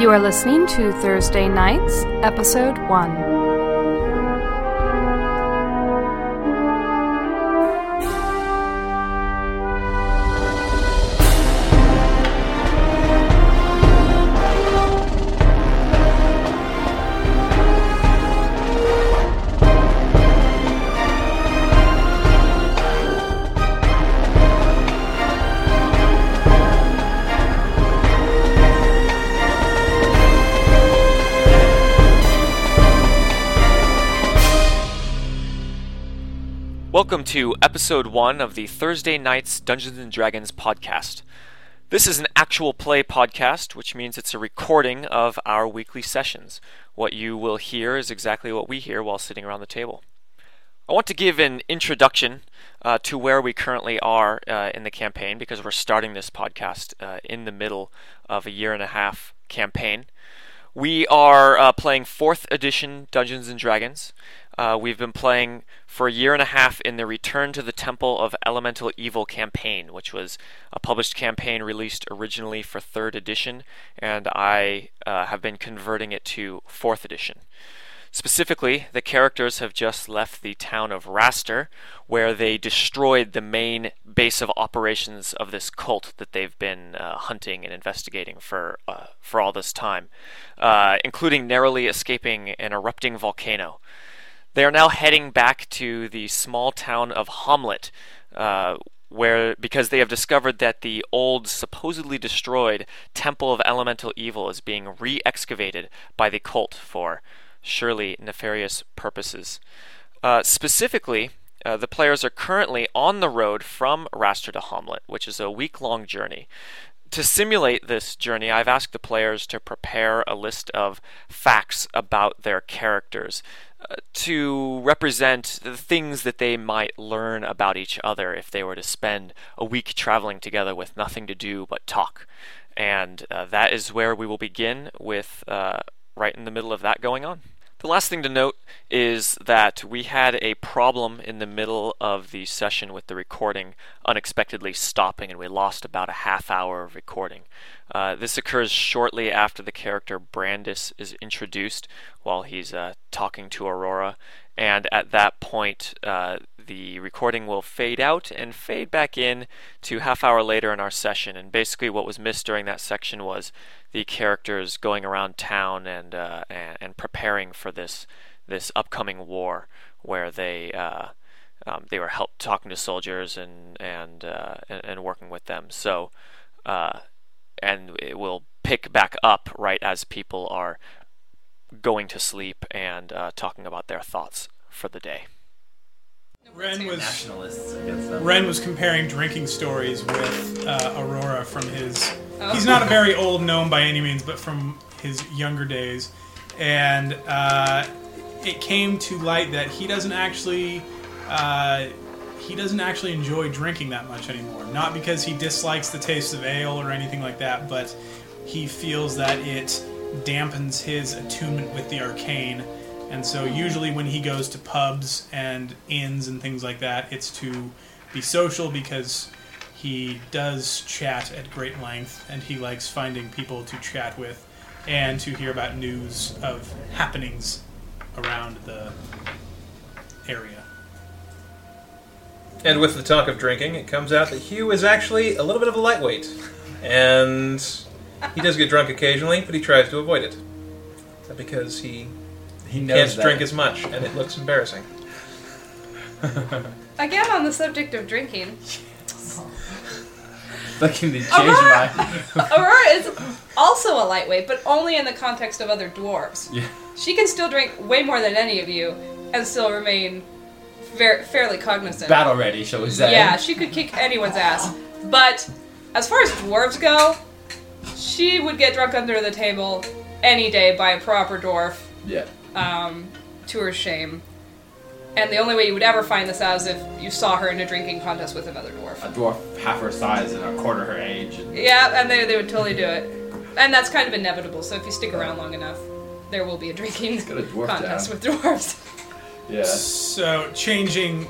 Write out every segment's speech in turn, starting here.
You are listening to Thursday Nights, Episode 1. Welcome to episode one of the Thursday Nights Dungeons and Dragons podcast. This is an actual play podcast, which means it's a recording of our weekly sessions. What you will hear is exactly what we hear while sitting around the table. I want to give an introduction uh, to where we currently are uh, in the campaign because we're starting this podcast uh, in the middle of a year and a half campaign. We are uh, playing 4th edition Dungeons and Dragons. Uh, we've been playing for a year and a half in the Return to the Temple of Elemental Evil campaign, which was a published campaign released originally for 3rd edition, and I uh, have been converting it to 4th edition. Specifically, the characters have just left the town of Raster, where they destroyed the main base of operations of this cult that they've been uh, hunting and investigating for uh, for all this time, uh, including narrowly escaping an erupting volcano. They are now heading back to the small town of Hommlet, uh, where because they have discovered that the old, supposedly destroyed Temple of Elemental Evil is being re-excavated by the cult for surely nefarious purposes. Uh, specifically, uh, the players are currently on the road from Raster to Hommlet, which is a week long journey. To simulate this journey, I've asked the players to prepare a list of facts about their characters uh, to represent the things that they might learn about each other if they were to spend a week traveling together with nothing to do but talk. And uh, that is where we will begin with uh, right in the middle of that going on. The last thing to note is that we had a problem in the middle of the session with the recording unexpectedly stopping, and we lost about a half hour of recording. Uh, this occurs shortly after the character Brandis is introduced while he's uh, talking to Aurora, and at that point, uh, the recording will fade out and fade back in to half hour later in our session. And basically, what was missed during that section was the characters going around town and uh, and, and, preparing for this this upcoming war, where they uh, um, they were help talking to soldiers and and uh, and, and, working with them. So uh, and it will pick back up right as people are going to sleep and uh, talking about their thoughts for the day. Ren was nationalists against them. Ren was comparing drinking stories with uh, Aurora from his. He's not a very old gnome by any means, but from his younger days, and uh, it came to light that he doesn't actually. Uh, he doesn't actually enjoy drinking that much anymore. Not because he dislikes the taste of ale or anything like that, but he feels that it dampens his attunement with the arcane and so usually when he goes to pubs and inns and things like that, it's to be social because he does chat at great length and he likes finding people to chat with and to hear about news of happenings around the area. And with the talk of drinking, it comes out that Hugh is actually a little bit of a lightweight. And he does get drunk occasionally, but he tries to avoid it. Because he He can't that. drink as much, and it looks embarrassing. Again, on the subject of drinking, Fucking they changed Aurora! my. Aurora is also a lightweight, but only in the context of other dwarves. Yeah. She can still drink way more than any of you and still remain ver- fairly cognizant. Battle ready, shall we say? Yeah, she could kick anyone's ass. But as far as dwarves go, she would get drunk under the table any day by a proper dwarf, Yeah. um, to her shame. And the only way you would ever find this out is if you saw her in a drinking contest with another dwarf. A dwarf half her size and a quarter her age. And Yeah, and they, they would totally do it. And that's kind of inevitable, so if you stick around long enough, there will be a drinking a dwarf contest down. with dwarves. yeah. So changing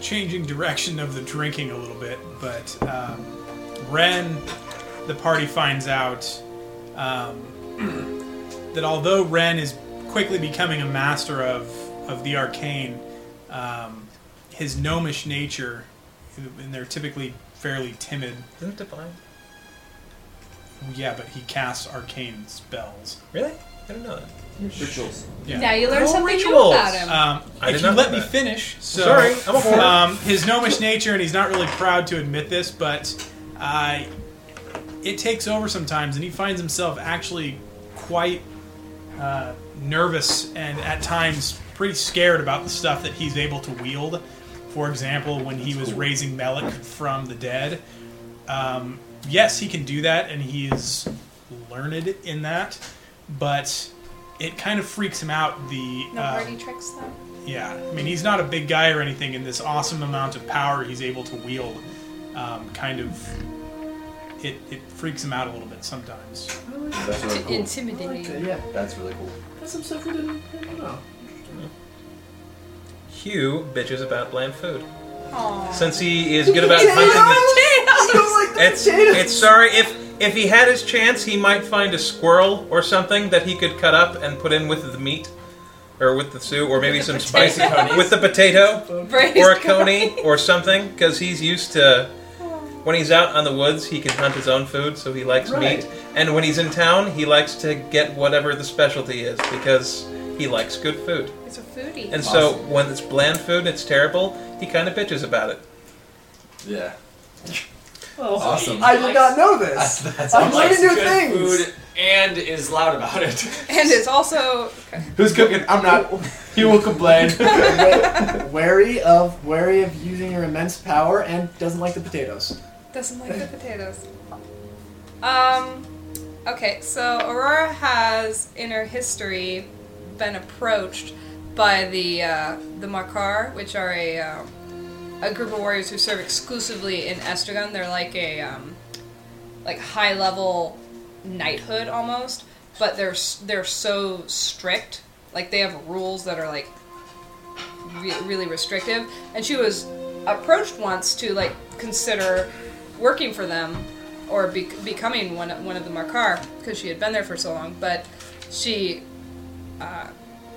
changing direction of the drinking a little bit, but um, Ren, the party finds out um, that although Ren is quickly becoming a master of of the arcane, um, his gnomish nature, and they're typically fairly timid. Isn't it divine? Yeah, but he casts arcane spells. Really? I didn't know that. Rituals. Yeah. Now you learn Oh, something new rituals. about him. Um, I if did you not let me that. finish, so Sorry, I'm a um, his gnomish nature, and he's not really proud to admit this, but uh, it takes over sometimes, and he finds himself actually quite uh, nervous and at times pretty scared about the stuff that he's able to wield. For example, when he was raising Melik from the dead, um, yes, he can do that, and he is learned in that, but it kind of freaks him out. The no uh, party tricks though. yeah, I mean, he's not a big guy or anything, and this awesome amount of power he's able to wield um, kind of. It, it freaks him out a little bit sometimes. That's really cool. Intimidating. Yeah, That's really cool. that's some stuff we didn't, didn't know. Hugh bitches about bland food. Aw. Since he is good about hunting, it's it's sorry if if he had his chance, he might find a squirrel or something that he could cut up and put in with the meat, or with the soup, or maybe With the some spicy potato. with the potato. Braised or a coney or something because he's used to when he's out on the woods he can hunt his own food so he likes Right. meat and when he's in town he likes to get whatever the specialty is because he likes good food He's a foodie. and so Awesome. when it's bland food and it's terrible he kind of bitches about it Yeah. Oh, Awesome. I did not know That's, this. that's I'm awesome. learning new good things. food and is loud about it. and it's also Who's cooking? I'm not. He will complain. Wa- wary of wary of using your immense power and doesn't like the potatoes. Doesn't like the potatoes. Um. Okay, so Aurora has in her history been approached by the uh, the Makar, which are a um, a group of warriors who serve exclusively in Estragon. They're like a um, like high level knighthood almost, but they're they're so strict. Like they have rules that are like re- really restrictive. And she was approached once to like consider working for them or be- becoming one one of the Markar because she had been there for so long. But she, uh,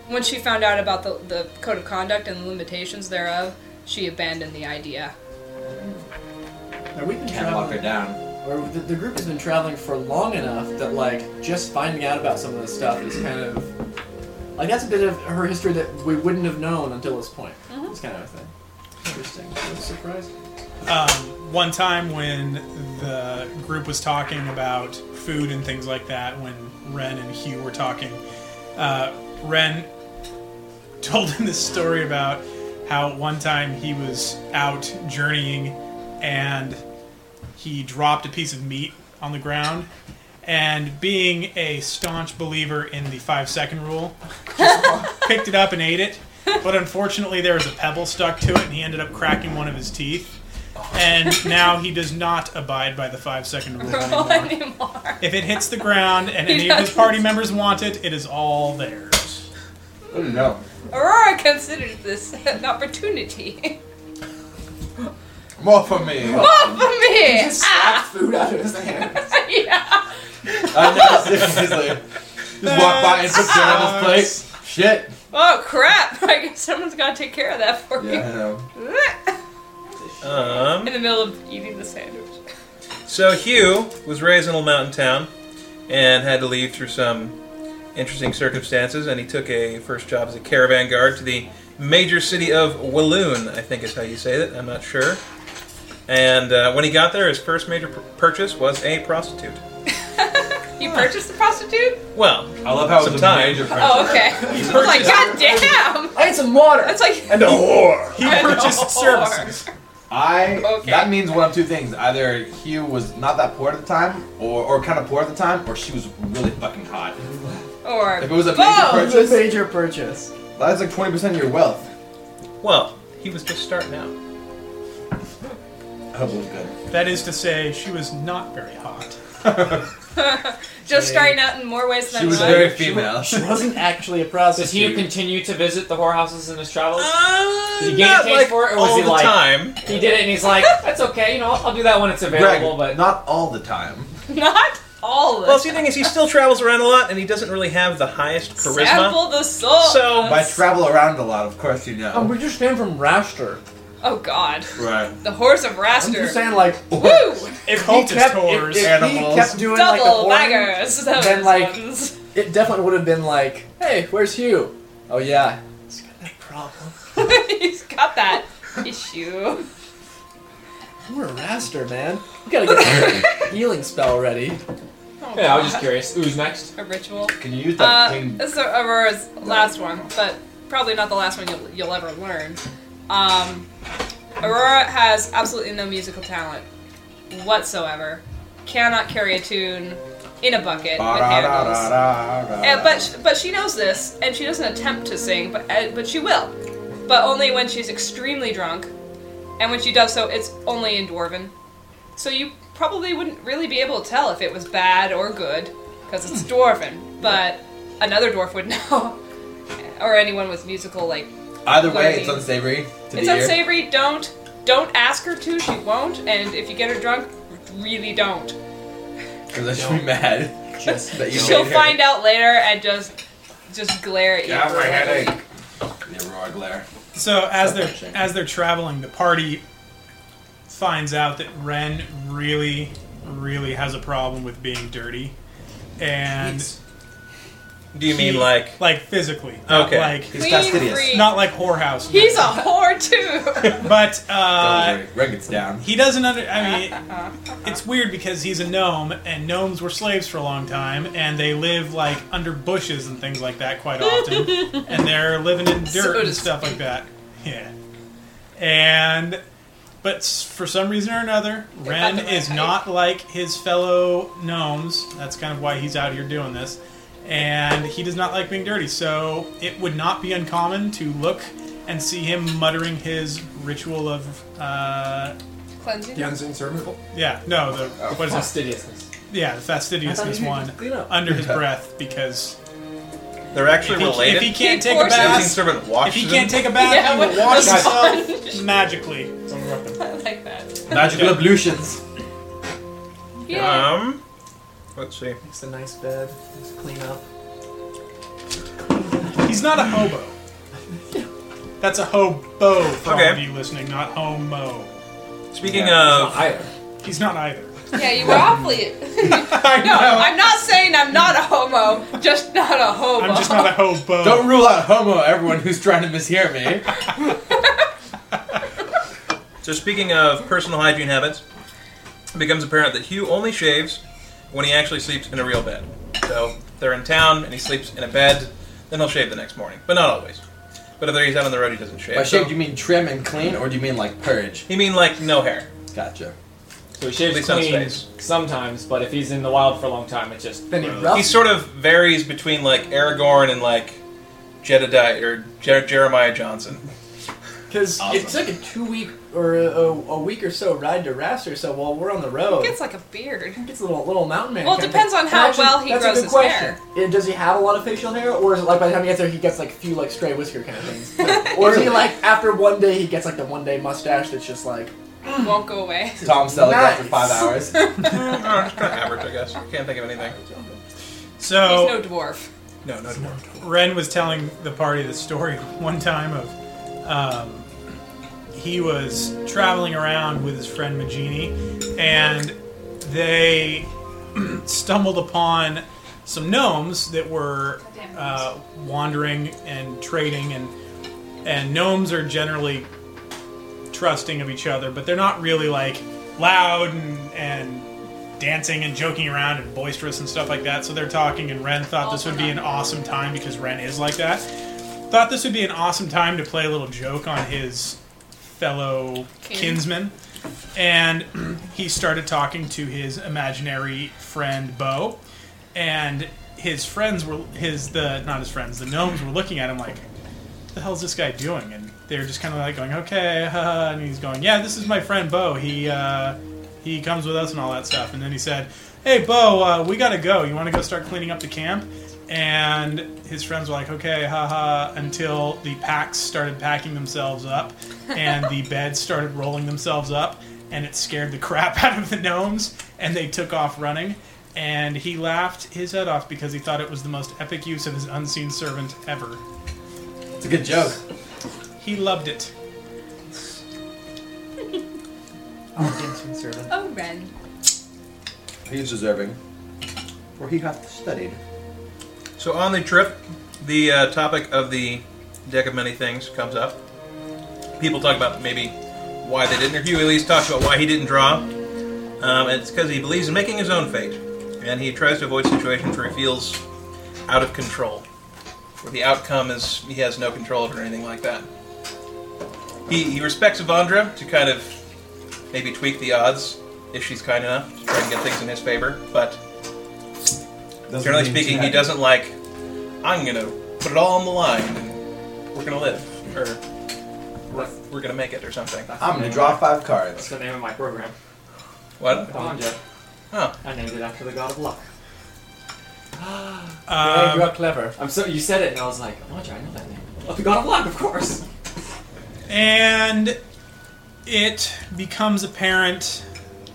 when she found out about the the code of conduct and the limitations thereof, she abandoned the idea. Now, we've been Can't lock her traveling, down. or the, the group has been traveling for long enough that like just finding out about some of this stuff is kind of like that's a bit of her history that we wouldn't have known until this point. It's kind of a thing. Interesting. I was surprised. Um, one time when the group was talking about food and things like that, when Ren and Hugh were talking, uh, Ren told him this story about how one time he was out journeying and he dropped a piece of meat on the ground. And being a staunch believer in the five second rule, just picked it up and ate it. But unfortunately, there was a pebble stuck to it, and he ended up cracking one of his teeth. And now he does not abide by the five second rule anymore. anymore. If it hits the ground and any of his party members want it, it is all theirs. Oh, I don't know. Aurora considered this an opportunity. More for me. More for me! Just slapped food out of his hand. yeah. I know. Seriously. Just walk by and put dinner on his plate. Shit. Oh crap! I guess someone's got to take care of that for Yeah, I know. you. um, In the middle of eating the sandwich. so Hugh was raised in a little mountain town and had to leave through some interesting circumstances and he took a first job as a caravan guard to the major city of Walloon I think is how you say that I'm not sure and uh, when he got there his first major pur- purchase was a prostitute You purchased the prostitute? well I love how it was a Sometime. major Oh, okay. I was like, God damn! I need some water. That's like. and a whore. He purchased services. I Okay. that means one of two things. Either Hugh was not that poor at the time, or or kind of poor at the time, or she was really fucking hot. Or. If it was a major both! It's purchase, a major purchase. that's like twenty percent of your wealth. well he was just starting out I hope it was good. That is to say, she was not very hot. Just starting out in more ways than She was one. very female. She wasn't actually a Does prostitute. he continue to visit the whorehouses in his travels? uh, Did he gain a not taste like for it, or was all he the like- time He did it, and he's like, "That's okay, you know, I'll, I'll do that when it's Greg, available." But not all the time. Not? all the Well, see, the thing is, he still travels around a lot, and he doesn't really have the highest charisma. Sample the soul. So- By travel around a lot, of course you know. Um, we just came from Raster. Oh God, right. the horse of I'm Raster. just saying, like, Woo! if he kept, whores. if, if he Animals. kept doing like the Double horn, baggers. Those then, like- ones. it definitely would have been like, hey, where's Hugh? Oh yeah, he's got that problem. he's got that issue. We're a Raster, man. We gotta get a healing spell ready. Oh, Yeah, I was just God. curious. Who's next? A ritual. Can you use that Uh, thing? this is Aurora's last one, but probably not the last one you'll, you'll ever learn. Um, Aurora has absolutely no musical talent whatsoever. Cannot carry a tune in a bucket with handles. But sh- but she knows this, and she doesn't attempt to sing, but uh, but she will, but only when she's extremely drunk, and when she does so, it's only in Dwarven. So you probably wouldn't really be able to tell if it was bad or good, because it's Dwarven. But another dwarf would know, or anyone with musical like. Either way, it's unsavory It's the ear. unsavory. Don't don't ask her to. She won't. And if you get her drunk, really don't. Because I should be mad. Just that you She'll made her. find out later and just just glare at you. Yeah, my headache. week. The Aurora glare. So as they're Touching. as they're traveling, the party finds out that Ren really, really has a problem with being dirty, and Do you mean like? like physically, Okay. like He's Clean fastidious. freak. not like whorehouse. He's a whore too. but Don't uh, worry, Red gets down. he doesn't under. I mean, it's weird because he's a gnome, and gnomes were slaves for a long time, and they live like under bushes and things like that quite often, and they're living in dirt So and to stuff like that. Yeah, and but for some reason or another, Ren is not like his fellow gnomes. That's kind of why he's out here doing this, and he does not like being dirty. So it would not be uncommon to look and see him muttering his ritual of. Uh, Cleansing. the unseen servant. yeah, no, the what is it? Fastidiousness. Yeah, the fastidiousness one could clean up. under his breath because They're actually if he, related. if he can't He take a forces- Unseen bath, servant if he can't him. take a bath, Yeah, he with will wash himself magically. I like that. Magical ablutions. Yeah. Um, let's see. Makes a nice bed. Just clean up. He's not a hobo. That's a hobo for all of Okay. you listening, not homo. Speaking Not of, either. He's not either. yeah, you were awfully. I No, know. I'm not saying I'm not a homo, just not a homo. I'm just not a hobo. Don't rule out homo, everyone who's trying to mishear me. so speaking of personal hygiene habits, it becomes apparent that Hugh only shaves when he actually sleeps in a real bed. So if they're in town and he sleeps in a bed, then he'll shave the next morning, but not always. But if he's out on the road, he doesn't shave. By So- shave, do you mean trim and clean, or do you mean like purge? He mean like no hair. Gotcha. So he At shaves least on clean face. sometimes, but if he's in the wild for a long time, it just Then he grows. He sort of varies between like Aragorn and like Jedediah or Jer- Jeremiah Johnson. Because Awesome. it's like a two week or a, a week or so ride to Raster. So while we're on the road, He gets like a beard. gets a little little mountain man. Well, it depends on how actually, well he that's grows a good his question. hair. Yeah, Does he have a lot of facial hair, or is it like by the time he gets there, he gets like a few like stray whisker kind of things, or is he like after one day he gets like the one day mustache that's just like Won't go away. Tom Selleck after five hours. it's average, I guess. Can't think of anything. So He's no dwarf. No, no, dwarf. Ren was telling the party the story one time of um, he was traveling around with his friend Magini, and they stumbled upon some gnomes that were uh, wandering and trading, and and gnomes are generally trusting of each other, but they're not really like loud and, and dancing and joking around and boisterous and stuff like that. So they're talking, and Ren thought this would be an awesome time because Ren is like that. Thought this would be an awesome time to play a little joke on his fellow Kin. kinsman. And he started talking to his imaginary friend Bo, and his friends were his the not his friends the gnomes were looking at him like, "What the hell's this guy doing?" And they're just kind of like going, "Okay," haha," and he's going, "Yeah, this is my friend Bo. He uh, he comes with us and all that stuff." And then he said, "Hey, Bo, uh, we gotta go. You want to go start cleaning up the camp?" And his friends were like, "Okay, haha," until the packs started packing themselves up, and the beds started rolling themselves up, and it scared the crap out of the gnomes, and they took off running. and he laughed his head off because he thought it was the most epic use of his unseen servant ever. It's a good joke. He loved it. servant. Oh, Ren. He's deserving. For he hath studied. So on the trip, the uh, topic of the deck of many things comes up. People talk about maybe why they didn't. Hugh at least talks about why he didn't draw. Um, it's because he believes in making his own fate, and he tries to avoid situations where he feels out of control, where the outcome is he has no control over anything like that. He, he respects Avandra to kind of maybe tweak the odds if she's kind enough to try and get things in his favor, but Doesn't Generally mean speaking, he had- doesn't like. I'm gonna put it all on the line, and we're gonna live, or we're, we're gonna make it, or something. That's I'm the gonna name draw of- five That's cards. the name of my program. What? Belanja. Oh, I named it after the god of luck. yeah, Um, you are clever. I'm so you said it, and I was like, Belanja, I know that name. Oh, the god of luck, of course. and it becomes apparent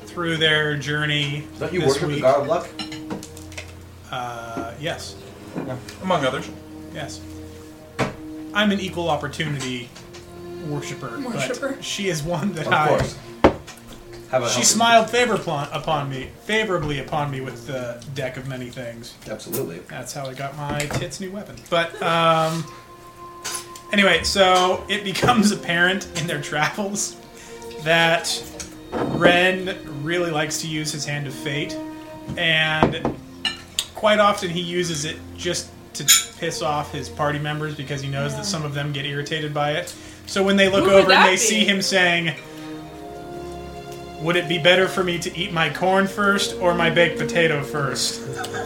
through their journey Don't you this worship the week. god of luck? Uh, yes, among others. yes. I'm an equal opportunity worshiper, Worshipper. but she is one that Of I. course. Have a She helping- smiled favor pl- upon me, favorably upon me with the deck of many things. Absolutely. That's how I got my tits new weapon. But um, anyway, so it becomes apparent in their travels that Ren really likes to use his hand of fate, and quite often he uses it just to piss off his party members because he knows that some of them get irritated by it. So when they look Who over and they be? see him saying, would it be better for me to eat my corn first or my baked potato first?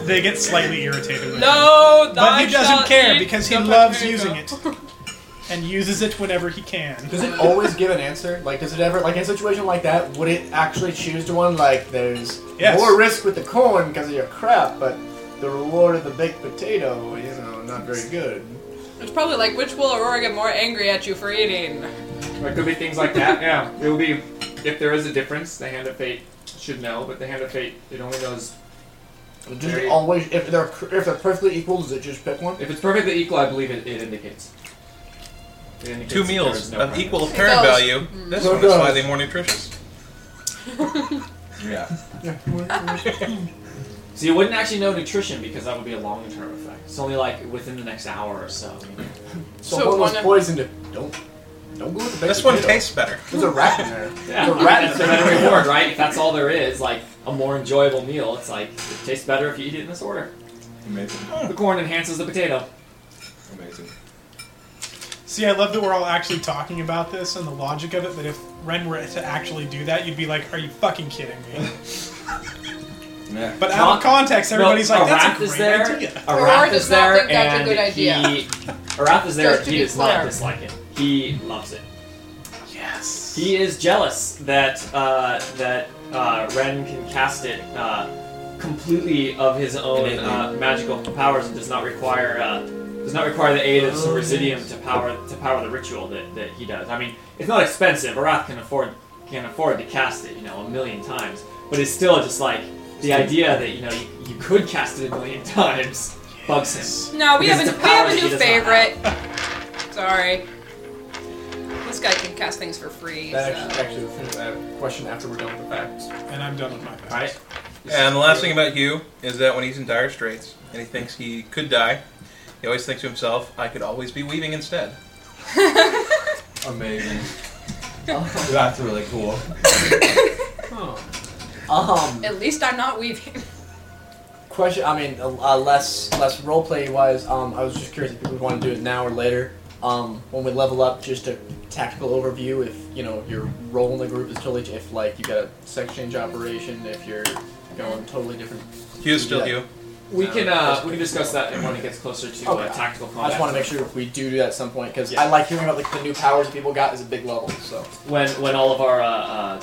They get slightly irritated with it. No, But he doesn't care because he loves potato. using it. And uses it whenever he can. Does it always give an answer? Like, does it ever, like in a situation like that, would it actually choose to one? Like, there's Yes. more risk with the corn because of your crap, but the reward of the baked potato, you know, not very good. It's probably like, which will Aurora get more angry at you for eating? It could be things like that. Yeah, it will be if there is a difference. The hand of fate should know, but the hand of fate it only knows Does Very- it always, if they're if they're perfectly equal, does it just pick one? if it's perfectly equal. I believe it, it indicates. It indicates Two meals is no of preference. equal apparent goes. value. Mm. This So one it is goes. slightly more nutritious. Yeah. So you wouldn't actually know nutrition because that would be a long-term effect. It's only like within the next hour or so. So, So one was one- poisoned. It don't don't go with the baked This one potato. tastes better. There's a rat in there. Yeah, There's a rat that's in a there. better reward, right? If that's all there is, like a more enjoyable meal, it's like it tastes better if you eat it in this order. Amazing. The corn enhances the potato. Amazing. See, I love that we're all actually talking about this and the logic of it, but if Ren were to actually do that, you'd be like, are you fucking kidding me? Yeah. But out Not- of context, everybody's no, like, that's Arath a is there. idea. Arath is there, think that's a and good idea. he Arath is there. Just to He be does not clear. dislike it. He loves it. Yes. He is jealous that uh, that uh, Ren can cast it uh, completely of his own uh, magical powers and does not require uh, does not require the aid of some residuum to power to power the ritual that, that he does. I mean, it's not expensive. Arath can afford can afford to cast it, you know, a million times. But it's still just like the idea that you know you, you could cast it a million times bugs him. No, we have Because a it's we a have power a he new does not favorite. Sorry. This guy can cast things for free. That so. actually, actually we'll finish that question after we're done with the facts. And I'm done with my facts. Right? And the last thing about Hugh is that when he's in dire straits and he thinks he could die, he always thinks to himself, "I could always be weaving instead." Amazing. That's really cool. Oh. Um, At least I'm not weaving. question. I mean, uh, uh, less less roleplay wise. Um, I was just curious if people would want to do it now or later. Um, when we level up, just a tactical overview. If you know your role in the group is totally. If like you got a sex change operation, if you're going totally different. Hugh's still Yeah. Hugh. We can uh, we can discuss that when it gets closer to Okay. uh, tactical combat. I just want to make sure if we do do that at some point because Yeah. I like hearing about like the new powers people got is a big level. So when when all of our uh, uh,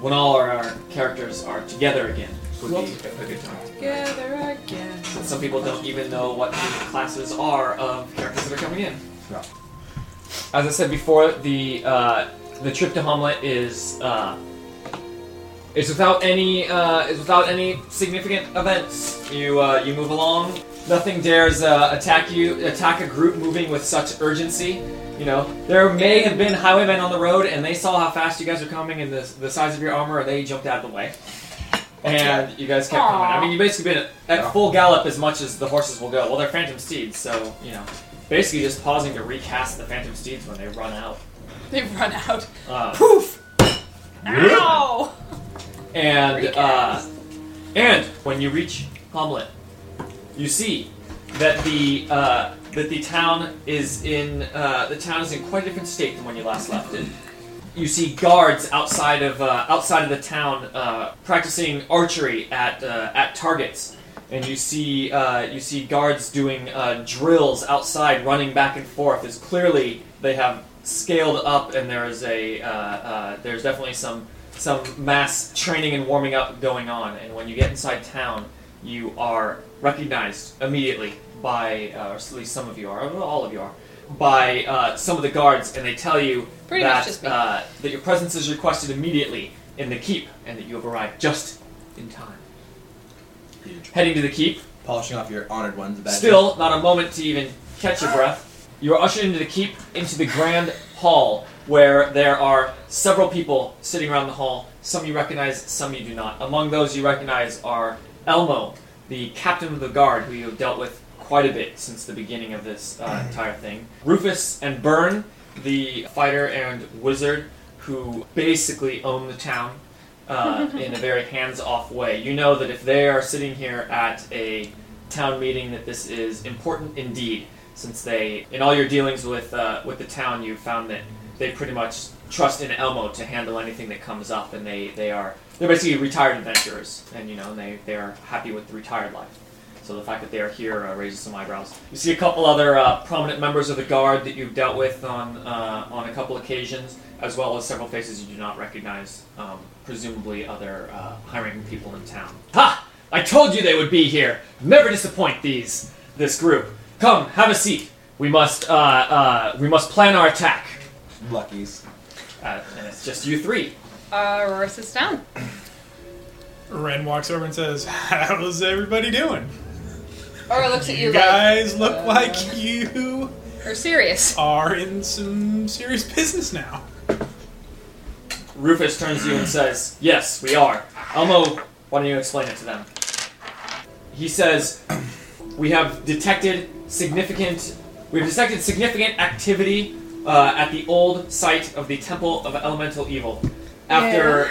when all our, our characters are together again would be a good time. Together again. Since some people don't even know what the classes are of characters that are coming in. Yeah. As I said before, the uh, the trip to Hommlet is uh, It's without any. Uh, it's without any significant events. You uh, you move along. Nothing dares uh, attack you. Attack a group moving with such urgency. You know, there may have been highwaymen on the road, and they saw how fast you guys are coming and the, the size of your armor, and they jumped out of the way. And you guys kept coming. I mean, you basically been at, at full gallop as much as the horses will go. Well, they're phantom steeds, so you know, basically just pausing to recast the phantom steeds when they run out. They've run out. Uh, Poof! Ow! And uh, and when you reach Hommlet, you see that the uh, that the town is in uh, the town is in quite a different state than when you last left it. You see guards outside of uh, outside of the town uh, practicing archery at uh, at targets, and you see uh, you see guards doing uh, drills outside, running back and forth. As clearly they have scaled up, and there is a there's definitely some some mass training and warming up going on. And when you get inside town, you are recognized immediately by, uh, or at least some of you are, all of you are, by uh, some of the guards, and they tell you Pretty much that just me. uh, that your presence is requested immediately in the keep, and that you have arrived just in time. Huge. Heading to the keep, Polishing off your honored ones. badges. Still, not a moment to even catch your breath. You are ushered into the keep, into the grand hall, where there are several people sitting around the hall. Some you recognize, some you do not. Among those you recognize are Elmo, the captain of the guard, who you have dealt with quite a bit since the beginning of this uh, entire thing. Rufus and Burne, the fighter and wizard, who basically own the town uh, in a very hands-off way. You know that if they are sitting here at a town meeting, that this is important indeed, since they, in all your dealings with uh, with the town, you found that they pretty much trust in Elmo to handle anything that comes up, and they, they are they're basically retired adventurers, and you know they they are happy with the retired life. So the fact that they are here uh, raises some eyebrows. You see a couple other uh, prominent members of the guard that you've dealt with on uh, on a couple occasions, as well as several faces you do not recognize, um, presumably other uh, hiring people in town. Ha! I told you they would be here. Never disappoint these this group. Come, have a seat. We must uh, uh, we must plan our attack. Luckies. Uh, and it's just you three. Uh, Aurora sits down. Ren walks over and says, "How's everybody doing? Aurora looks at you, You like, guys look uh, like you are serious. are in some serious business now." Rufus turns to you and says, Yes, we are. Elmo, why don't you explain it to them? He says, We have detected significant we have detected significant activity uh, at the old site of the Temple of Elemental Evil. After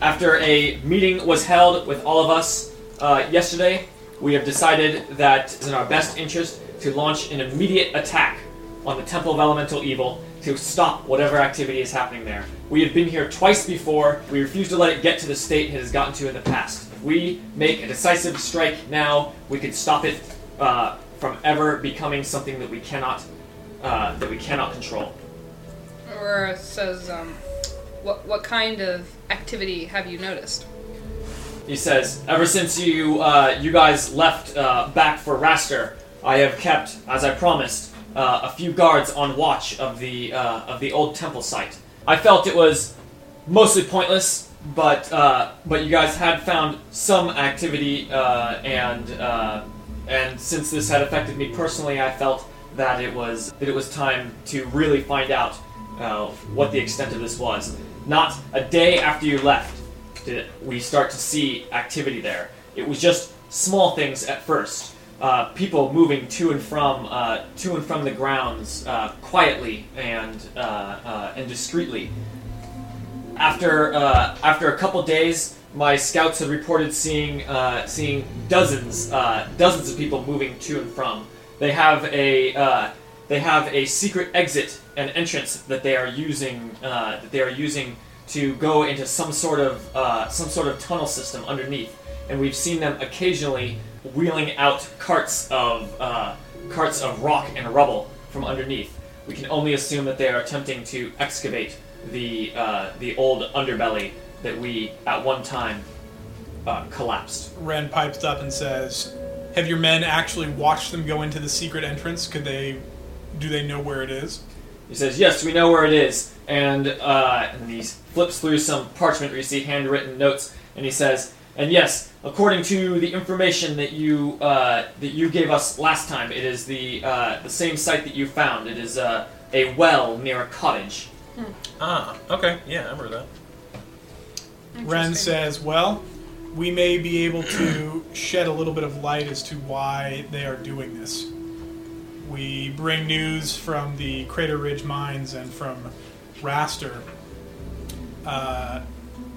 after a meeting was held with all of us uh, yesterday, we have decided that it's in our best interest to launch an immediate attack on the Temple of Elemental Evil to stop whatever activity is happening there. We have been here twice before. We refuse to let it get to the state it has gotten to in the past. If we make a decisive strike now, we can stop it uh, from ever becoming something that we cannot uh, that we cannot control. Aurora says, um, what, what kind of activity have you noticed? He says, "Ever since you uh, you guys left uh, back for Raster, I have kept, as I promised, uh, a few guards on watch of the uh, of the old temple site. I felt it was mostly pointless, but uh, but you guys had found some activity, uh, and and since this had affected me personally, I felt that it was that it was time to really find out what the extent of this was. Not a day after you left we start to see activity there. It was just small things at first. Uh, people moving to and from uh, to and from the grounds uh, quietly and uh, uh, and discreetly. After uh, after a couple days, my scouts had reported seeing seeing dozens dozens of people moving to and from. They have a they have a secret exit and entrance that they are using that they are using to go into some sort of uh, some sort of tunnel system underneath. And we've seen them occasionally wheeling out carts of uh, carts of rock and rubble from underneath. We can only assume that they are attempting to excavate the uh, the old underbelly that we at one time uh, collapsed. Ren pipes up and says, "Have your men actually watched them go into the secret entrance? Could they? Do they know where it is?" He says, "Yes, we know where it is." And, uh, and he flips through some parchment where you see handwritten notes, and he says, "And yes, according to the information that you uh, that you gave us last time, it is the uh, the same site that you found. It is uh, a well near a cottage." Ah, okay. Yeah, I remember that. Ren Interesting. says, "Well, we may be able to shed a little bit of light as to why they are doing this. We bring news from the Crater Ridge mines and from Raster, uh,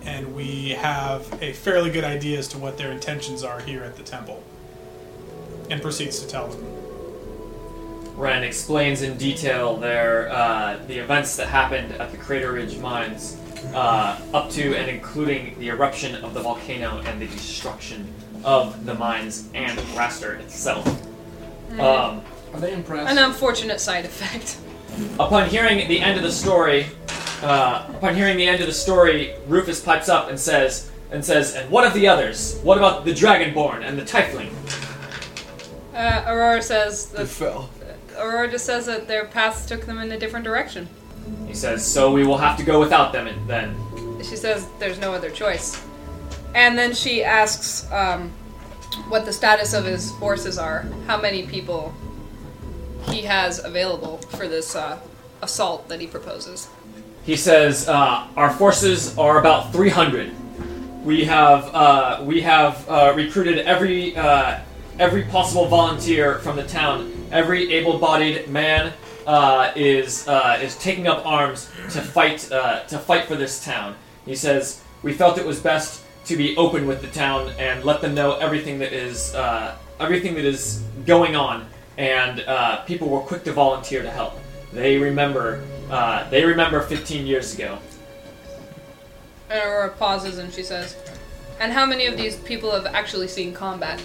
and we have a fairly good idea as to what their intentions are here at the temple." And proceeds to tell them. Ren explains in detail their uh, the events that happened at the Crater Ridge mines, uh, up to and including the eruption of the volcano and the destruction of the mines and Raster itself. Um, Are they impressed? An unfortunate side effect. upon hearing the end of the story, uh, upon hearing the end of the story, Rufus pipes up and says, and says, "And what of the others? What about the Dragonborn and the Tiefling?" Uh, Aurora says They fell. Aurora just says that their paths took them in a different direction. He says, "So we will have to go without them and then." She says there's no other choice. And then she asks um, what the status of his forces are, how many people he has available for this uh, assault that he proposes. He says, uh, "Our forces are about 300. We have uh, we have uh, recruited every uh, every possible volunteer from the town. Every able-bodied man uh, is is taking up arms to fight to fight for this town." He says, "We felt it was best to be open with the town and let them know everything that is everything that is going on." And uh, people were quick to volunteer to help. They remember uh, they remember 15 years ago. And Aurora pauses and she says, And how many of these people have actually seen combat?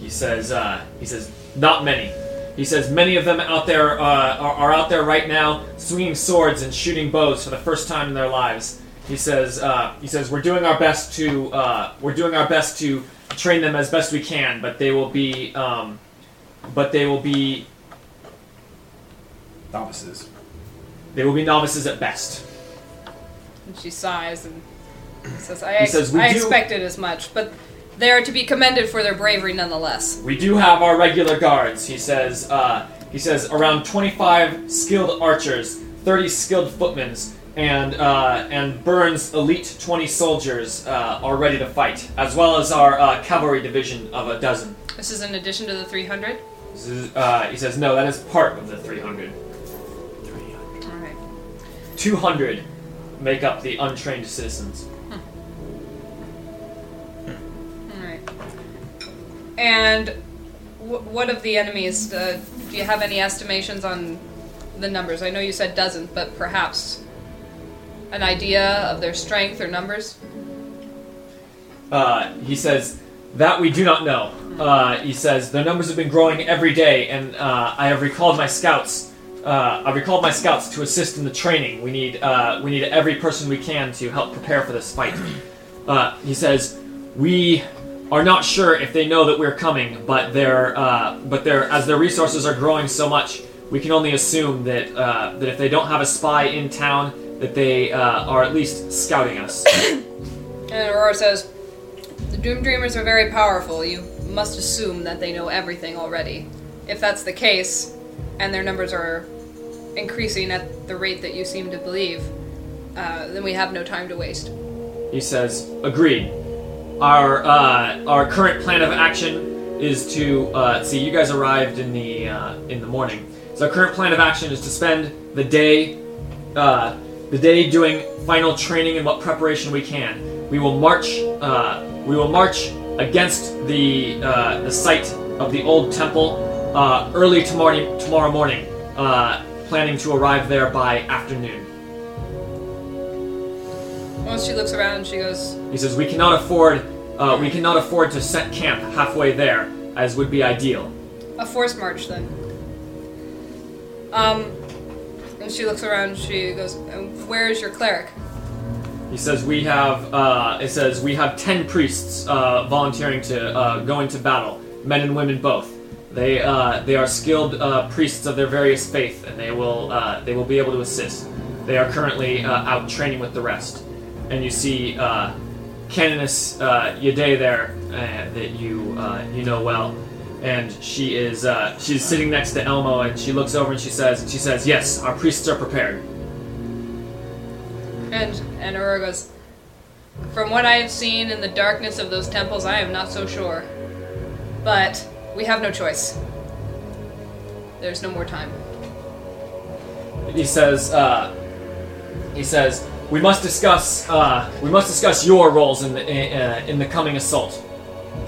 He says, uh, he says, not many. He says many of them out there uh, are, are out there right now, swinging swords and shooting bows for the first time in their lives. He says, uh, he says we're doing our best to uh, we're doing our best to train them as best we can, but they will be, um, but they will be Novices. they will be novices at best. And she sighs and says, I, ex- says, "We I do- expected as much, but they are to be commended for their bravery nonetheless. We do have our regular guards. He says. Uh, he says around 25 skilled archers, 30 skilled footmen, and uh, and Burne's elite 20 soldiers uh, are ready to fight, as well as our uh, cavalry division of a dozen. This is in addition to the 300? Uh, he says no, that is part of the 300. Alright. 200 make up the untrained citizens. Alright. And w- what of the enemies? Uh, do you have any estimations on the numbers? I know you said dozen, but perhaps an idea of their strength or numbers? Uh, he says that we do not know. Uh, he says the numbers have been growing every day, and uh, I have recalled my scouts. Uh, I've recalled my scouts to assist in the training. We need uh, we need every person we can to help prepare for this fight. Uh, he says we are not sure if they know that we're coming, but they're uh, but they're as their resources are growing so much, we can only assume that that if they don't have a spy in town, that they are at least scouting us. And Aurora says, The Doom Dreamers are very powerful. You must assume that they know everything already. If that's the case, and their numbers are increasing at the rate that you seem to believe, uh, then we have no time to waste. He says, "Agreed. Our uh, our current plan of action is to uh, see. You guys arrived in the uh, in the morning. So our current plan of action is to spend the day uh, the day doing final training and what preparation we can. We will march. We will march against the uh, the site of the old temple uh, early tomorrow tomorrow morning. Uh, planning to arrive there by afternoon." Once she looks around, she goes, He says we cannot afford uh, we cannot afford to set camp halfway there, as would be ideal. A forced march then. Um, and she looks around, she goes, Where is your cleric? He says we have uh, it says we have ten priests uh, volunteering to uh, go into battle, men and women both. They uh, they are skilled uh, priests of their various faith, and they will uh, they will be able to assist. They are currently uh, out training with the rest, and you see uh, Canoness uh, Y'dey there uh, that you uh, you know well, and she is uh, she's sitting next to Elmo, and she looks over and she says she says yes, our priests are prepared. And and goes. From what I have seen in the darkness of those temples, I am not so sure. But we have no choice. There's no more time. He says, uh, he says, we must discuss, uh, we must discuss your roles in the uh, in the coming assault.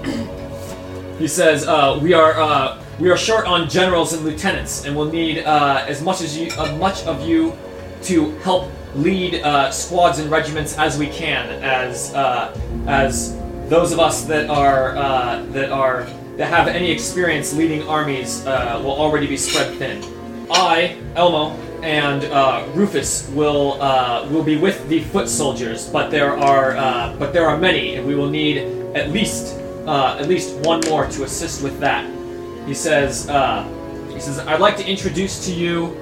he says, uh, we are uh, we are short on generals and lieutenants, and we'll need uh, as much as you, uh, much of you, to help lead uh, squads and regiments as we can, as uh, as those of us that are uh, that are that have any experience leading armies uh, will already be spread thin. I, Elmo, and uh, Rufus will uh, will be with the foot soldiers, but there are but there are many, and we will need at least at least one more to assist with that. He says he says I'd like to introduce to you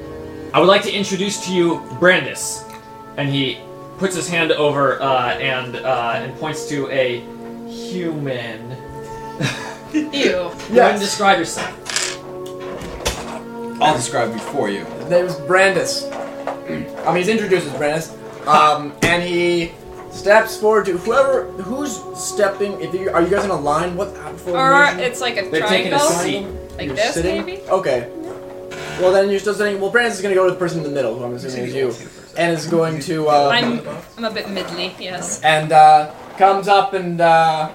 I would like to introduce to you Brandis, and he puts his hand over uh, and uh, and points to a human. Ew. Go ahead and describe yourself. I'll describe before you. His name is Brandis. I mean, he's introduced as Brandis, um, and he steps forward to whoever who's stepping. If you are you guys in a line? What Or formation? it's like a They're taking a triangle. seat. Like You're this, sitting? maybe? Okay. Well, then you're still sitting. Well, Brandis is going to go to the person in the middle, who I'm assuming is you, and is going to. Um, I'm I'm a bit middly, yes. and uh, comes up and uh,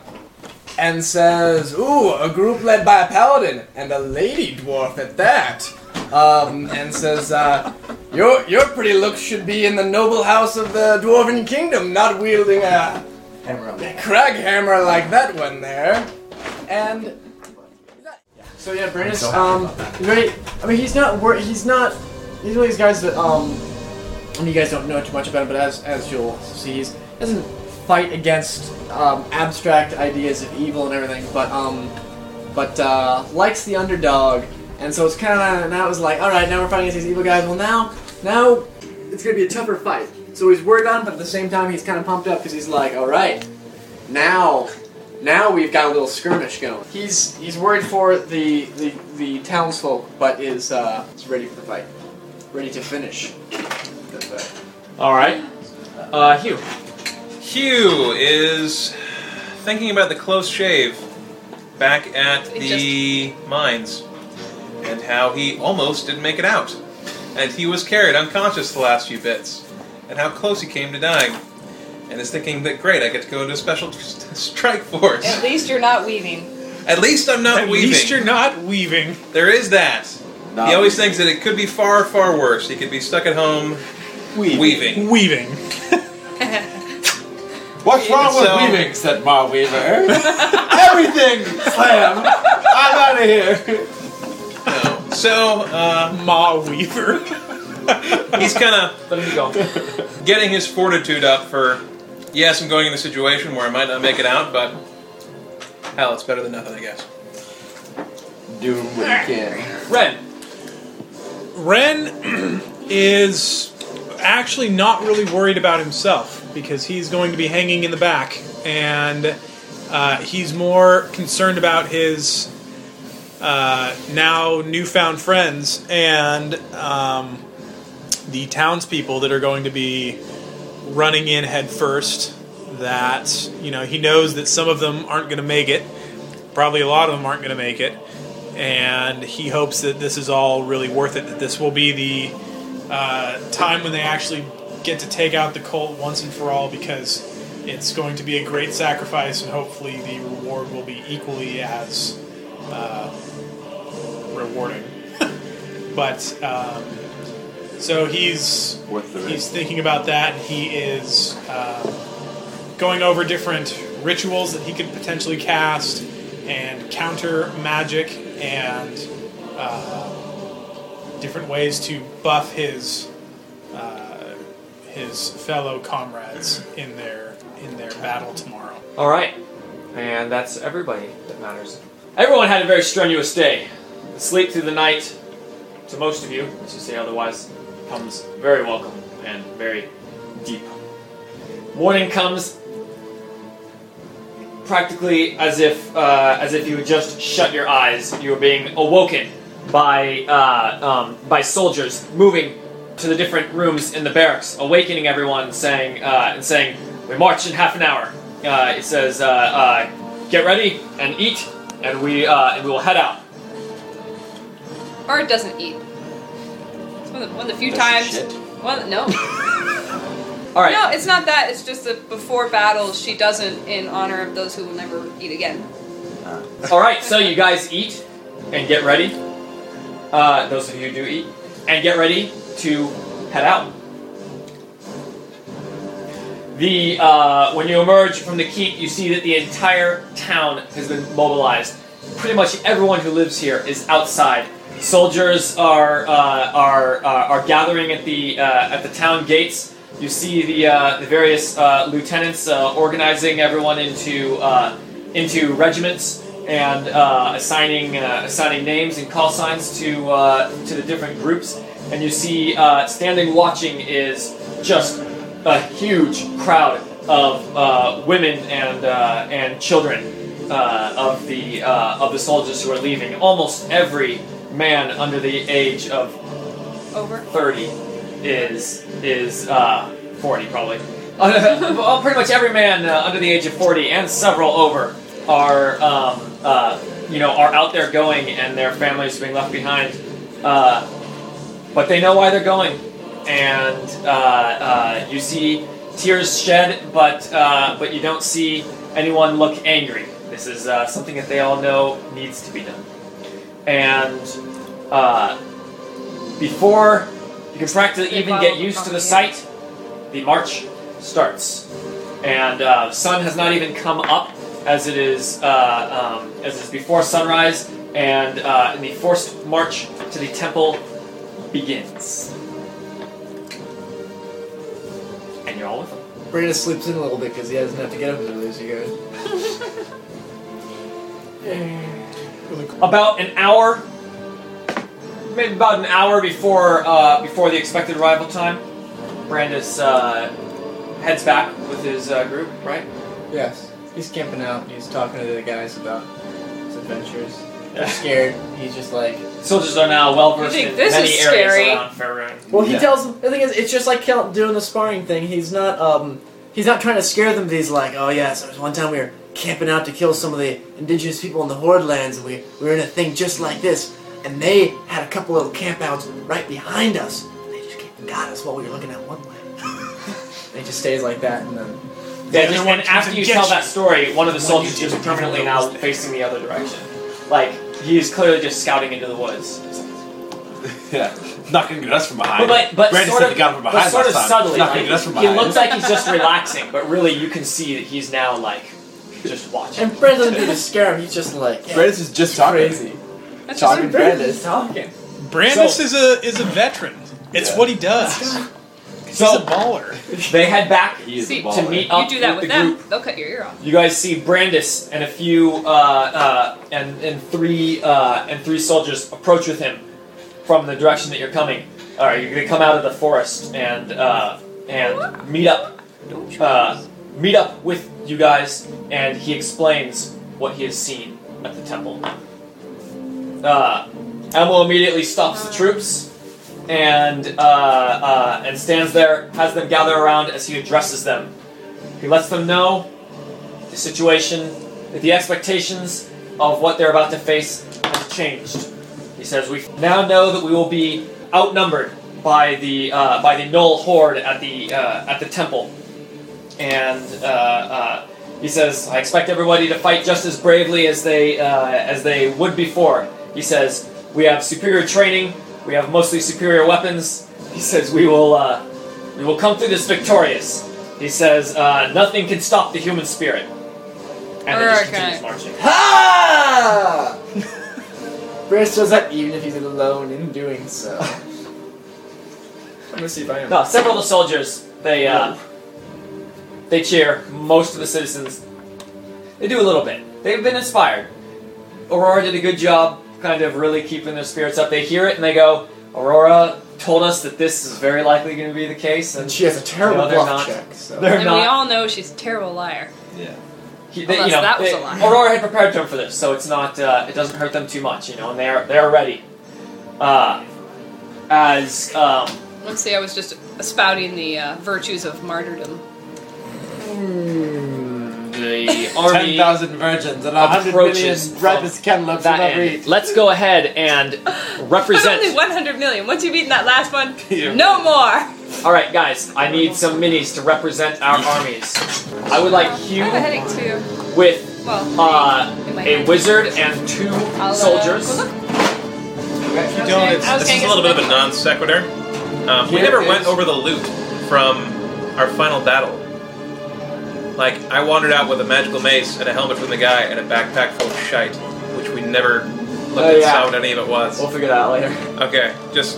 and says, "Ooh, a group led by a paladin and a lady dwarf at that." Um, and says, uh, "Your your pretty looks should be in the noble house of the dwarven kingdom, not wielding a Hammer on a crag hammer like that one there." And so yeah, Brandis, so happy um, about that. very. I mean, he's not. wor- He's not. He's one of these guys that um. And you guys don't know too much about him, but as as you'll see, he doesn't fight against um, abstract ideas of evil and everything, but um, but uh, likes the underdog, and so it's kind of now was like, all right, now we're fighting against these evil guys. Well, now now it's gonna be a tougher fight. So he's worried on, but at the same time he's kind of pumped up because he's like, all right, now now we've got a little skirmish going. He's he's worried for the the, the townsfolk, but is uh, is ready for the fight, ready to finish. The fight. All right, uh, Hugh. Hugh is thinking about the close shave back at It the mines and how he almost didn't make it out. And he was carried unconscious the last few bits, and how close he came to dying. And is thinking that great, I get to go into a special strike force. At least you're not weaving. At least I'm not weaving. At weaving. least you're not weaving. There is that. Not he always weaving. thinks that it could be far, far worse. He could be stuck at home weaving. Weaving. Weaving. What's wrong with So- weaving? said Ma Weaver. Everything! Slam! I'm out of here. No. So uh, Ma Weaver. he's kind of Let me go. getting his fortitude up for yes, I'm going in a situation where I might not make it out, but hell, it's better than nothing, I guess. Do what you can. Ren. Ren is actually not really worried about himself because he's going to be hanging in the back, and uh, he's more concerned about his uh, now newfound friends and um, the townspeople that are going to be running in headfirst. That you know, he knows that some of them aren't going to make it. Probably a lot of them aren't going to make it and he hopes that this is all really worth it. That this will be the uh, time when they actually get to take out the cult once and for all, because it's going to be a great sacrifice, and hopefully the reward will be equally as uh, rewarding. but um, so he's he's thinking about that. and He is um, going over different rituals that he could potentially cast and counter magic and uh, different ways to buff his uh, his fellow comrades in their in their battle tomorrow. All right, and that's everybody that matters. Everyone had a very strenuous day. sleep through the night, to most of you, as you say otherwise, comes very welcome and very deep. Morning comes practically as if uh, as if you had just shut your eyes. You are being awoken by uh, um, by soldiers moving to the different rooms in the barracks, awakening everyone, saying uh, and saying, "We march in half an hour." Uh, it says, uh, uh, "Get ready and eat, and we uh, and we will head out." Or it doesn't eat. It's one of the, one of the few Does times. she shit? One, no. All right. No, it's not that. It's just that before battles, she doesn't in honor of those who will never eat again. All right. So you guys eat and get ready. Uh, those of you who do eat and get ready to head out. The uh, when you emerge from the keep, you see that the entire town has been mobilized. Pretty much everyone who lives here is outside. Soldiers are uh, are uh, are gathering at the uh, at the town gates. You see the uh, the various lieutenants organizing everyone into into regiments and uh, assigning uh, assigning names and call signs to uh, to the different groups. And you see uh, standing watching is just a huge crowd of uh, women and uh, and children uh, of the uh, of the soldiers who are leaving. Almost every man under the age of Over. 30 is is uh, 40 probably. well, pretty much every man uh, under the age of 40 and several over are um, uh, you know are out there going and their families being left behind. Uh, but they know why they're going, and uh, uh, you see tears shed, but uh, but you don't see anyone look angry. This is uh, something that they all know needs to be done, and uh, before you can practically even get used to the sight, the march starts, and uh, the sun has not even come up as it is uh, um, as it is before sunrise, and, uh, and the forced march to the temple begins. And you're all with them. Brandis sleeps in a little bit because he doesn't have to get up as early as you guys. About an hour, maybe about an hour before uh, before the expected arrival time, Brandis uh, heads back with his uh, group. Right? Yes. He's camping out. He's talking to the guys about his adventures. They're scared. He's just like. Soldiers are now well versed You think in this many is areas scary? around Faerun. Well, he Yeah. tells them. The thing is, it's just like Kel doing the sparring thing. He's not. um He's not trying to scare them. But he's like, oh yeah, so there's one time we were camping out to kill some of the indigenous people in the Horde lands, and we, we were in a thing just like this, and they had a couple little campouts right behind us. They just came and got us while we were looking at one way. and he just stays like that, and then Yeah, just, one and comes after you tell you. that story, one of the When soldiers is permanently now things. facing the other direction. Like he's clearly just scouting into the woods. Yeah. Not gonna get us from behind. But but, but sort of, he got him from but sort of time. subtly, Not like, us from he looks like he's just relaxing, but really you can see that he's now like just watching. and Brandon doesn't do to scare him. He's just like yeah, Brandis is just talking. crazy. That's Talking just Brandon Brandis. is talking. Brandis So- is a is a veteran. It's Yeah. what he does. He's So- a baller. They head back He is See, a to baller. meet you do that with with the them, group. they'll cut your ear off. You guys see Brandis and a few uh, uh, and and three uh, and three soldiers approach with him from the direction that you're coming. All right, you're gonna come out of the forest and uh, and meet up uh, meet up with you guys, and he explains what he has seen at the temple. Uh, Emil immediately stops the troops and uh, uh, and stands there, has them gather around as he addresses them. He lets them know the situation, the expectations of what they're about to face has changed. He says, "We now know that we will be outnumbered by the uh, by the Gnoll horde at the uh, at the temple." And uh, uh, he says, "I expect everybody to fight just as bravely as they as they would before." He says, "We have superior training. We have mostly superior weapons." He says, "We will uh, we will come through this victorious." He says, uh, "Nothing can stop the human spirit." And then just Okay. continues marching. Ha! Brandis does that even if he's alone in doing so. I'm gonna see if I am. No, several of the soldiers they uh, they cheer. Most of the citizens they do a little bit. They've been inspired. Aurora did a good job kind of really keeping their spirits up. They hear it and they go, Aurora told us that this is very likely going to be the case, and And she has a terrible No, they're bluff not. check. So. they're and not. we all know she's a terrible liar. He, they, Unless you know, that was they- a lie. Aurora had prepared them for this, so it's not. Uh, it doesn't hurt them too much, you know, and they are they are ready. Uh, as um, Let's see, I was just spouting the uh, virtues of martyrdom. The army thousand virgins and a hundred million approaches ripest cantaloupes that will never end. eat. Let's go ahead and Only represent. 100 million. Once you've eaten that last one, no more. All right, guys, I need some minis to represent our armies. I would like I have a Hugh headache too. with Well, uh, in my a hand. wizard and two I'll, uh, soldiers. go look. If you don't, it's, I was This is a little bit of a non sequitur. Um, we Here never is- went over the loot from our final battle. Like, I wandered out with a magical mace and a helmet from the guy and a backpack full of shite, which we never looked Oh, and yeah. saw what any of it was. We'll figure that out later. Okay, just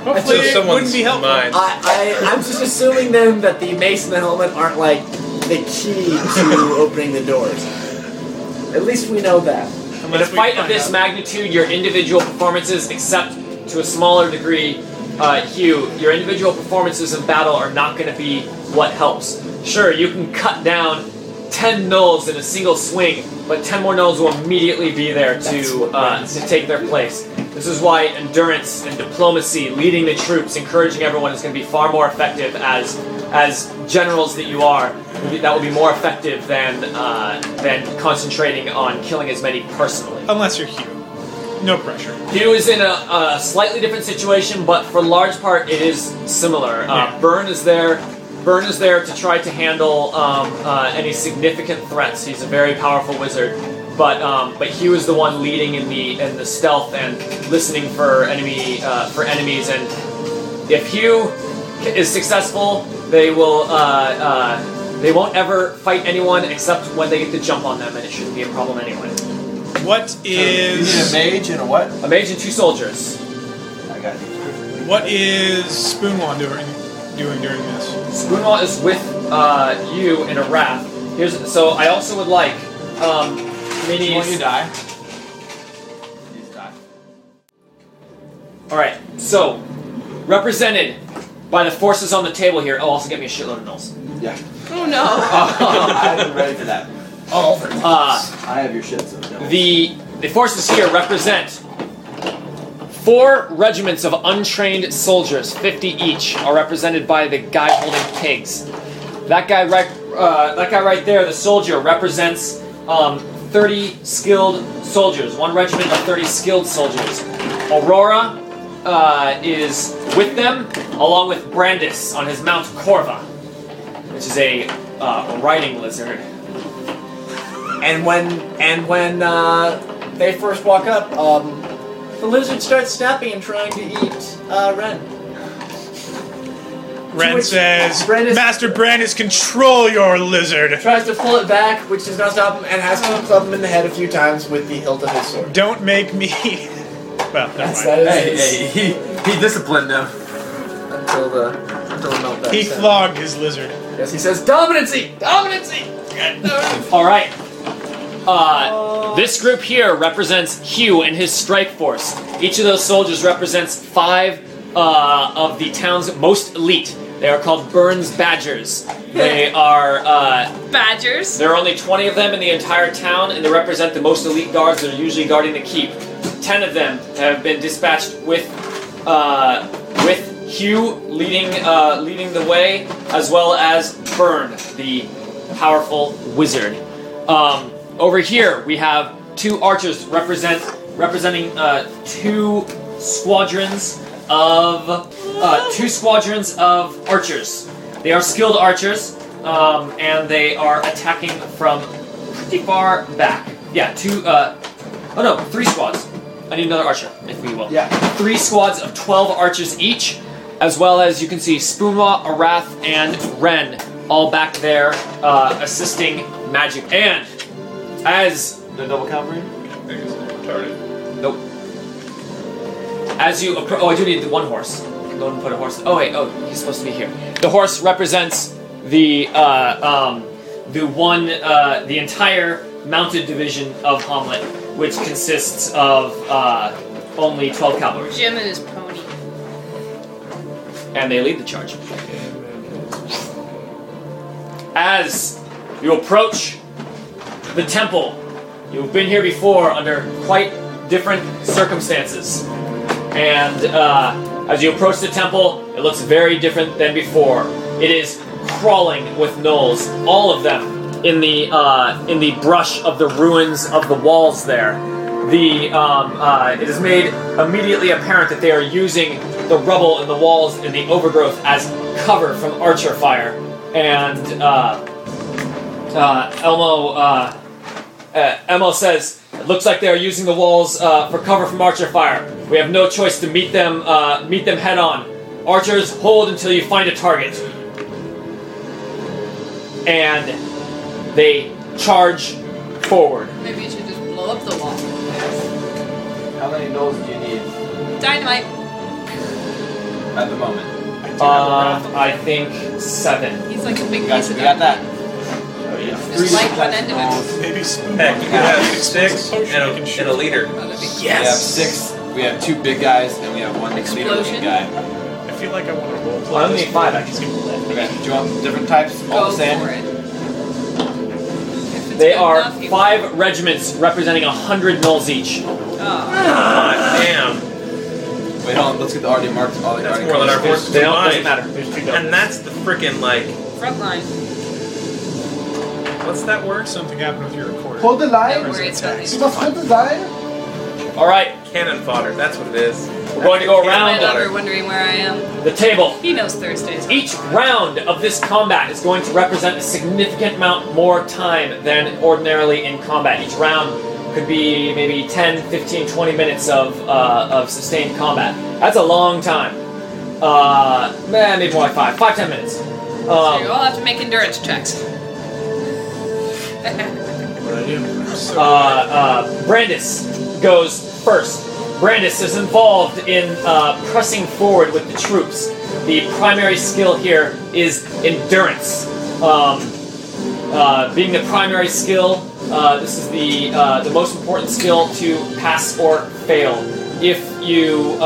hopefully so it someone's wouldn't be helpful. mind. I, I, I'm just assuming then that the mace and the helmet aren't like the key to opening the doors. At least we know that. In a Unless we fight of this out. magnitude, your individual performances, except to a smaller degree, uh, Hugh, your individual performances in battle are not going to be what helps. Sure, you can cut down 10 gnolls in a single swing, but 10 more gnolls will immediately be there to, uh, to take their place. This is why endurance and diplomacy, leading the troops, encouraging everyone is going to be far more effective as as generals that you are. That will be more effective than uh, than concentrating on killing as many personally. Unless you're Hugh. No pressure. Hugh is in a, a slightly different situation, but for large part, it is similar. Uh, Yeah. Burne is there. Burne is there to try to handle um, uh, any significant threats. He's a very powerful wizard, but um, but Hugh is the one leading in the in the stealth and listening for enemy uh, for enemies. And if Hugh is successful, they will uh, uh, they won't ever fight anyone except when they get to jump on them, and it shouldn't be a problem anyway. What You need a mage and a what? A mage and two soldiers. I got you. what is Spoonwand doing doing during this? Spoonwall is with uh, you in a raft. Here's so I also would like um, minis. Won't you die? You die. All right, so represented by the forces on the table here. Oh, also get me a shitload of gnolls. Yeah. Oh no. I wasn't ready for that. Oh, Uh, I have your shit, so no. the the forces here represent four regiments of untrained soldiers, 50 each, are represented by the guy holding pigs. That guy right, uh, that guy right there, the soldier, represents um, 30 skilled soldiers. One regiment of 30 skilled soldiers. Aurora uh, is with them, along with Brandis on his mount Corva, which is a uh, riding lizard. And when and when uh, they first walk up, um, the lizard starts snapping and trying to eat uh, Ren. Ren which- says, Brandis- Master Brandis, control your lizard. Tries to pull it back, which does not stop him, and has to club him in the head a few times with the hilt of his sword. Don't make me. well, never That's, mind. that Hey, hey, he, he disciplined him until the until the meltdown. He set. flogged his lizard. Yes, he says dominancy, dominancy. All right. Uh, this group here represents Hugh and his strike force. Each of those soldiers represents five uh, of the town's most elite. They are called Burne's Badgers. They are. Uh, Badgers. there are only 20 of them in the entire town, and they represent the most elite guards that are usually guarding the keep. Ten of them have been dispatched with uh, with Hugh leading uh, leading the way, as well as Burne, the powerful wizard. Um, over here, we have two archers represent representing uh, two squadrons of uh, two squadrons of archers. They are skilled archers, um, and they are attacking from pretty far back. Yeah, two. Uh, oh no, three squads. I need another archer, if we will. Yeah. Three squads of twelve archers each, as well as you can see Spoonwa, Arath, and Ren all back there uh, assisting magic. And as the double cavalry. Nope. As you approach, oh, I do need the one horse. Go and put a horse. Oh wait, oh, he's supposed to be here. The horse represents the uh, um, the one, uh, the entire mounted division of Hommlet, which consists of uh, only 12 cavalry, Jim and his pony. and they lead the charge. As you approach the temple, you've been here before under quite different circumstances. And uh, as you approach the temple, it looks very different than before. It is crawling with gnolls, all of them in the uh, in the brush of the ruins of the walls. There, the um, uh, it is made immediately apparent that they are using the rubble in the walls and the overgrowth as cover from archer fire. And uh, uh, Elmo uh, Elmo says, "It looks like they are using the walls uh, for cover from archer fire. We have no choice to meet them uh, meet them head on. Archers, hold until you find a target." And they charge forward. Maybe you should just blow up the wall. How many gnolls do you need Dynamite. at the moment? Um, I think seven. He's like a big Got, piece we got that. Just light one end of it. Maybe spoon. Heck, you could have six and you a, can and shoot. a leader. Oh, We have Yes. six. We have two big guys, and we have one leader Explosion. guy. I feel like I want to roll play. Well, I only this need five, one. actually. Okay. Do you want different types? All Go the same. for it. If it's They good are enough, you- five regiments representing a hundred gnolls each. Oh. Ah, damn. Wait, hold on. Let's get the already marked. All the That's already more than our marked. forces They don't doesn't matter. There's two And that's the freaking like. Front line. What's that word? Something happened with your recorder. Hold the line. worry, it's not these. must hold the line. All right, Cannon fodder. That's what it is. we're going to go My around lover wondering where I am. the table. He knows Thursdays. Each round of this combat is going to represent a significant amount more time than ordinarily in combat. Each round could be maybe 10, 15, 20 minutes of, uh, of sustained combat. That's a long time. Uh, eh, maybe more like five, five, ten minutes. So you Um, all have to make endurance checks. Uh, uh, Brandis goes first. Brandis is involved in uh, pressing forward with the troops. The primary skill here is endurance. Um, uh, being the primary skill, uh, this is the uh, the most important skill to pass or fail. If you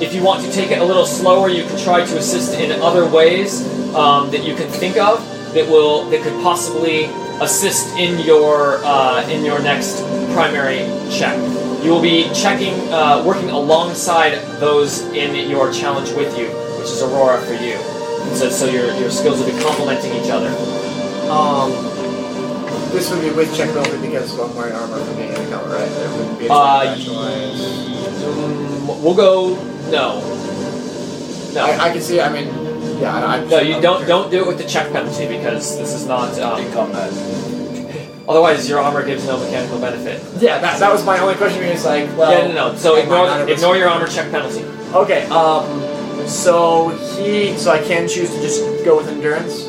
if you want to take it a little slower, you can try to assist in other ways um, that you can think of that will that could possibly assist in your uh, in your next primary check. You will be checking, uh, working alongside those in your challenge with you, which is Aurora for you. So, so your, your skills will be complementing each other. Um, this would be with check ability because I'm wearing armor being in the color, right? There wouldn't be a Uh, specialized- Mm, we'll go no. No. I, I can see. I mean, yeah. I, no, you don't don't do it with the check penalty because this is not. Um, combat. otherwise, your armor gives no mechanical benefit. Yeah, that, that was my only question. It's like, well, yeah, no, no. So I not ignore ignore your armor check penalty. Okay. Um, so he, so I can choose to just go with endurance.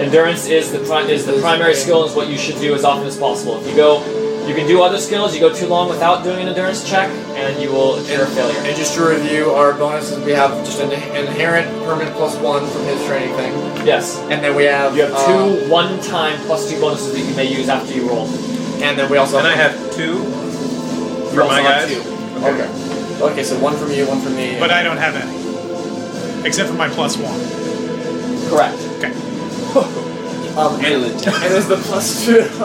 Endurance is the pri- is the primary skill. Is what you should do as often as possible. If you go, you can do other skills. You go too long without doing an endurance check, and you will incur failure. And just to review our bonuses, we have just an inherent permanent plus one from his training thing, Yes. and then we have You have uh, two one-time plus two bonuses that you may use after you roll. and then we also And I have two You for my have guys. two. Okay. Okay, so one from you, one from me. But I don't have any. Except for my plus one. Correct. Okay. um, and, Really? and there's the plus two.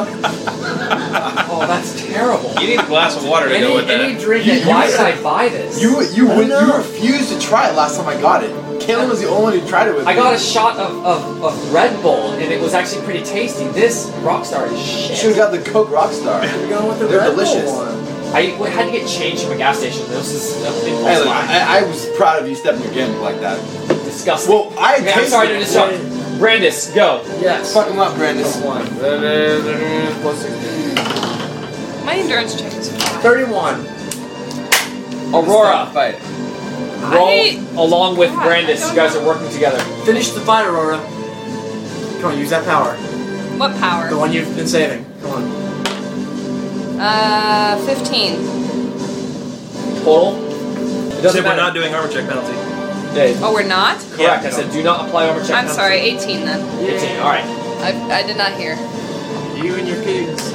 Oh, that's terrible. You need a glass of water to go any, with that. any drink You- that Why did I buy this? You you would, you refused to try it last time I got it. Caitlin was the only one who tried it with I me. got a shot of, of, of Red Bull, and it was actually pretty tasty. This Rockstar is You should have got the Coke Rockstar. You're going with the They're Red Bull delicious. one. I w- had to get change from a gas station. This is an impulse Hey, look. I, I was proud of you stepping your game like that. Disgusting. Well, I Okay, I'm sorry to it. disrupt. Brandis, go. Yes. Fuck him up, Brandis. one. That is- that is plus 16. My endurance check is five. 31. Aurora, Fight. roll I- along with God, I Brandis. don't You guys know. are working together. Finish the fight, Aurora. Come on, use that power. What power? The one you've been saving. Come on. Uh, 15. Total. It doesn't Said we're matter. not doing armor check penalty. Yeah, Oh, we're not? correct. I said do not apply armor check. I'm penalty. sorry, 18 then. 18, All right. I, I did not hear. You and your pigs.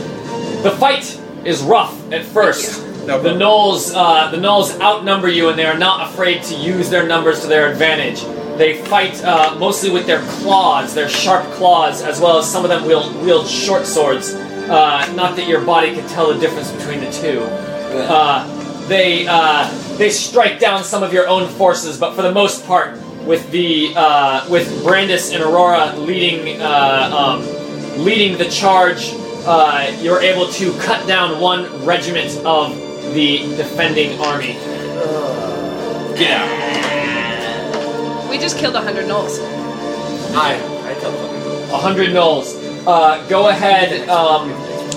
the fight is rough at first. No The problem. Gnolls, uh, the Gnolls outnumber you, and they are not afraid to use their numbers to their advantage. They fight uh, mostly with their claws, their sharp claws, as well as some of them wield, wield short swords. Uh, not that your body can tell the difference between the two. They uh, they strike down some of your own forces, but for the most part, with the uh, with Brandis and Aurora leading uh, um, leading the charge, uh, you're able to cut down one regiment of the defending army. Get out. We just killed a 100 gnolls. I, I tell them. A hundred gnolls. Uh, go ahead, um,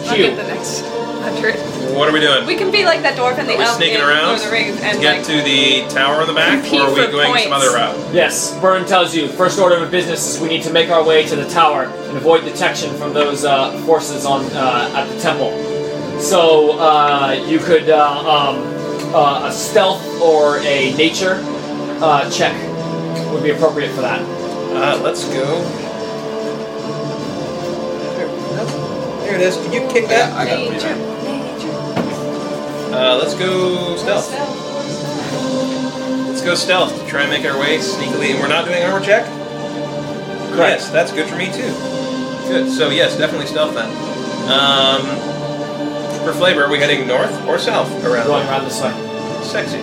I'll Hugh. get the next 100. What are we doing? We can be like that dwarf in the Are we elf sneaking in around Lord of the Rings and get like to the tower in the back, compete or are we for going some other route? Yes, Burne tells you. First order of business is we need to make our way to the tower and avoid detection from those uh, forces on uh, at the temple. So uh, you could uh, um, uh, a stealth or a nature uh, check would be appropriate for that. Uh, let's go. There, no, it is. Can you kick that? I got it. nature, Yeah. nature. Uh, let's go stealth. Stealth. Let's go stealth to try and make our way sneakily. And we're not doing armor check? Yes, that's good for me too. Good. So yes, definitely stealth then. Um, for flavor, are we heading north or south around? Going around this way. Sexy.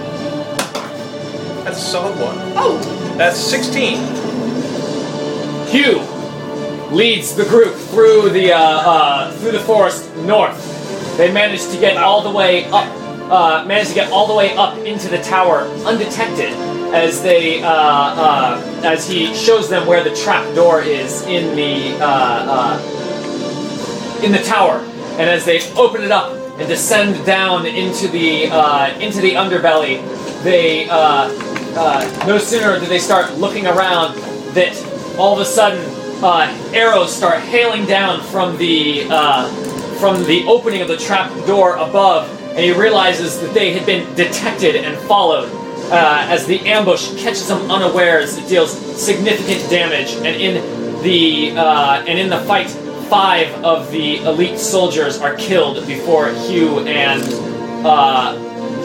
That's a solid one. Oh! That's 16. Hugh leads the group through the uh, uh, through the forest north. They manage to get all the way up. Uh, manage to get all the way up into the tower undetected as they uh, uh, as he shows them where the trap door is in the uh, in the tower. And as they open it up and descend down into the into the underbelly, they no sooner do they start looking around that all of a sudden uh, arrows start hailing down from the uh, from the opening of the trap door above, and he realizes that they had been detected and followed. Uh, as the ambush catches them unawares, it deals significant damage, and in the uh, and in the fight, five of the elite soldiers are killed before Hugh and uh,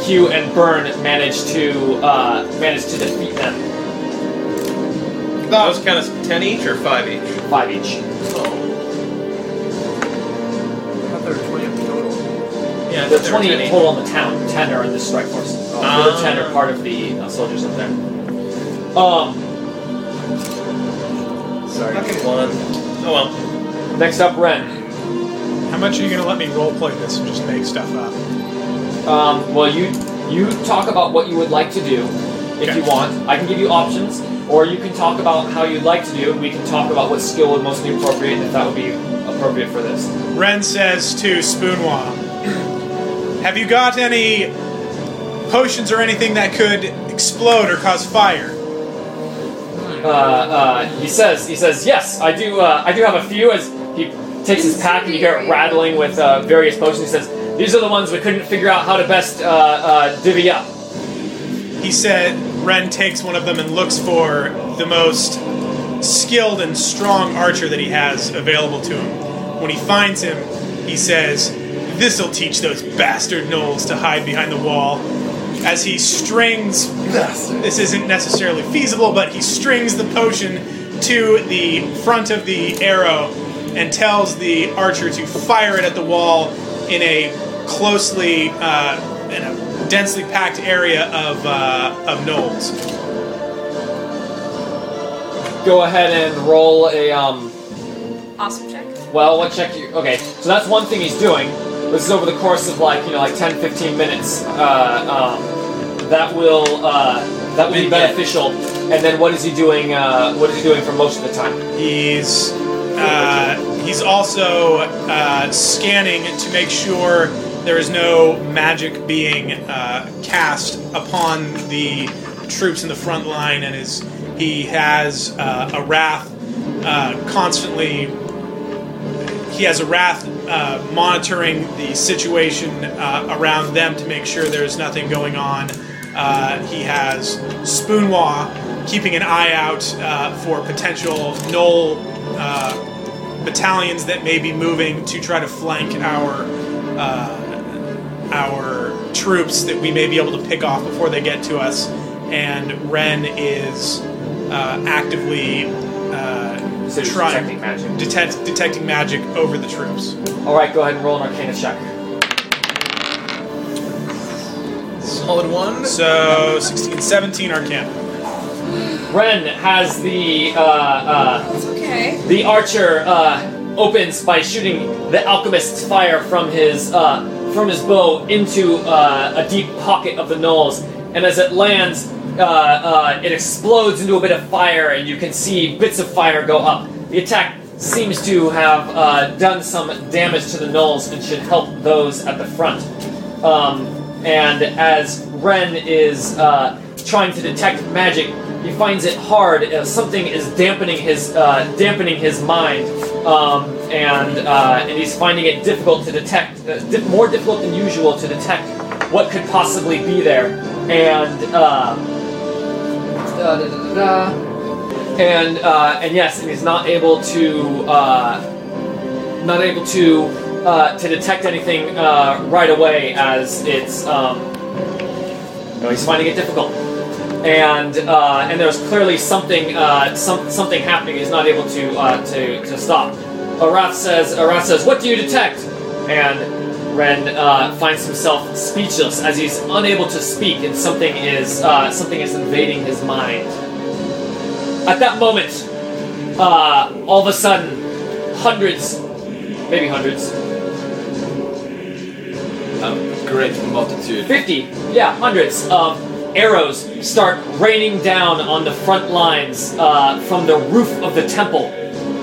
Hugh and Burne manage to uh, manage to defeat them. Those count as 10 each or 5 each? Five each. I thought there were 20 of total. Yeah, I The thought they were 20 10 each. total on the town. 10 are in the strike force. the Ah. 10 are part of the uh, soldiers up there. Um, Sorry. Fucking one. Oh well. next up, Ren. How much are you gonna let me roleplay this and just make stuff up? Um, well, you you talk about what you would like to do if Okay. you want. I can give you options, or you can talk about how you'd like to do, and we can talk about what skill would most be appropriate, and if that would be appropriate for this. Ren says to Spoonwa, "Have you got any potions or anything that could explode or cause fire?" uh, uh, he says, he says, yes, I do. Uh, I do have a few. As he takes his pack and you hear it rattling with uh, various potions. He says, these are the ones we couldn't figure out how to best uh, uh, divvy up. He said Ren takes one of them and looks for the most skilled and strong archer that he has available to him. When he finds him, he says, This'll teach those bastard gnolls to hide behind the wall. As he strings, this isn't necessarily feasible, but he strings the potion to the front of the arrow and tells the archer to fire it at the wall in a closely, uh, in a densely packed area of, uh, of gnolls. Go ahead and roll a. Um, Awesome check. well, what check you? Okay, so that's one thing he's doing. This is over the course of like you know like 10, 15 minutes. Uh, um, that will uh, that will be beneficial. And then what is he doing? Uh, what is he doing for most of the time? He's uh, he's also uh, scanning to make sure there is no magic being uh, cast upon the troops in the front line, and is he has uh, Arath uh, constantly. He has Arath uh, monitoring the situation uh, around them to make sure there's nothing going on. He has Spoonwa keeping an eye out for potential Gnoll battalions that may be moving to try to flank our uh, our troops that we may be able to pick off before they get to us. And Ren is uh, actively uh, So trying detecting magic. detect, detecting magic over the troops. All right, go ahead and roll an Arcana check. Solid one. So 16, 17 Arcana. Ren has the uh, uh, okay. the archer uh, opens by shooting the alchemist's fire from his uh, from his bow into uh, a deep pocket of the gnolls, and as it lands, uh, uh, it explodes into a bit of fire, and you can see bits of fire go up. The attack seems to have uh, done some damage to the gnolls and should help those at the front. Um, and as Ren is uh, trying to detect magic, he finds it hard. Uh, something is dampening his uh, dampening his mind, um, and uh, and he's finding it difficult to detect, uh, di- more difficult than usual to detect what could possibly be there. And uh, and and yes, and he's not able to not able to to detect anything right away as it's um, no, he's finding it difficult. And uh, and there's clearly something uh, some, something happening. He's not able to uh, to, to stop. Arath says Arath says, "What do you detect?" And Ren uh, finds himself speechless as he's unable to speak, and something is uh, something is invading his mind. At that moment, uh, all of a sudden, hundreds, maybe hundreds, A great multitude. 50, yeah, hundreds of arrows start raining down on the front lines uh, from the roof of the temple.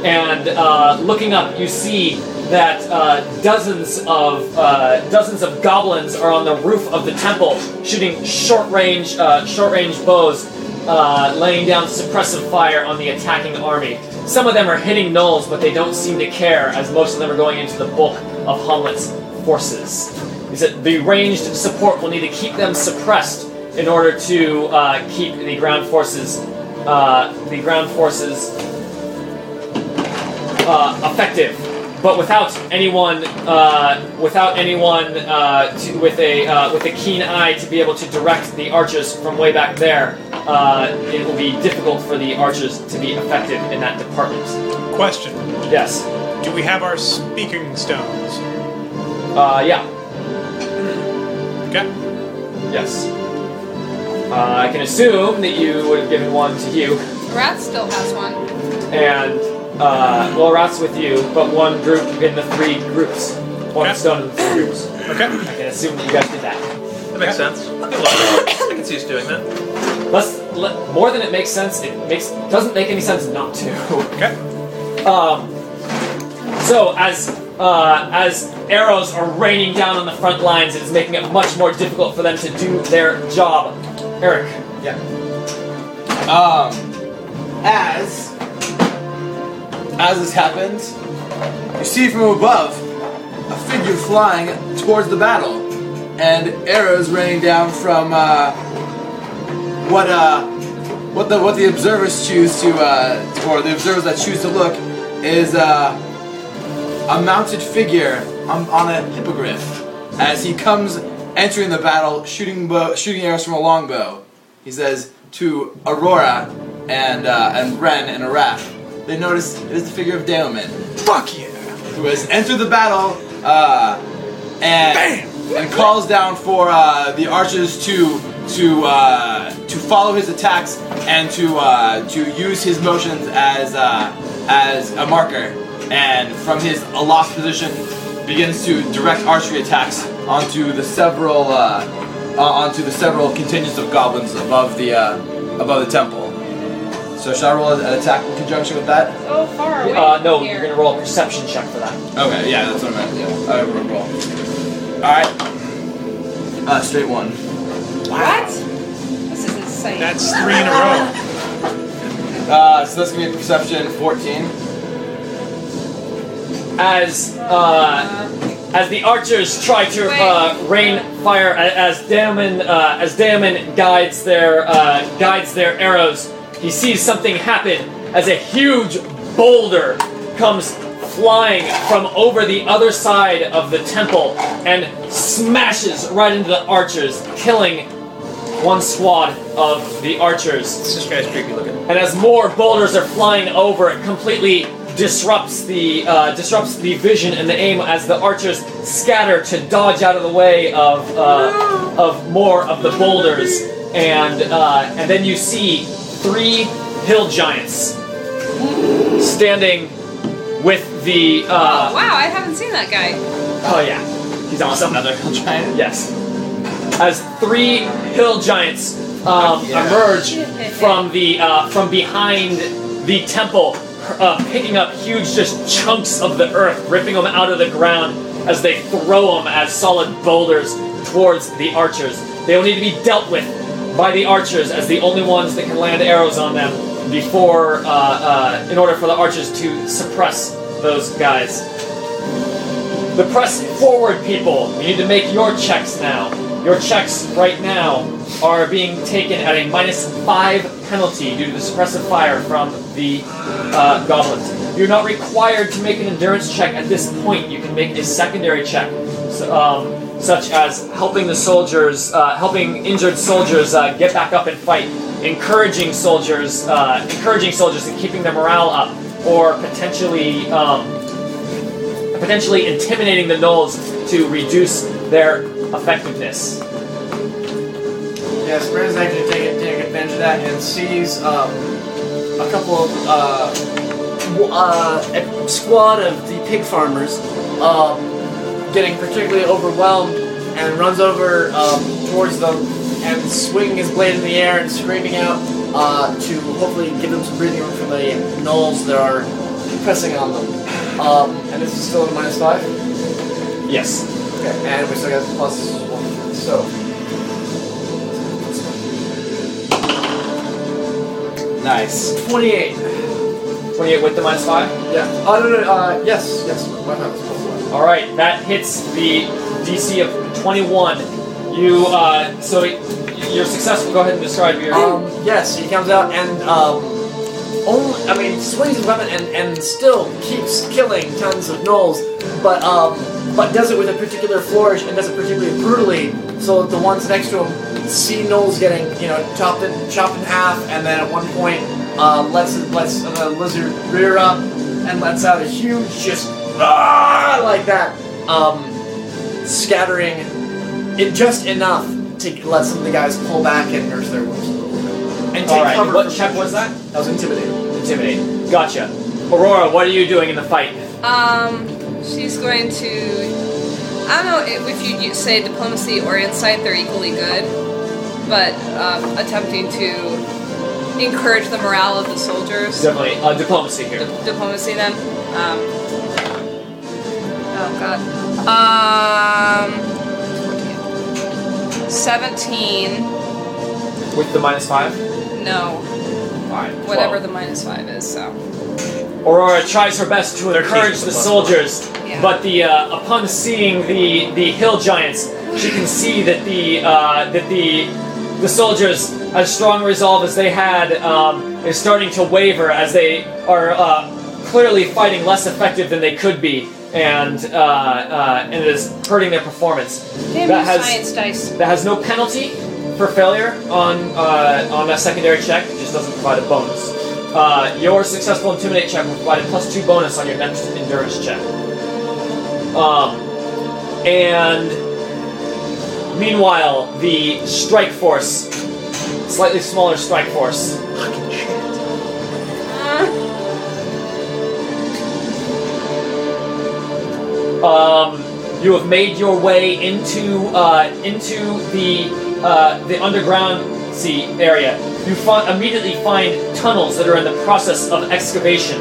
And uh, looking up, you see that uh, dozens of uh, dozens of goblins are on the roof of the temple, shooting short range uh, short range bows, uh, laying down suppressive fire on the attacking army. Some of them are hitting gnolls, but they don't seem to care, as most of them are going into the bulk of Hommlet's forces. He said the ranged support will need to keep them suppressed in order to uh, keep the ground forces uh, the ground forces uh, effective. But without anyone, uh, without anyone uh, to, with a uh, with a keen eye to be able to direct the archers from way back there, uh, it will be difficult for the archers to be effective in that department. Question: Yes. Do we have our speaking stones? Uh, yeah. Okay. Yes. Uh, I can assume that you would have given one to Hugh. Rat still has one. and uh, well, Rat's with you, but one group in the three groups. One Okay. stone in the three groups. Okay. I can assume that you guys did that. That makes sense. I can see us doing that. Less, le- more than it makes sense, it makes doesn't make any sense not to. Okay. Um, so as uh, as arrows are raining down on the front lines, it is making it much more difficult for them to do their job. Eric, Yeah. Um, as as this happens, you see from above a figure flying towards the battle, and arrows raining down from uh, what uh, what the what the observers choose to uh, or the observers that choose to look is uh, a mounted figure on, on a hippogriff as he comes entering the battle, shooting bow, shooting arrows from a longbow. He says to Aurora and uh, and Ren and Arath. They notice it is the figure of Daemon. Fuck yeah! Who has entered the battle uh, and and calls down for uh, the archers to to uh, to follow his attacks and to uh, to use his motions as uh, as a marker. And from his aloft position, begins to direct archery attacks onto the several uh, uh, onto the several contingents of goblins above the uh, above the temple. So should I roll an attack in conjunction with that? So far away. uh, no, from you're gonna roll a perception check for that. Okay, yeah, that's what I meant. Yeah, I will roll. All right. Uh, straight one. What? This is insane. That's three in a row. Uh, so that's gonna be a perception 14. As uh, as the archers try to uh, rain fire, as Damon uh, as Daemon guides their uh, guides their arrows, he sees something happen as a huge boulder comes flying from over the other side of the temple and smashes right into the archers, killing one squad of the archers. This guy's creepy looking. And as more boulders are flying over, it completely disrupts the uh, disrupts the vision and the aim as the archers scatter to dodge out of the way of uh, of more of the boulders. And uh, and then you see three hill giants standing with the. Oh Uh, wow, I haven't seen that guy. oh yeah, he's awesome. Another hill giant. Yes. As three hill giants um, Yeah. emerge from the uh, from behind the temple, uh, picking up huge just chunks of the earth, ripping them out of the ground as they throw them as solid boulders towards the archers. They will need to be dealt with by the archers as the only ones that can land arrows on them before, uh, uh, in order for the archers to suppress those guys. The press forward people. You need to make your checks now. Your checks right now are being taken at a minus five penalty due to the suppressive fire from the uh, goblins. You're not required to make an endurance check at this point. You can make a secondary check, so, um, such as helping the soldiers, uh, helping injured soldiers uh, get back up and fight, encouraging soldiers, uh, encouraging soldiers and keeping their morale up, or potentially. Um, potentially intimidating the gnolls to reduce their effectiveness. Yeah, Spray's actually taking, taking advantage of that and sees um, a couple of uh, uh, a squad of the pig farmers um, getting particularly overwhelmed and runs over um, towards them and swinging his blade in the air and screaming out uh, to hopefully give them some breathing room from the gnolls that are pressing on them. Um, and this is still a minus five. Yes. Okay, and we still got plus one. So. Nice. 28. 28 with the minus 5? Yeah. Oh, no, no, uh, yes, yes. My one. Alright, that hits the DC of 21. You, uh, so you're successful. Go ahead and describe your. Um, yes, he comes out and, um, only, I mean, swings his weapon and, and still keeps killing tons of gnolls, but, um, but does it with a particular flourish and does it particularly brutally, so that the ones next to him see gnolls getting, you know, chopped in, chopped in half, and then at one point, uh, lets, lets the lizard rear up and lets out a huge, just, ah, like that, um, scattering in just enough to let some of the guys pull back and nurse their wounds. And take Alright, cover what from check was that? That was intimidating. Intimidate. Gotcha. Aurora, what are you doing in the fight? Um, she's going to. I don't know if if you you say diplomacy or insight, they're equally good, but um, attempting to encourage the morale of the soldiers. Definitely. Uh, diplomacy here. Di- diplomacy then. Um, oh god. Um, 17. With the minus 5? No, Alright. whatever the minus 5 is, so. Aurora tries her best to encourage the the soldiers, Yeah. but the uh, upon seeing the the hill giants, she can see that the uh, that the the soldiers, as strong resolve as they had, um, is starting to waver as they are uh, clearly fighting less effective than they could be, and uh, uh, and it is hurting their performance. Damn that has science dice. that has no penalty for failure on uh, on a secondary check. It just doesn't provide a bonus. Uh, your successful intimidate check will provide a plus two bonus on your next endurance check. Um, and meanwhile, the strike force, slightly smaller strike force, um, you have made your way into uh, into the uh, the underground sea area. You fi- immediately find tunnels that are in the process of excavation.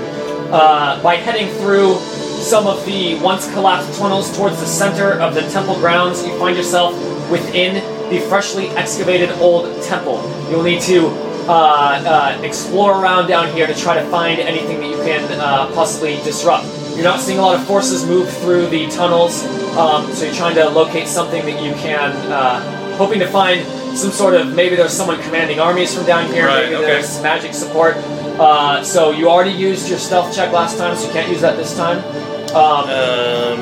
Uh, by heading through some of the once collapsed tunnels towards the center of the temple grounds, you find yourself within the freshly excavated old temple. You'll need to uh, uh, explore around down here to try to find anything that you can uh, possibly disrupt. You're not seeing a lot of forces move through the tunnels, um, so you're trying to locate something that you can, uh, hoping to find some sort of maybe there's someone commanding armies from down here, Right, maybe okay. there's magic support. Uh, so you already used your stealth check last time, so you can't use that this time. Um, Um,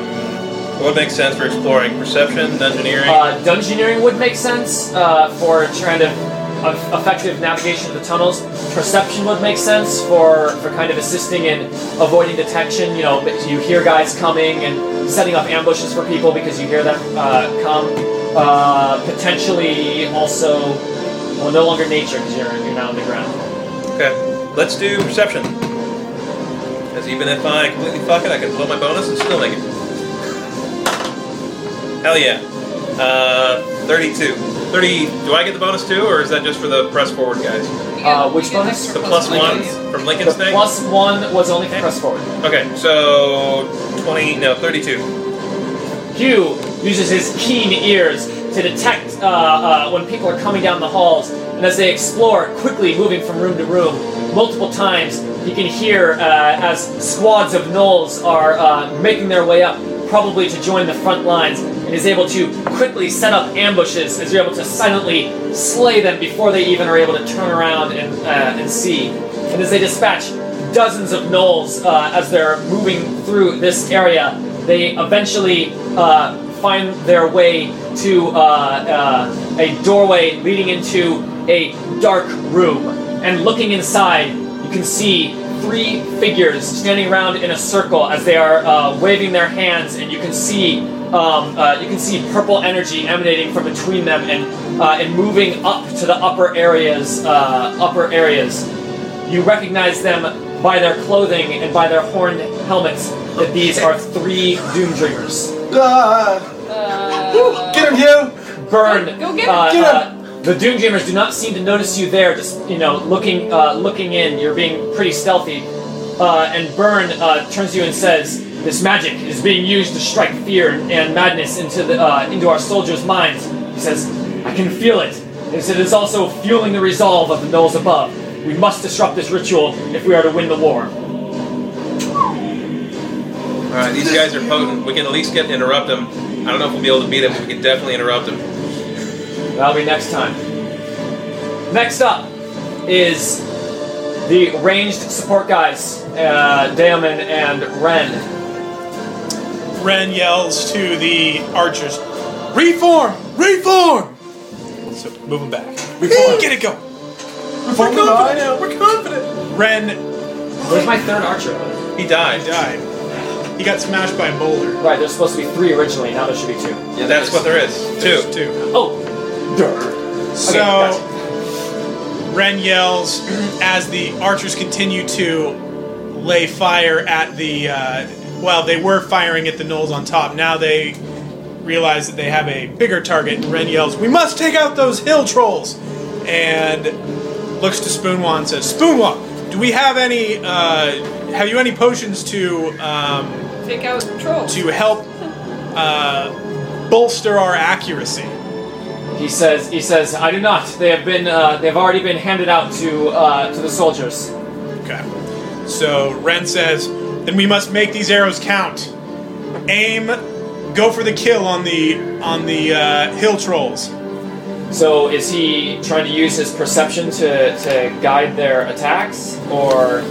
what makes sense for exploring? Perception, dungeoneering. Uh, dungeoneering would make sense uh, for of of effective navigation of the tunnels. Perception would make sense for, for kind of assisting in avoiding detection. You know, you hear guys coming and setting up ambushes for people because you hear them uh, come. Uh, potentially also, well, no longer nature because you're, you're now on the ground. okay, let's do perception. Because even if I completely fuck it, I can blow my bonus and still make it. Hell yeah. Uh, 32. 30. Do I get the bonus too, or is that just for the press forward guys? Uh, which you bonus? The plus one from Lincoln's The thing? plus one was only for press forward. Okay, so 20. No, 32. Hugh uses his keen ears to detect uh, uh, when people are coming down the halls, and as they explore, quickly moving from room to room, multiple times, he can hear uh, as squads of gnolls are uh, making their way up, probably to join the front lines, and is able to quickly set up ambushes as you're able to silently slay them before they even are able to turn around and, uh, and see. And as they dispatch dozens of gnolls uh, as they're moving through this area, they eventually uh, find their way to uh, uh, a doorway leading into a dark room. And looking inside, you can see three figures standing around in a circle as they are uh, waving their hands, and you can see um, uh, you can see purple energy emanating from between them and uh, and moving up to the upper areas uh, upper areas. You recognize them by their clothing and by their horned helmets that these are three Doom Dreamers. Ah, Uh, get him, Hugh! Burne. Go- go get uh, him. uh, the Doom Dreamers do not seem to notice you there. Just you know, looking uh, looking in. You're being pretty stealthy. Uh, and Burne uh, turns to you and says, "This magic is being used to strike fear and madness into the uh, into our soldiers' minds." He says, "I can feel it. He said, It is also fueling the resolve of the gnolls above. We must disrupt this ritual if we are to win the war." Alright, these guys are potent. We can at least get to interrupt them. I don't know if we'll be able to beat them, but we can definitely interrupt them. That'll be next time. Next up is the ranged support guys, uh, Daemon and Ren. Ren yells to the archers, "Reform! Reform!" So move them back. Reform. Get it going. We're confident. We're confident. Ren Where's my third archer? He died. He died. He got smashed by a boulder. Right, there's supposed to be three originally. Now there should be two. Yeah, That's what there is. There's Two. two. Oh, Durr. So gotcha. Ren yells as the archers continue to lay fire at the. Uh, well, they were firing at the gnolls on top. Now they realize that they have a bigger target. And Ren yells, "We must take out those hill trolls!" And looks to Spoonwa and says, "Spoonwa, do we have any? Uh, have you any potions to um, Take out trolls. to help uh, bolster our accuracy?" He says. He says. I do not. They have been. Uh, they have already been handed out to uh, to the soldiers. Okay. So Ren says, then we must make these arrows count. Aim, go for the kill on the on the uh, hill trolls. So is he trying to use his perception to, to guide their attacks, or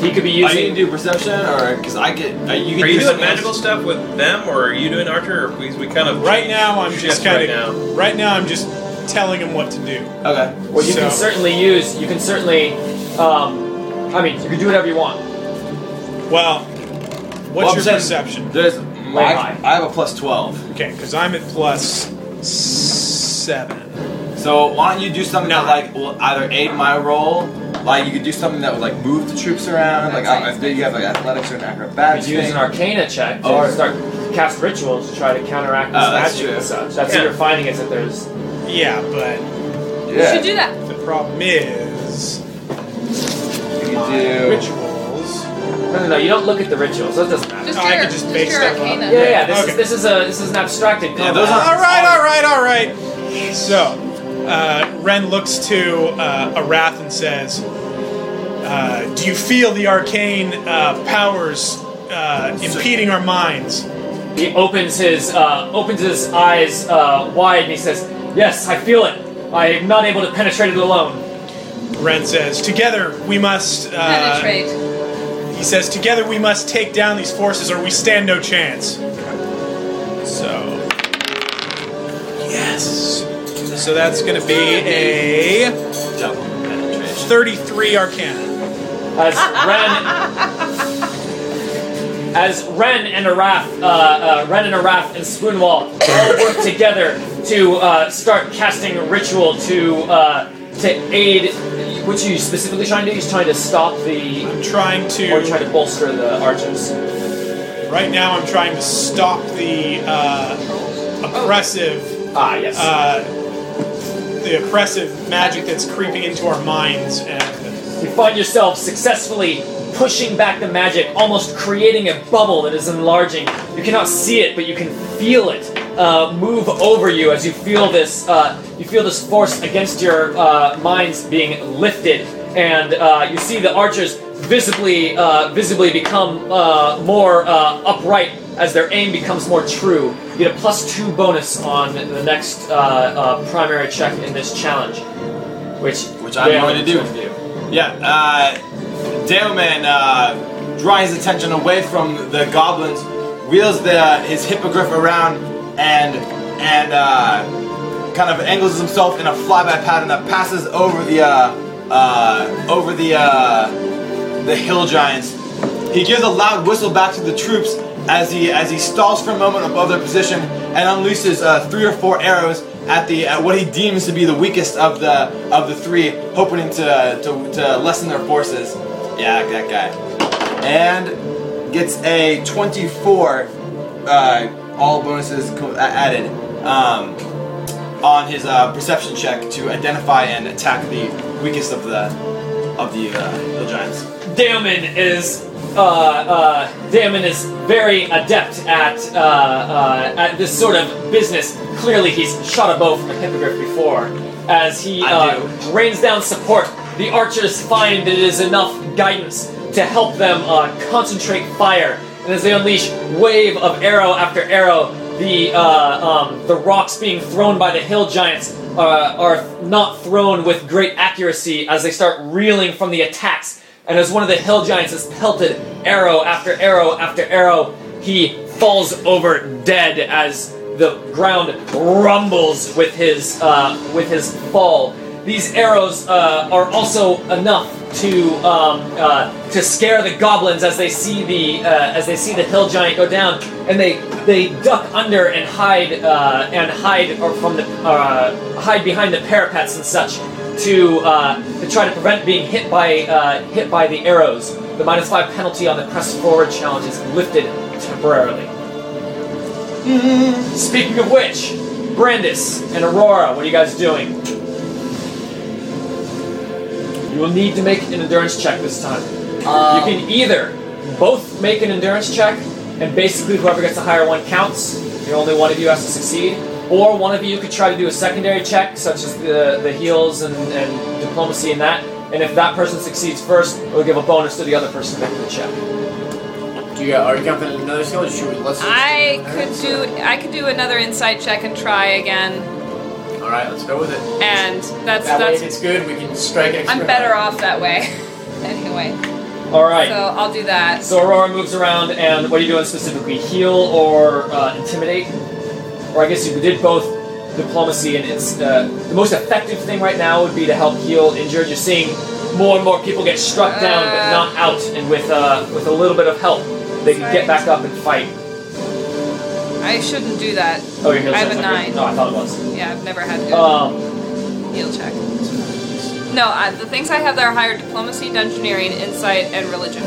he could be Are you using? gonna do perception, or because I get? Are you, can Are do you doing magical else? stuff with them, or are you doing Archer, or we, we kind of Right now, I'm just kind right of now? right now. I'm just telling him what to do. Okay. Well, you can So- certainly use. You can certainly. Um, I mean, you can do whatever you want. Well, what's Well, I'm your saying- perception? There's. Way I, high. I have a plus twelve. Okay, because I'm at plus seven. So why don't you do something that like will either aid my role, like you could do something that would like move the troops around, like I, I you have like athletics or an You acrobatics. could use an Arcana check to Or- start cast rituals to try to counteract this Oh, that's magic and such. That's Yeah. what you're finding is that there's. Yeah, but You should do that. the problem is You my do. rituals. No, no, no. You don't look at the rituals. That doesn't matter. Just Oh, I your, could just just make your stuff up. arcana. yeah, yeah. This Okay. is this is a this is an abstracted. Yeah, those are- All right, all right, all right. So, uh, Ren looks to uh, Arath and says, uh, "Do you feel the arcane uh, powers uh, impeding our minds?" He opens his uh, opens his eyes uh, wide and he says, "Yes, I feel it. I am not able to penetrate it alone." Ren says, "Together we must." Uh, Penetrate. He says, "Together we must take down these forces, or we stand no chance." So, yes. So that's going to be a Double penetration. 33 Arcana. As Ren, as Ren and Arath, uh, uh, Ren and Arath and Spoonwall all work together to uh, start casting a ritual to uh, to aid. What are you specifically trying to do? He's trying to stop the, I'm trying to. or trying to. to bolster the archers. Right now, I'm trying to stop the uh, oppressive, Ah, yes. uh, the oppressive magic that's creeping into our minds, and You find yourself successfully pushing back the magic, almost creating a bubble that is enlarging. You cannot see it, but you can feel it uh, move over you as you feel this. Uh, you feel this force against your uh, minds being lifted, and uh, you see the archers visibly, uh, visibly become uh, more uh, upright as their aim becomes more true. You get a plus two bonus on the next uh, uh, primary check in this challenge, which Which I'm Dale going to do. Yeah, uh, Dailman, uh, drawing his attention away from the goblins, wheels the, his hippogriff around and and uh, kind of angles himself in a flyby pattern that passes over the uh, uh, over the uh, the hill giants. He gives a loud whistle back to the troops as he as he stalls for a moment above their position and unleashes uh, three or four arrows at the at what he deems to be the weakest of the of the three, hoping to to, to lessen their forces. Yeah, that guy, and gets a 24. Uh, all bonuses added um, on his uh, perception check to identify and attack the weakest of the of the uh, hill giants. Damon is uh, uh, Damon is very adept at uh, uh, at this sort of business. Clearly, he's shot a bow from a hippogriff before. As he uh, rains down support, the archers find that it is enough guidance to help them uh, concentrate fire. And as they unleash wave of arrow after arrow, the uh, um, the rocks being thrown by the hill giants uh, are not thrown with great accuracy as they start reeling from the attacks. And as one of the hill giants is pelted arrow after arrow after arrow, he falls over dead as the ground rumbles with his uh, with his fall. These arrows uh, are also enough to um, uh, to scare the goblins as they see the uh, as they see the hill giant go down, and they they duck under and hide uh, and hide or from the uh, hide behind the parapets and such to uh, to try to prevent being hit by uh, hit by the arrows. The minus five penalty on the press forward challenge is lifted temporarily. Speaking of which, Brandis and Aurora, what are you guys doing? You will need to make an endurance check this time. you can either both make an endurance check, and basically whoever gets the higher one counts. The only one of you has to succeed. Or one of you could try to do a secondary check, such as the, the heals and, and diplomacy and that. And if that person succeeds first, it will give a bonus to the other person making the check. Do you, are you confident in another skill? Or should we, let's I could do I could do another insight check and try again, All right, let's go with it. and that's That way, that's it's good, we can strike extra. I'm better off that way. anyway, All right. so I'll do that. So Aurora moves around, and what are you doing specifically? Heal or uh, intimidate? Or I guess you did both diplomacy, and it's uh, the most effective thing right now would be to help heal injured. You're seeing more and more people get struck down, but Uh. not out, and with uh, with a little bit of help, they can get back up and fight. I shouldn't do that. Oh, your heal I have a not nine. No, I thought it was. Yeah, I've never had to Um, heal check. No, uh, the things I have that are higher diplomacy, dungeoneering, insight, and religion.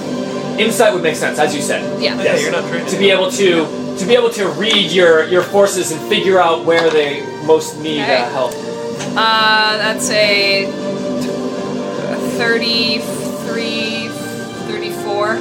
insight would make sense, as you said. Yeah. Yes. you're not trained to be able to to be able to read your your forces and figure out where they most need Okay. uh, help. Uh, that's a 33, 34.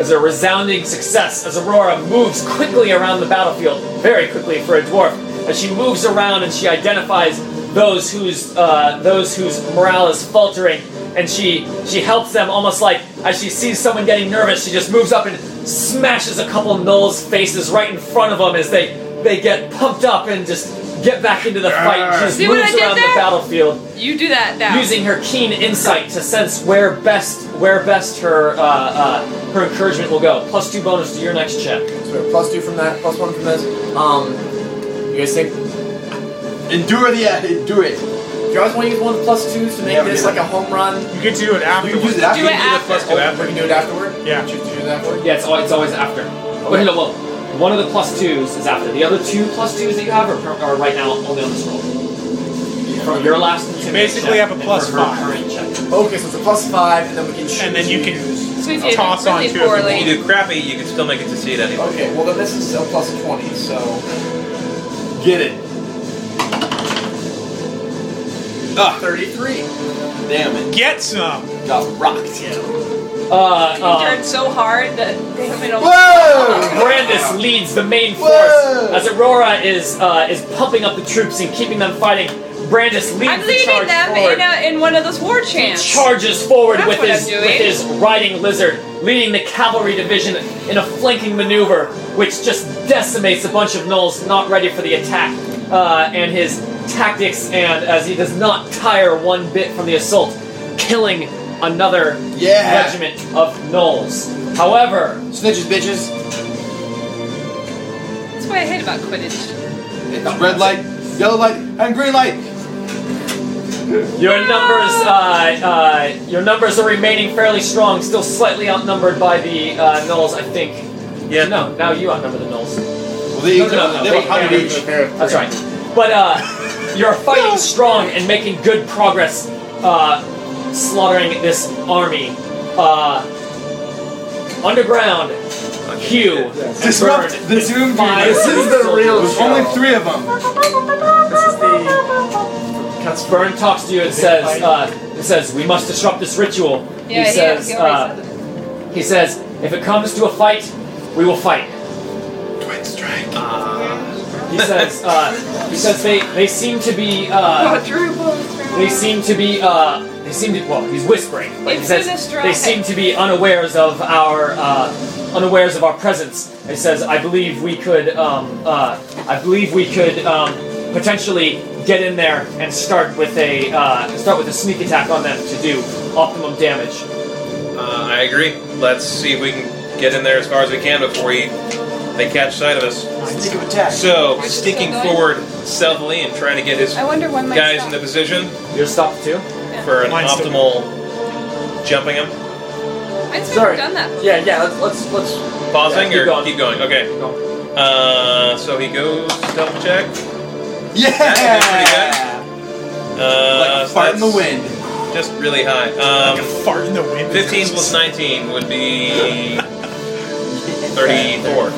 as a resounding success as Aurora moves quickly around the battlefield, very quickly for a dwarf. As she moves around and she identifies those whose uh, those whose morale is faltering, and she she helps them almost like as she sees someone getting nervous, she just moves up and smashes a couple gnolls' faces right in front of them as they they get pumped up and just get back into the fight. She just See what moves I did around there? the battlefield You do that now. using her keen insight to sense where best where best her uh, uh, her encouragement will go. Plus two bonus to your next check. So we have plus two from that, plus one from this. Um, you guys think? Endure the endure it. Do you guys want to use one of the plus twos to make Yeah, we this do like a home run? You get to do it You afterwards. can use it. Do it You can do after. plus two Oh, after. we can do it afterward. Yeah. Choose to do it afterward. Yeah, it's always, it's always after. Wait, no, well, one of the plus twos is after. The other two plus twos that you have are, per- are right now only on this roll. From your last intimidate basically check have a and plus her five. current check. Okay, so it's a plus five, and then we can choose. And then you can So if you Toss on really two if you poorly. If you do crappy, you can still make it to succeed anyway. Okay, well then this is a plus twenty, so Get it. Ah, thirty-three. damn it. get some. Got rocked. Uh, You uh, turned so hard that they have made a Whoa! Brandis leads the main force Whoa! as Aurora is uh, is pumping up the troops and keeping them fighting. Brandis leads I'm the leading charge them forward. in, a, in one of those war chants. charges forward That's with what his I'm doing. with his riding lizard, leading the cavalry division in a flanking maneuver, which just decimates a bunch of gnolls not ready for the attack. Uh, and his tactics, and as he does not tire one bit from the assault, killing another Yeah. regiment of gnolls. However, Snitches, bitches. That's what I hate about Quidditch. It's red light, yellow light, and green light. Your numbers, uh, uh, your numbers are remaining fairly strong. Still slightly outnumbered by the uh, gnolls, I think. Yeah. No, now you outnumber the gnolls. Well, they, No, no, no, no, they they- have a hundred they- each. That's right. But uh, you're fighting strong and making good progress, uh, slaughtering this army. Uh, underground, Hugh. Disrupt Bird the Doom five This is the soldiers. real There's only three of them. This is the cuts Burne talks to you and says, uh, it says, we must disrupt this ritual. Yeah, he he, says, he uh, said it. he says, if it comes to a fight, we will fight. Twin strike. He says, uh, he says they, they seem to be, uh, Quadruple they seem to be, uh, they seem to, well, he's whispering, but he It's says in they seem to be unawares of our, uh, unawares of our presence. He says, I believe we could, um, uh, I believe we could, um, potentially get in there and start with a, uh, start with a sneak attack on them to do optimum damage. Uh, I agree. Let's see if we can get in there as far as we can before we, they catch sight of us. Sneak attack. So, Which sneaking forward stealthily and trying to get his I wonder when my guys stop. the position You're stopped too? for an Mine's still- optimal jumping him. Mine's never Sorry. done that. Yeah, yeah. Let's let's let's. Pausing keep or going. keep going? Okay. Keep. Uh, so he goes stealth check. Yeah. Uh, Like a so fart in the that's wind. Just really high. Like a Um, fart in the wind. 15 plus 19 would be 34.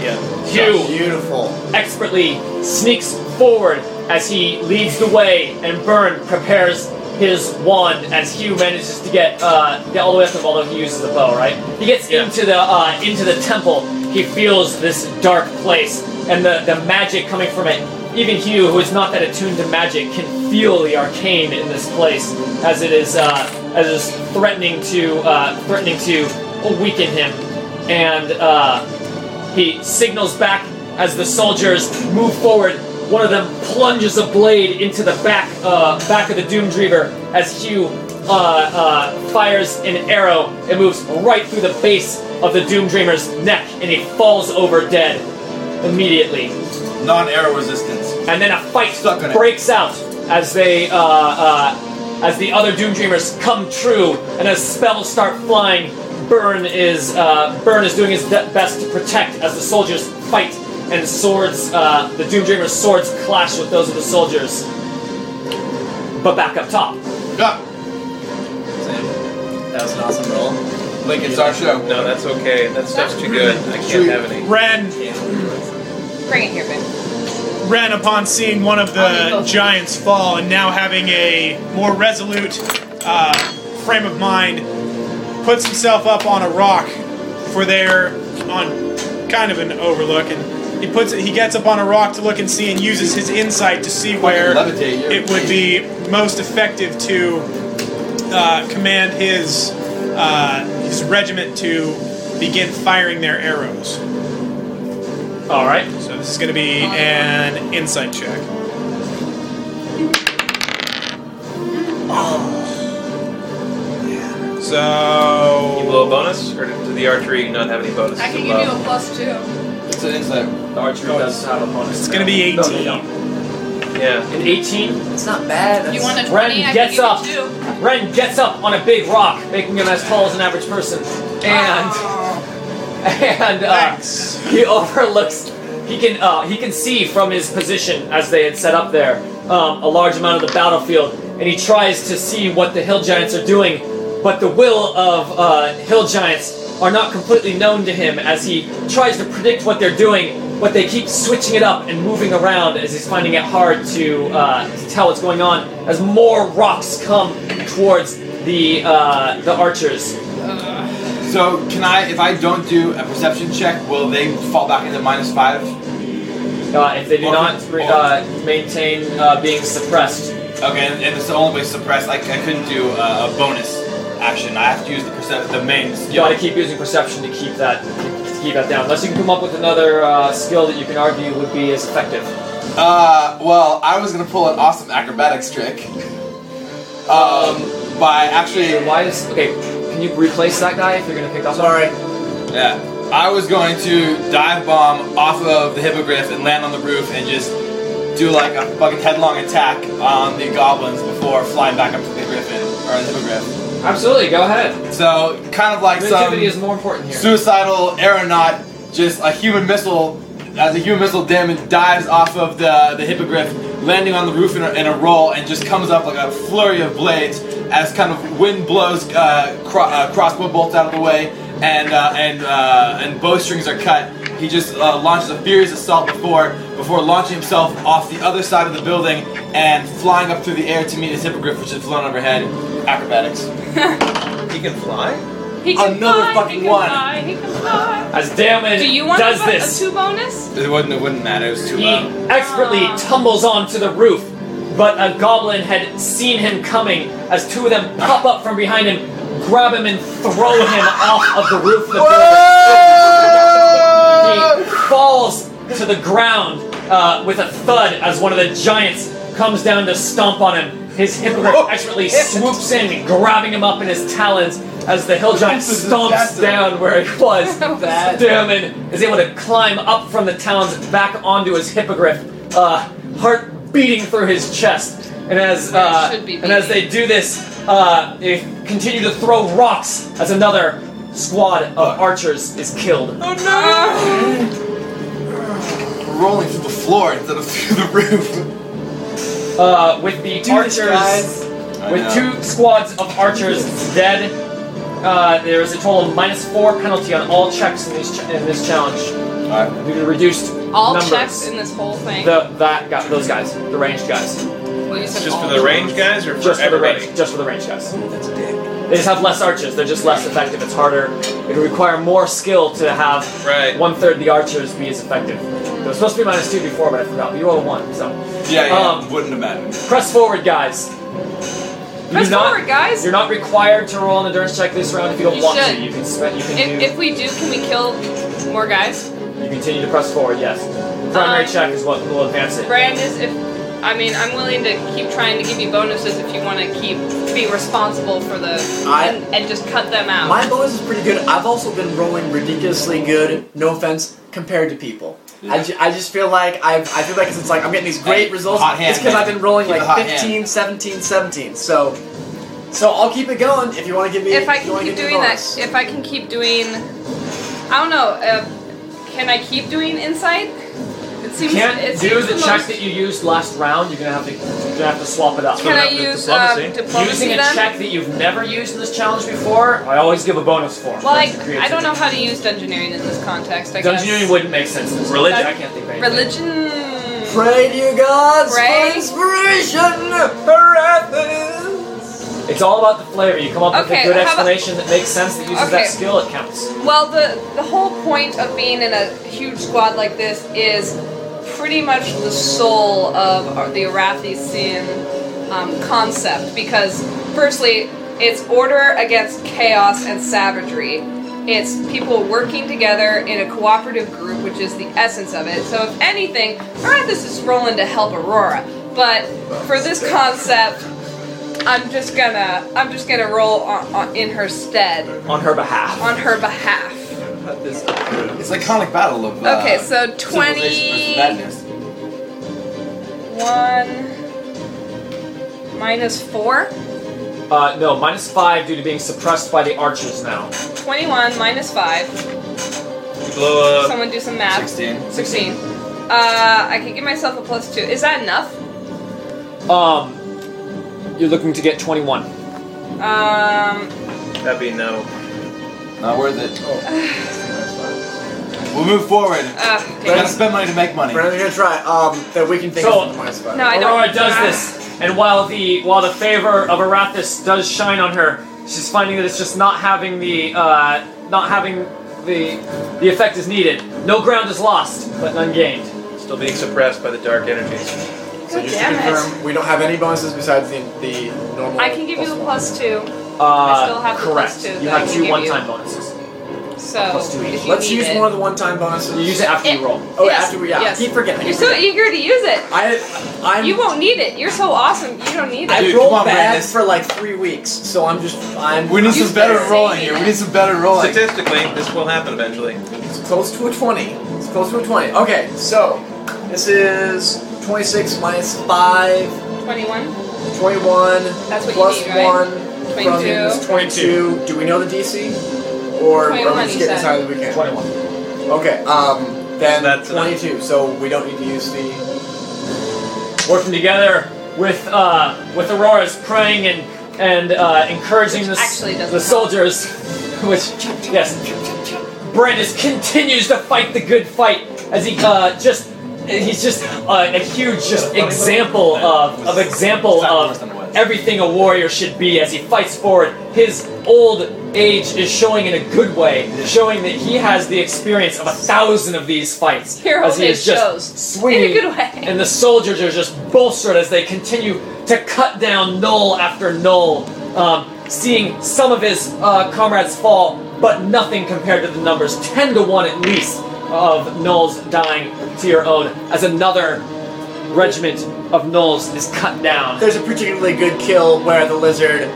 Yeah. Hugh Beautiful. expertly sneaks forward as he leads the way, and Burne prepares his wand as Hugh manages to get uh, get all the way up to him, although he uses the bow, right? He gets Yeah. into the uh, into the temple. He feels this dark place and the, the magic coming from it. Even Hugh, who is not that attuned to magic, can feel the arcane in this place as it is uh, as it is threatening to uh, threatening to weaken him. And uh, he signals back as the soldiers move forward. One of them plunges a blade into the back uh, back of the Doomdreamer as Hugh uh, uh, fires an arrow. It moves right through the base of the Doomdreamer's neck, and he falls over dead immediately. Non-arrow resistance. And then a fight on it. breaks out as they uh, uh, as the other Doomdreamers come true, and as spells start flying. Burne is uh, Burne is doing his de- best to protect as the soldiers fight, and swords uh, the Doomdreamers' swords clash with those of the soldiers. But back up top, Yeah. That was an awesome roll. Like it's our show. No, that's okay. That stuff's too good. I can't Sweet. have any. Ren, Bring it here, babe. Ren, upon seeing one of the giants fall and now having a more resolute uh, frame of mind, puts himself up on a rock for their on kind of an overlook, and he puts it. He gets up on a rock to look and see, and uses his insight to see where it would be most effective to uh, command his uh, his regiment to begin firing their arrows. all right. So this is going to be an insight check. So You blow a bonus, or does the archery not have any bonus? I can give you a plus two. It's an insight. The archery does have a bonus. It's gonna be No, they 18. don't. Yeah. An 18, It's not bad. You want a Ren 20? I can gets give up. you two. Ren gets up on a big rock, making him as tall as an average person, and and uh, Thanks. he overlooks. He can uh, he can see from his position as they had set up there um, a large amount of the battlefield, and he tries to see what the hill giants are doing, but the will of uh, hill giants are not completely known to him as he tries to predict what they're doing. But they keep switching it up and moving around as he's finding it hard to, uh, to tell what's going on as more rocks come towards the uh, the archers. So can I, if I don't do a perception check, will they fall back into minus five? Uh, if they do Or- not re- uh, maintain uh, being suppressed, Okay, and, and it's the only way suppressed. I, I couldn't do uh, a bonus action. I have to use the percep- the main you skill. got to keep using perception to keep that to keep that down. Unless you can come up with another uh, skill that you can argue would be as effective. Uh, well, I was gonna pull an awesome acrobatics trick. Um, by actually, Why is okay? Can you replace that guy if you're gonna pick up? Sorry. yeah, I was going to dive bomb off of the hippogriff and land on the roof and just do like a fucking headlong attack on the goblins before flying back up to the griffin or the hippogriff. Absolutely, go ahead. So kind of like some Creativity is more important here. suicidal aeronaut, just a human missile, as a human missile damage dives off of the, the hippogriff, landing on the roof in a, in a roll, and just comes up like a flurry of blades as kind of wind blows uh, cro- uh, crossbow bolts out of the way, and uh, and uh, and bowstrings are cut. He just uh, launches a furious assault before before launching himself off the other side of the building and flying up through the air to meet his hippogriff, which had flown overhead. Acrobatics. He can fly? He can Another fly, fucking he can one. Fly, he can fly. As Damon Do you want does a, this, a two bonus? It wouldn't it wouldn't matter. It was too he low. expertly Ah. tumbles onto the roof, but a goblin had seen him coming as two of them pop up from behind him, grab him, and throw him off of the roof of the building. He falls to the ground uh, with a thud as one of the giants comes down to stomp on him. His hippogriff expertly swoops in, grabbing him up in his talons as the hill giant This stomps down where he was. Bad. Damon is able to climb up from the talons back onto his hippogriff, uh, heart beating through his chest. And as uh, and as they do this, uh, they continue to throw rocks as another squad of archers is killed. Oh no! We're rolling through the floor instead of through the roof. Uh, with the Do archers, with two squads of archers dead, uh, there is a total of minus four penalty on all checks in, these ch- in this challenge Alright. due to reduced All numbers. checks in this whole thing. The that guy, those guys, the ranged guys, well, you said Just for the range guys or for just for the everybody? range, just for the ranged guys. They just have less archers. They're just less effective. It's harder. It would require more skill to have Right. one third the archers be as effective. It was supposed to be minus two before, but I forgot. But you rolled a one, so Yeah, yeah. Um, wouldn't have mattered. press forward, guys. You Press do not- forward, guys. You're not required to roll an endurance check this round if you don't You want should. to. You can spend. You can If, do. if we do, can we kill more guys? you continue to press forward. Yes. Primary Um, check is what will advance it. Brand is if I mean, I'm willing to keep trying to give you bonuses if you want to keep be responsible for the I- and, and just cut them out. My bonus is pretty good. I've also been rolling ridiculously good, no offense, compared to people. I, ju- I just feel like I've, I feel like it's like I'm getting these great Hey, results. hot hand, it's because. I've been rolling Keep like the 15, hand. 17, 17. So, so I'll keep it going if you want to give me. if I can keep give me a doing that, if I can keep doing, I don't know. Uh, can I keep doing insight? It seems. Can't it do the the check most- that you used last round. You're gonna have to. You're gonna have to swap it up. Can I use diplomacy. um, diplomacy Using a then? check that you've never used in this challenge before, I always give a bonus for. Well, I, I don't know how to use dungeoneering in this context. I guess. Dungeoneering wouldn't make sense. in this Religion? I can't think of anything. Religion. Pray to your gods Pray. for inspiration, Erathis. It's all about the flavor. You come up with a good how about- explanation that makes sense that uses Okay. that skill, it counts. Well, the the whole point of being in a huge squad like this is pretty much the soul of the Erathisian um, concept. Because, firstly, it's order against chaos and savagery. It's people working together in a cooperative group, which is the essence of it. So, if anything, Erathis is rolling to help Aurora. But for this concept, I'm just gonna I'm just gonna roll on, on, in her stead On her behalf. on her behalf. Put this It's the iconic battle of. Uh, Okay, so civilization versus 20 madness. one minus four. Uh, no, minus five due to being suppressed by the archers now. 21 minus 5. You blow up. Someone do some math. 16. 16. Uh, I can give myself a plus 2. Is that enough? Um, you're looking to get 21. Um, That'd be no. Not worth it. we'll move forward. uh, We gotta spend money to make money. Brandon, you're gonna try. Um, that we can think So- of minus five. No, I don't. Aurora does this, and while the while the favor of Erathis does shine on her, she's finding that it's just not having the uh, not having the the effect is needed. No ground is lost, but none gained. Still being suppressed by the dark energies. So just damn to it. confirm, we don't have any bonuses besides the the normal. I can give you a plus plus 2. Uh, still have the correct. plus two you I have can two give one-time you. bonuses. So, Plus two each. if one. you Let's need use it. one of the one-time bonuses. You use it after you roll. Oh, Yes, after we yeah. yes. Keep forgetting. You're so eager to use it. I I'm You won't need it. You're so awesome. You don't need it. I it. Dude, rolled come on, bad Brandon. for like three weeks, so I'm just I'm. We need some better better rolling here. We need some better rolling. Statistically, this will happen eventually. It's close to a 20. It's close to a 20. Okay, so this is 26 minus 5, 21. 21 That's what you plus need, right? 1 from 22. is 22. Do we know the DC? Or are we 21, just you getting as said. high as we can? 21. Okay, um, then That's enough. 22, so we don't need to use the. Working together with uh, with Aurora's praying and and uh, encouraging Which the, actually the soldiers, which yes, Brandis continues to fight the good fight as he uh, just he's just uh, a huge just example of of example of everything a warrior should be as he fights forward. His old age is showing in a good way, showing that he has the experience of a thousand of these fights. Your as he is just shows. swinging In a good way. and the soldiers are just bolstered as they continue to cut down gnoll after gnoll, um, seeing some of his uh, comrades fall, but nothing compared to the numbers 10 to 1 at least of gnolls dying to your own, as another regiment of gnolls is cut down. There's a particularly good kill where the lizard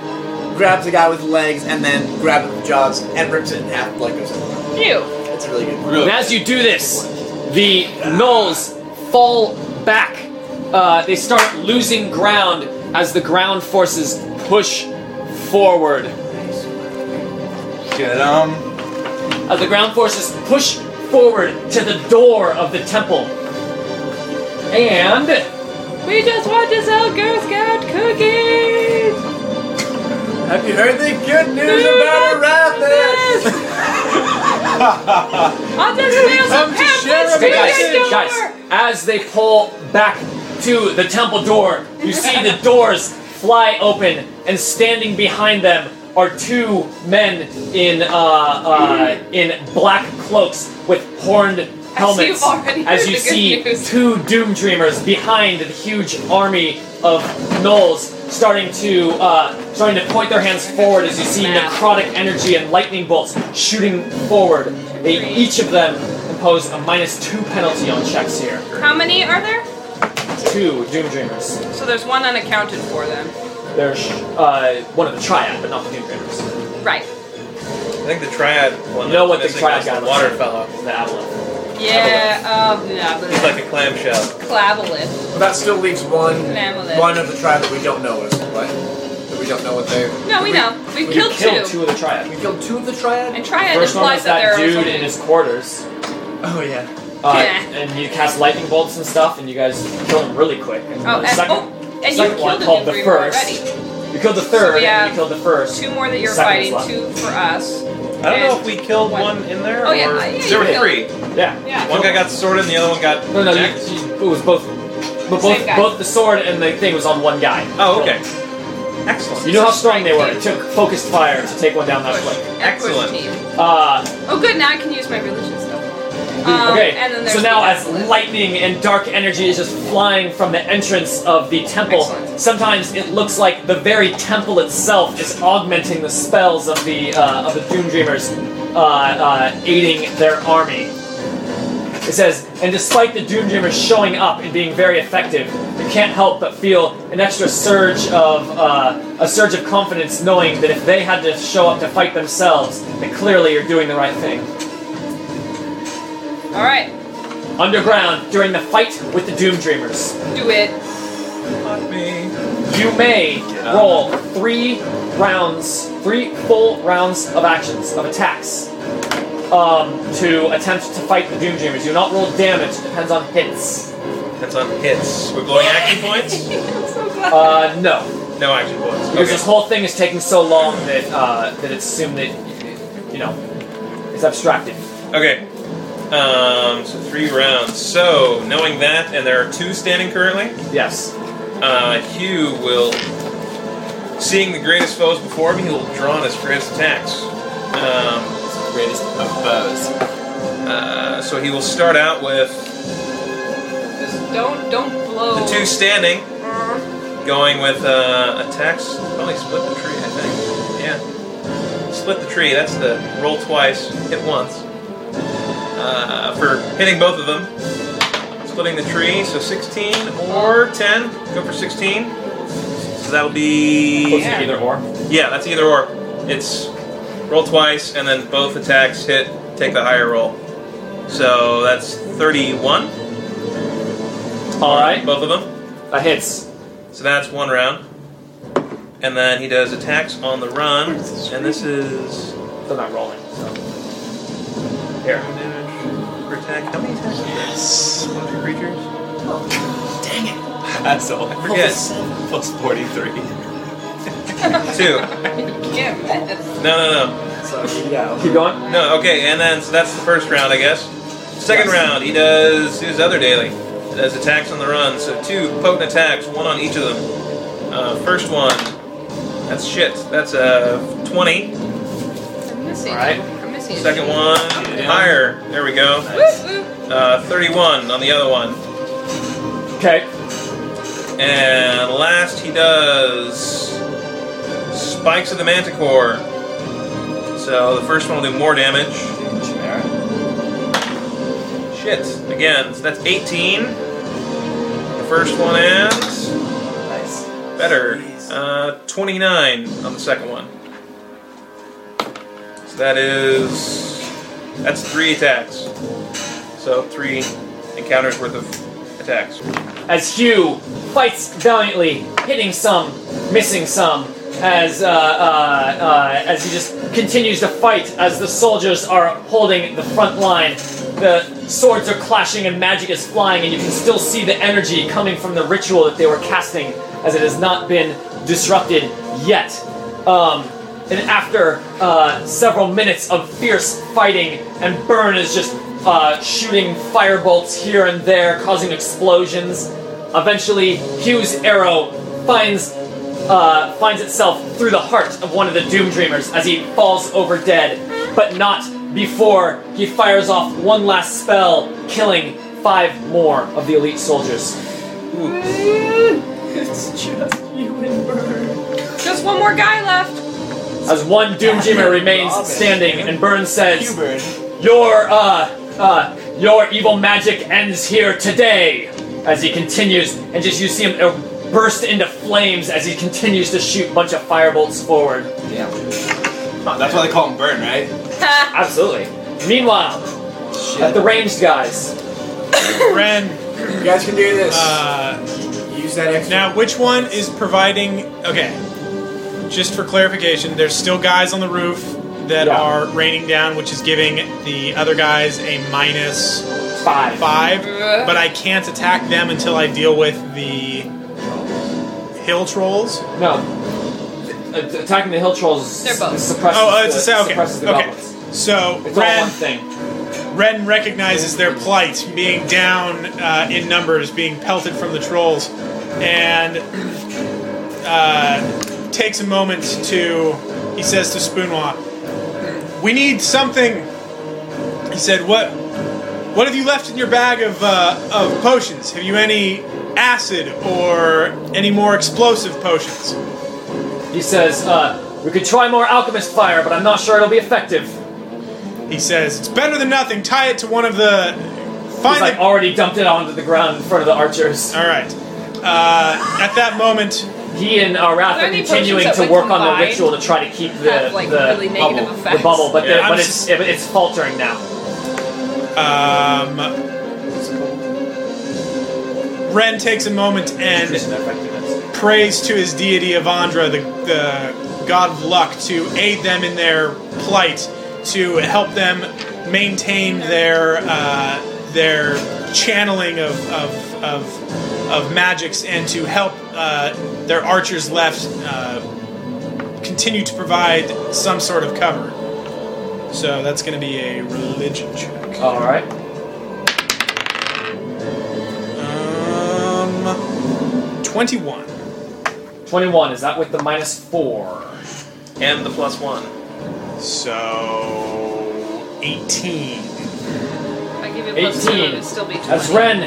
grabs a guy with legs and then grabs it with jaws and rips it in half. Blood goes in. You. It's really good. And as you do this, the gnolls fall back. Uh, they start losing ground as the ground forces push forward. Get um. As the ground forces push forward to the door of the temple. And We just want to sell Girl Scout cookies. Have you heard the good news about Erathis? I'll just mail some Come to share pamphlets a to your door. guys, as they pull back to the temple door, you see the doors fly open, and standing behind them are two men in uh, uh, in black cloaks with horned helmets. as you see news. two Doom Dreamers behind the huge army of gnolls, starting to uh, starting to point their hands forward as you see necrotic energy and lightning bolts shooting forward. They, each of them impose a minus two penalty on checks here. How many are there? Two Doom Dreamers. So there's one unaccounted for then. There's uh, one of the Triad, but not the Doom Dreamers. Right. I think the triad one. You know what the Triad was guy the water like. fellow. The Avalon. Yeah, um, yeah, but He's like a clamshell. Clavalith. Well, that still leaves one Clavalith. one of the tribe that we don't know is what? That we don't know what they. No, we know. We've You killed, killed two. two of the Triad. We killed two of the triad. And Triad First one implies was that, that there are dude in his quarters. Oh yeah. Uh, Yeah. And you cast lightning bolts and stuff, and you guys killed him really quick. And Oh, the and, second, oh, and you second one killed a called Doom the Dreamer first. already. You killed the third, we and have you killed the first. Two more that you're Second fighting, was two for us. I don't know if we killed One. one in there Oh, or yeah, yeah, there were killed- three. Yeah. Yeah. One guy got the sword, and the other one got. No, no, you, jacked. you- it was both. But both, Same guy. both the sword and the thing was on one guy. Oh, okay. Excellent. You know how strong they were. It took focused fire to take one down that Push. quick. Push Excellent. team. Uh, Oh, good. Now I can use my religion stuff. Um, okay, And then so now as lightning and dark energy is just flying from the entrance of the temple, Excellent. sometimes it looks like the very temple itself is augmenting the spells of the uh, of the Doom Dreamers, uh, uh, aiding their army. It says, and despite the Doom Dreamers showing up and being very effective, you can't help but feel an extra surge of uh, a surge of confidence, knowing that if they had to show up to fight themselves, that clearly you're doing the right thing. All right, Underground, during the fight with the Doom Dreamers, do it. Fuck me. you may roll three rounds, three full rounds of actions, of attacks, um, to attempt to fight the Doom Dreamers. You do not roll damage, depends on hits. That's on hits. We're blowing action points? Uh, no. No action points. Because Okay. this whole thing is taking so long that uh, that it's assumed that you know it's abstracted. Okay. Um, so three rounds. So, knowing that, and there are two standing currently, Yes. uh, Hugh will, seeing the greatest foes before him, he will draw on his greatest attacks. Um, Greatest of foes. uh, so he will start out with Just don't don't blow. the two standing, going with uh, attacks. Probably split the tree, I think. Yeah. Split the tree. That's the roll twice, hit once. Uh, for hitting both of them. Splitting the tree, so 16 or 10. Go for 16. So that'll be. Close to either or. Yeah, that's either or. It's roll twice, and then both attacks hit, take the higher roll. So that's 31, All right. both of them. That hits. So that's one round. And then he does attacks on the run, and this is. Still not rolling. So. Here. Damage attack. How many attacks? Yes. One of your creatures? Asshole. I forget. Plus 43. Two. Can't miss. No, no, no. So yeah. Keep going. No, okay, and then so that's the first round, I guess. Second round, he does his other daily. He does attacks on the run, so two potent attacks, one on each of them. Uh, first one, that's shit. That's a 20. I'm missing. All right. I'm missing. Second one, higher. There we go. Woo, woo. Uh, 31 on the other one. Okay. And last, he does Spikes of the Manticore. So the first one will do more damage. Shit. Again, so that's 18. The first one ends. Nice. Better. Uh, 29 on the second one. That is. That's three attacks. So three encounters worth of attacks. As Hugh fights valiantly, hitting some, missing some, as uh, uh, uh, as he just continues to fight, as the soldiers are holding the front line, the swords are clashing and magic is flying, and you can still see the energy coming from the ritual that they were casting, as it has not been disrupted yet. Um, and after uh, several minutes of fierce fighting, and Burne is just uh, shooting firebolts here and there, causing explosions. Eventually, Hugh's arrow finds uh, finds itself through the heart of one of the Doom Dreamers as he falls over dead, but not before he fires off one last spell, killing five more of the elite soldiers. It's just you and Burne. Just one more guy left. As one Doom Dreamer remains standing, and Burne says, Your, uh, uh, your evil magic ends here today. As he continues, and just you see him uh, burst into flames as he continues to shoot a bunch of firebolts forward. Damn. That's why they call him Burne, right? Absolutely. Meanwhile, at the ranged guys, Ren, You guys can do this. uh, Use that extra. now which one is providing? Okay, just for clarification, there's still guys on the roof that Yeah. are raining down, which is giving the other guys a minus five. five. But I can't attack them until I deal with the hill trolls. No. Attacking the hill trolls They're both. suppresses, Oh, uh, it's the, a sa- okay. suppresses the Okay. goblins. So It's all one Ren, thing. Ren recognizes their plight, being down uh, in numbers, being pelted from the trolls, and uh, takes a moment to. He says to Spoonwa, "We need something." He said, "What? What have you left in your bag of uh, of potions? Have you any acid or any more explosive potions?" He says, uh, we could try more alchemist fire, but I'm not sure it'll be effective. He says, "It's better than nothing. Tie it to one of the Find like the- already dumped it onto the ground in front of the archers. All right. Uh, at that moment, He and uh, Arath Are are continuing to work on the ritual to try to keep the have, like, the really bubble, the bubble, but Yeah, but just- it's it's faltering now. um, Ren takes a moment and Increasing their effectiveness. prays to his deity Avandra, the, the god of luck, to aid them in their plight, to help them maintain their uh, their channeling of of, of, of magics, and to help uh, their archers left uh, continue to provide some sort of cover. So that's going to be a religion check. All right. Um, twenty-one. Twenty-one. Is that with the minus four? And the plus one. So, 18. If I give you plus two, 18. it'd still be 20. As Ren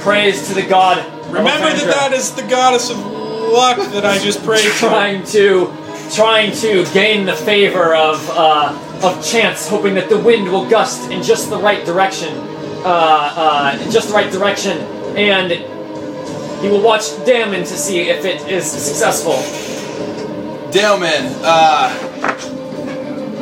prays to the god. Remember that that is the goddess of luck that I just prayed to. trying to trying to gain the favor of uh, of chance, hoping that the wind will gust in just the right direction, uh, uh, in just the right direction, and he will watch Damon to see if it is successful. Damon, uh,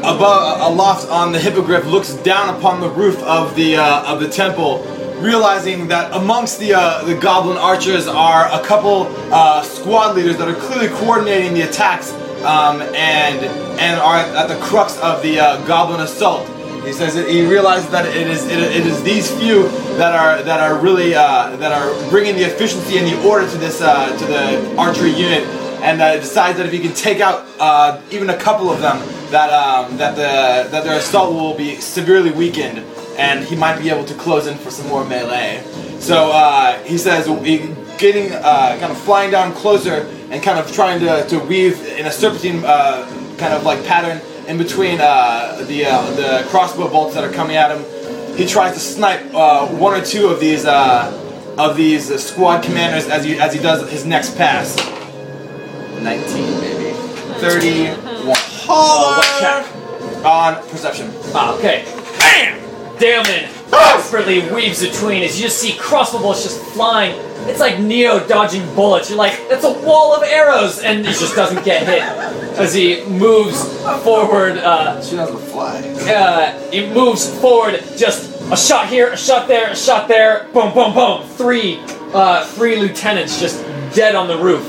above, aloft on the hippogriff, looks down upon the roof of the uh, of the temple, realizing that amongst the uh, the goblin archers are a couple uh, squad leaders that are clearly coordinating the attacks um, and and are at the crux of the uh, goblin assault. He says he realizes that it is it, it is these few that are that are really uh, that are bringing the efficiency and the order to this uh, to the archery unit, and decides that if he can take out uh, even a couple of them, that um, that the that their assault will be severely weakened, and he might be able to close in for some more melee. So uh, he says, getting uh, kind of flying down closer and kind of trying to, to weave in a serpentine uh, kind of like pattern in between uh, the uh, the crossbow bolts that are coming at him. He tries to snipe uh, one or two of these uh, of these uh, squad commanders as he as he does his next pass. 19, baby. 31. Uh, what? On perception. Ah, okay. Bam! Damon expertly weaves between as you just see crossbow bullets just flying. It's like Neo dodging bullets. You're like, that's a wall of arrows, and he just doesn't get hit as he moves forward. Uh, She doesn't fly. uh, he moves forward, just a shot here, a shot there, a shot there, boom, boom, boom. Three, uh, three lieutenants just dead on the roof,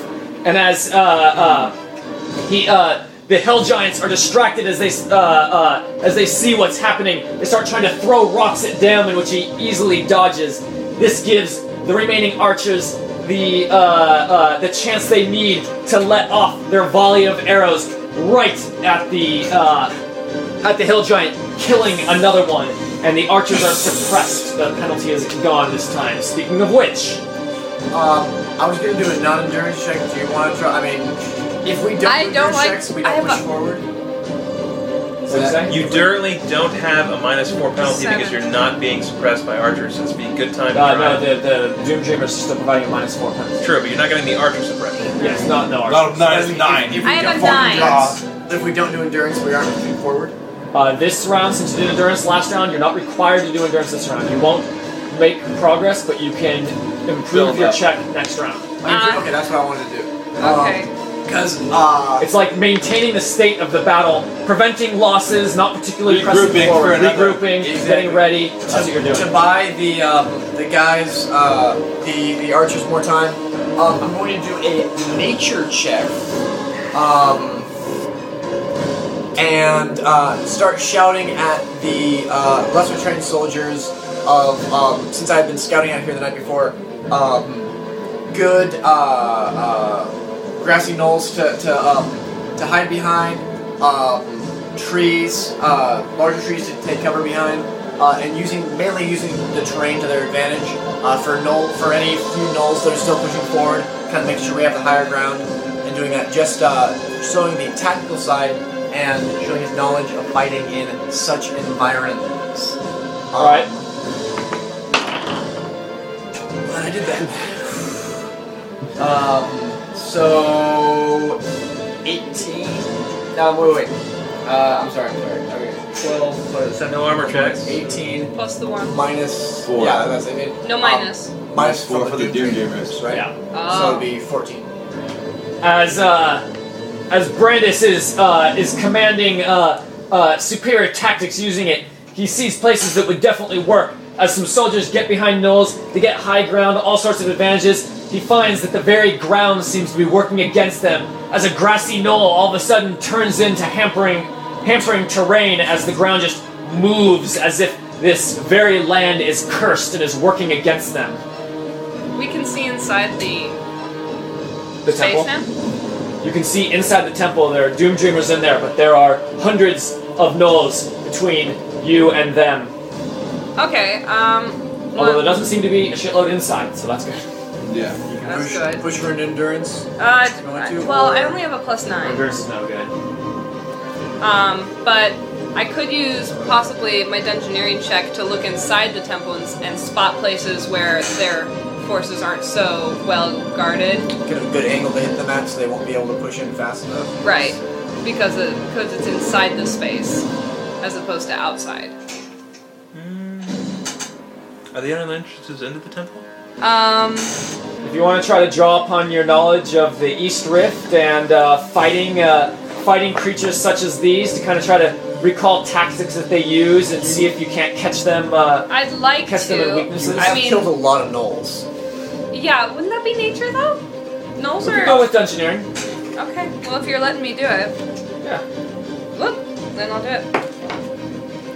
and as uh, uh, he, uh, the Hill Giants are distracted as they, uh, uh, as they see what's happening. They start trying to throw rocks at Damon, which he easily dodges. This gives the remaining archers the uh, uh, the chance they need to let off their volley of arrows right at the uh, at the hill giant, killing another one, and the archers are suppressed. The penalty is gone this time. Speaking of which, Um, I was gonna do a non-endurance check. Do you want to try? I mean, if we don't I do don't endurance like- checks, we I don't have push a- forward. what you say? Currently don't have a minus four penalty Seven. because you're not being suppressed by archers, so it's be a good time to Uh, no, the, the Doom Dreamers are still providing a minus four penalty. True, but you're not getting the archer suppression. Yes, not no No, archers. no, If it's nine. If we I have don't a do nine. endurance- If we don't do endurance, we aren't moving forward. Uh, this round, since you did endurance last round, you're not required to do endurance this round. You won't make progress, but you can improve Build your up. check next round. Uh, okay, that's what I wanted to do. Okay. Because uh, It's like maintaining the state of the battle, preventing losses, not particularly pressing Regrouping forward, for another- regrouping, Exactly. getting ready. That's what you're to buy the um, the guys uh, the the archers more time, um, I'm going to do a nature check, um, and uh, start shouting at the uh, lesser trained soldiers of um, since I've been scouting out here the night before. Um, good uh, uh, grassy knolls to to, um, to hide behind. Um, trees, uh, larger trees to take cover behind, uh, and using mainly using the terrain to their advantage uh, for knoll for any few gnolls that are still pushing forward, kind of making sure we have the higher ground, and doing that. Just uh, showing the tactical side and showing his knowledge of fighting in such environments. Um, All right. Glad I did that. Um, so 18. No, wait, wait. Uh, I'm sorry, I'm sorry. Okay. 12 plus 7. No armor checks. 18 Plus the one. Four. Yeah, that's it. No Um, minus. minus Four for the Doom Dreamers. right? Yeah. So it'd be 14. as uh, as Brandis is uh, is commanding uh, uh, superior tactics using it, he sees places that would definitely work. As some soldiers get behind Knowles, they get high ground, all sorts of advantages. He finds that the very ground seems to be working against them. As a grassy knoll all of a sudden turns into hampering, hampering terrain as the ground just moves as if this very land is cursed and is working against them. We can see inside the The temple. now. You can see inside the temple there are Doom Dreamers in there, but there are hundreds of gnolls between you and them. Okay. Um. Although there doesn't seem to be a shitload inside, so that's good. Yeah. You can That's push, good. push for an endurance. uh, Going to, well, or- I only have a plus nine. Endurance is no good. Um, but I could use possibly my dungeoneering check to look inside the temple and, and spot places where their forces aren't so well guarded. Get a good angle to hit them at so they won't be able to push in fast enough. Right. Because it, because it's inside the space as opposed to outside. Are the other entrances into the temple? Um, If you want to try to draw upon your knowledge of the East Rift and uh, fighting uh, fighting creatures such as these to kind of try to recall tactics that they use and see if you can't catch them. Uh, I'd like Catch them at to. weaknesses. I I have mean, killed a lot of gnolls. yeah, wouldn't that be nature though? Knolls we are could go with dungeoneering. okay. Well, if you're letting me do it, Yeah. look, then I'll do it.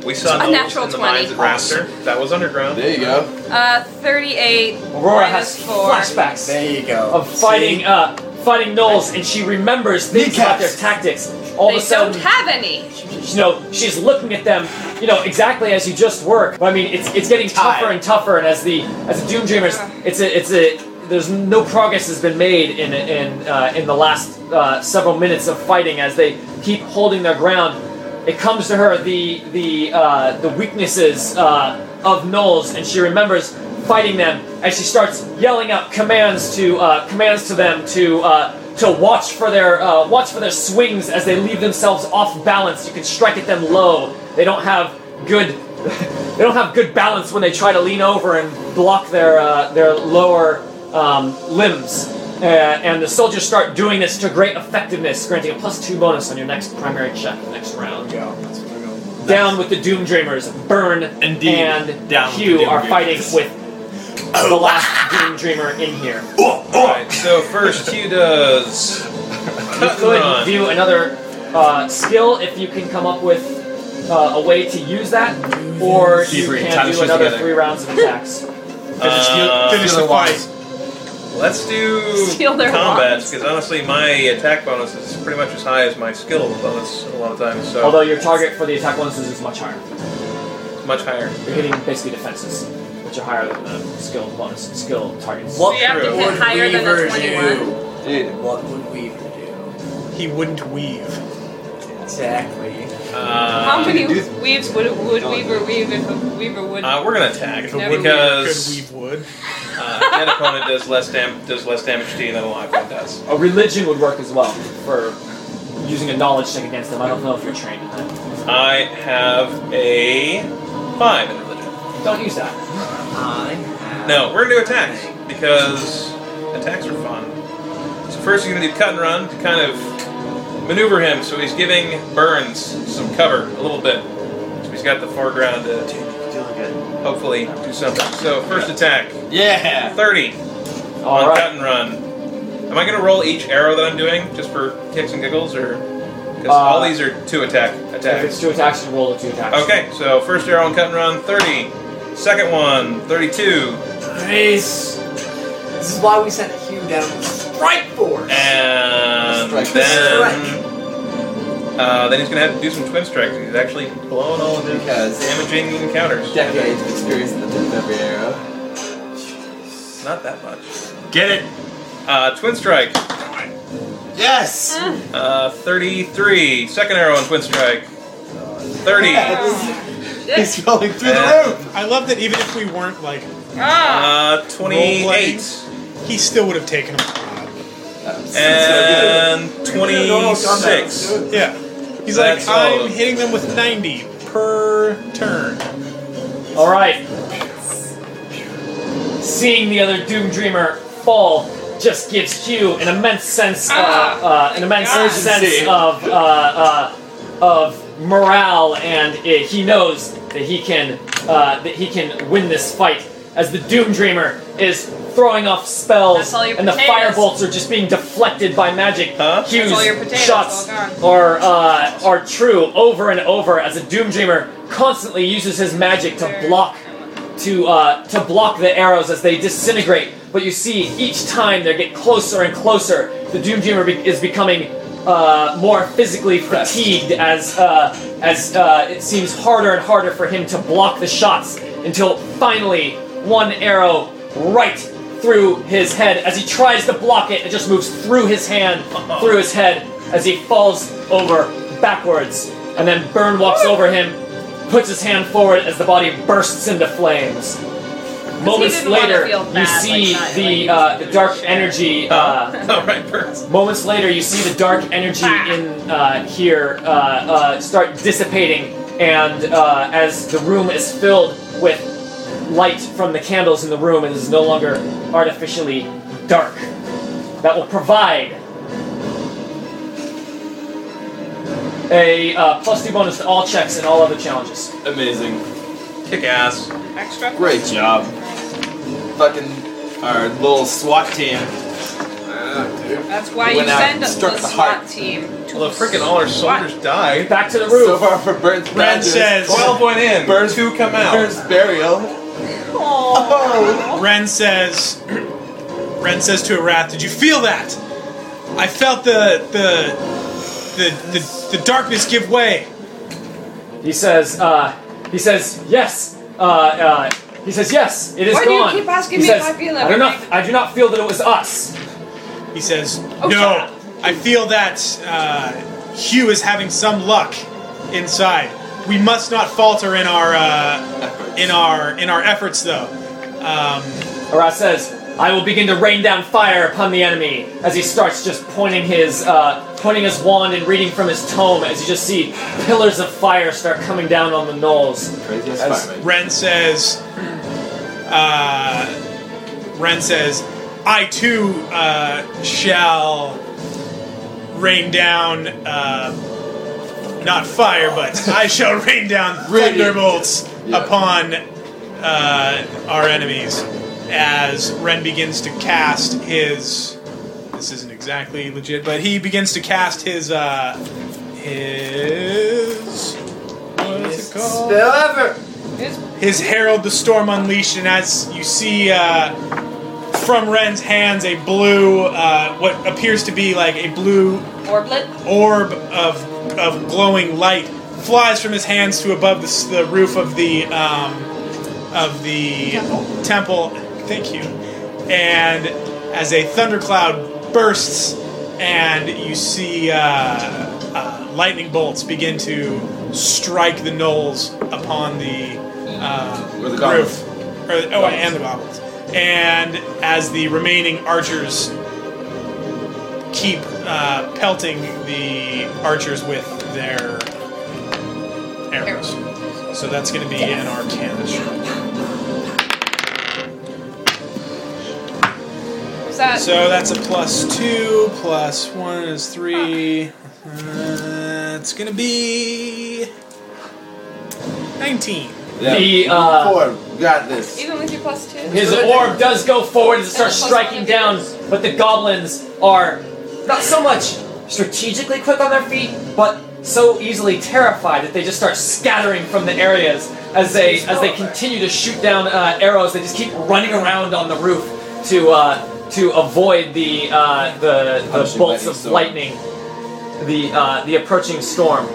We saw A those natural in the 20. mines at Raptor. That was underground. There you go. Uh, thirty-eight Aurora minus has four. flashbacks. There you go. of fighting See? uh, fighting gnolls, and she remembers things about their Kneecaps. tactics. All They of a sudden, don't have any. you know, she's looking at them, you know, exactly as you just were. But I mean, it's it's getting tougher and tougher, and as the as the Doom Dreamers, it's a it's a there's no progress has been made in in uh, in the last uh, several minutes of fighting as they keep holding their ground. It comes to her the the uh, the weaknesses uh, of gnolls, and she remembers fighting them, and she starts yelling out commands to uh, commands to them to uh, to watch for their uh, watch for their swings as they leave themselves off balance. You can strike at them low. They don't have good they don't have good balance when they try to lean over and block their uh, their lower um, limbs. Uh, and the soldiers start doing this to great effectiveness, granting a plus two bonus on your next primary check next round. There you go. That's what we're going. Down with the Doom Dreamers. Burne Indeed. and Down with Hugh the Doom are fighting Dreamers. with the last Doom Dreamer in here. Alright, so first Hugh does You cut and could run. do another uh, skill if you can come up with uh, a way to use that, or you we can can the do shit another together. three rounds of attacks. Uh, Finish the Stealing fight. Wands. Let's do Steal their combat because honestly, my attack bonus is pretty much as high as my skill bonus a lot of times. So Although your target for the attack bonuses is much higher. it's much higher. You're hitting basically defenses, which are higher than the skill bonus skill targets. What you have to hit would higher than a 21. do? Dude. What would Weaver do? He wouldn't weave. Exactly. Uh, How many weaves would would Weaver weave if a Weaver would? Uh, we're gonna attack If a Never wood because could weave wood. uh, that opponent does less dam- does less damage to you than a live one does. A religion would work as well for using a knowledge check against them. I don't know if you're trained in that. I have a five in religion. Don't use that. I have No, we're gonna do attacks because attacks are fun. So first, you're gonna do cut and run to kind of maneuver him. So he's giving Burns some cover a little bit. So he's got the foreground to hopefully do something. So first attack, Yeah. thirty All on right. cut and run. Am I gonna roll each arrow that I'm doing just for kicks and giggles, or because Uh, all these are two attack attacks? If it's two attacks, you roll the two attacks. Okay, so first arrow on cut and run, 30. Second one, 32. Nice. This is why we sent Hugh down to Strike Force. And Strike. then, uh, then he's gonna have to do some twin strikes. He's actually blowing all of his Because damaging encounters. decades of experience in the death of every arrow. Not that much. Get it? Uh, twin strike, Yes. uh, 33. Second arrow on twin strike, 30. He's rolling through Yeah. the roof. I love that even if we weren't like, ah, Uh, 28. He still would have taken him. And 26. Yeah. He's That's like, I'm all. hitting them with 90. per turn. All right. Seeing the other Doom Dreamer fall just gives Hugh an immense sense, uh, uh, an immense sense of uh, uh, of morale, and uh, he knows that he can uh, that he can win this fight. As the Doom Dreamer is throwing off spells, That's all your and the potatoes. fire bolts are just being deflected by magic. Huh? Hugh's all your potatoes, shots all gone. are uh, are true over and over as a Doom Dreamer constantly uses his magic to block to uh, to block the arrows as they disintegrate. But you see, each time they get closer and closer, the Doom Dreamer be- is becoming uh, more physically fatigued as uh, as uh, it seems harder and harder for him to block the shots until finally one arrow right through his head as he tries to block it. It just moves through his hand, through his head as he falls over backwards. And then Burne walks over him, puts his hand forward as the body bursts into flames. Moments later, feel you see like, not- the like, uh, the dark energy. Uh, All right, Burns. moments later, you see the dark energy in uh, here uh, uh, start dissipating, and uh, as the room is filled with light from the candles in the room, is no longer artificially dark. That will provide a uh, plus two bonus to all checks and all other challenges. Amazing. Kick ass. Extra. Great job. Fucking our little SWAT team. That's why you Went out send and a struck the the SWAT heart. team to Although freaking all our soldiers died. Back to the room. So far for Burns Ren badges. says. 12 went in. Burns- two come out. Burns burial. Ren says. Ren says to Arath, "Did you feel that? I felt the the the the, the darkness give way. He says, uh, he says, yes. Uh, uh, he says, yes, it is Why do you keep asking He me if I feel I do not. I do not feel that it was us. He says, Oh, "No. I feel that uh, Hugh is having some luck inside. We must not falter in our uh, in our in our efforts, though." Um, Arath says, I will begin to rain down fire upon the enemy as he starts just pointing his, uh, pointing his wand and reading from his tome as you just see pillars of fire start coming down on the gnolls. Crazy as As- Ren says, uh, Ren says, I too uh, shall rain down, uh, not fire, but I shall rain down thunderbolts Yeah. upon uh, our enemies as Ren begins to cast his. This isn't exactly legit, but he begins to cast his. Uh, his. What is it called? Spell ever. his Herald the Storm Unleashed, and as you see uh, from Ren's hands, a blue, uh, what appears to be like a blue Orblet. orb of, of glowing light flies from his hands to above the, the roof of the um, of the temple. Thank you. And as a thundercloud bursts, and you see uh, uh, lightning bolts begin to strike the gnolls upon the, uh, the roof, or, oh, and the goblins. And as the remaining archers keep uh, pelting the archers with their arrows. So that's going to be an arcana check. What's that? So that's a plus two, plus one is three. Uh, it's going to be 19. Yeah. The, uh, Four. Got this. Even with your plus two. His orb does go forward and starts plus striking down, but the goblins are not so much strategically quick on their feet, but so easily terrified that they just start scattering from the areas as they as they continue to shoot down uh, arrows. They just keep running around on the roof to uh, to avoid the uh, the, the bolts of storm. lightning, the uh, the approaching storm.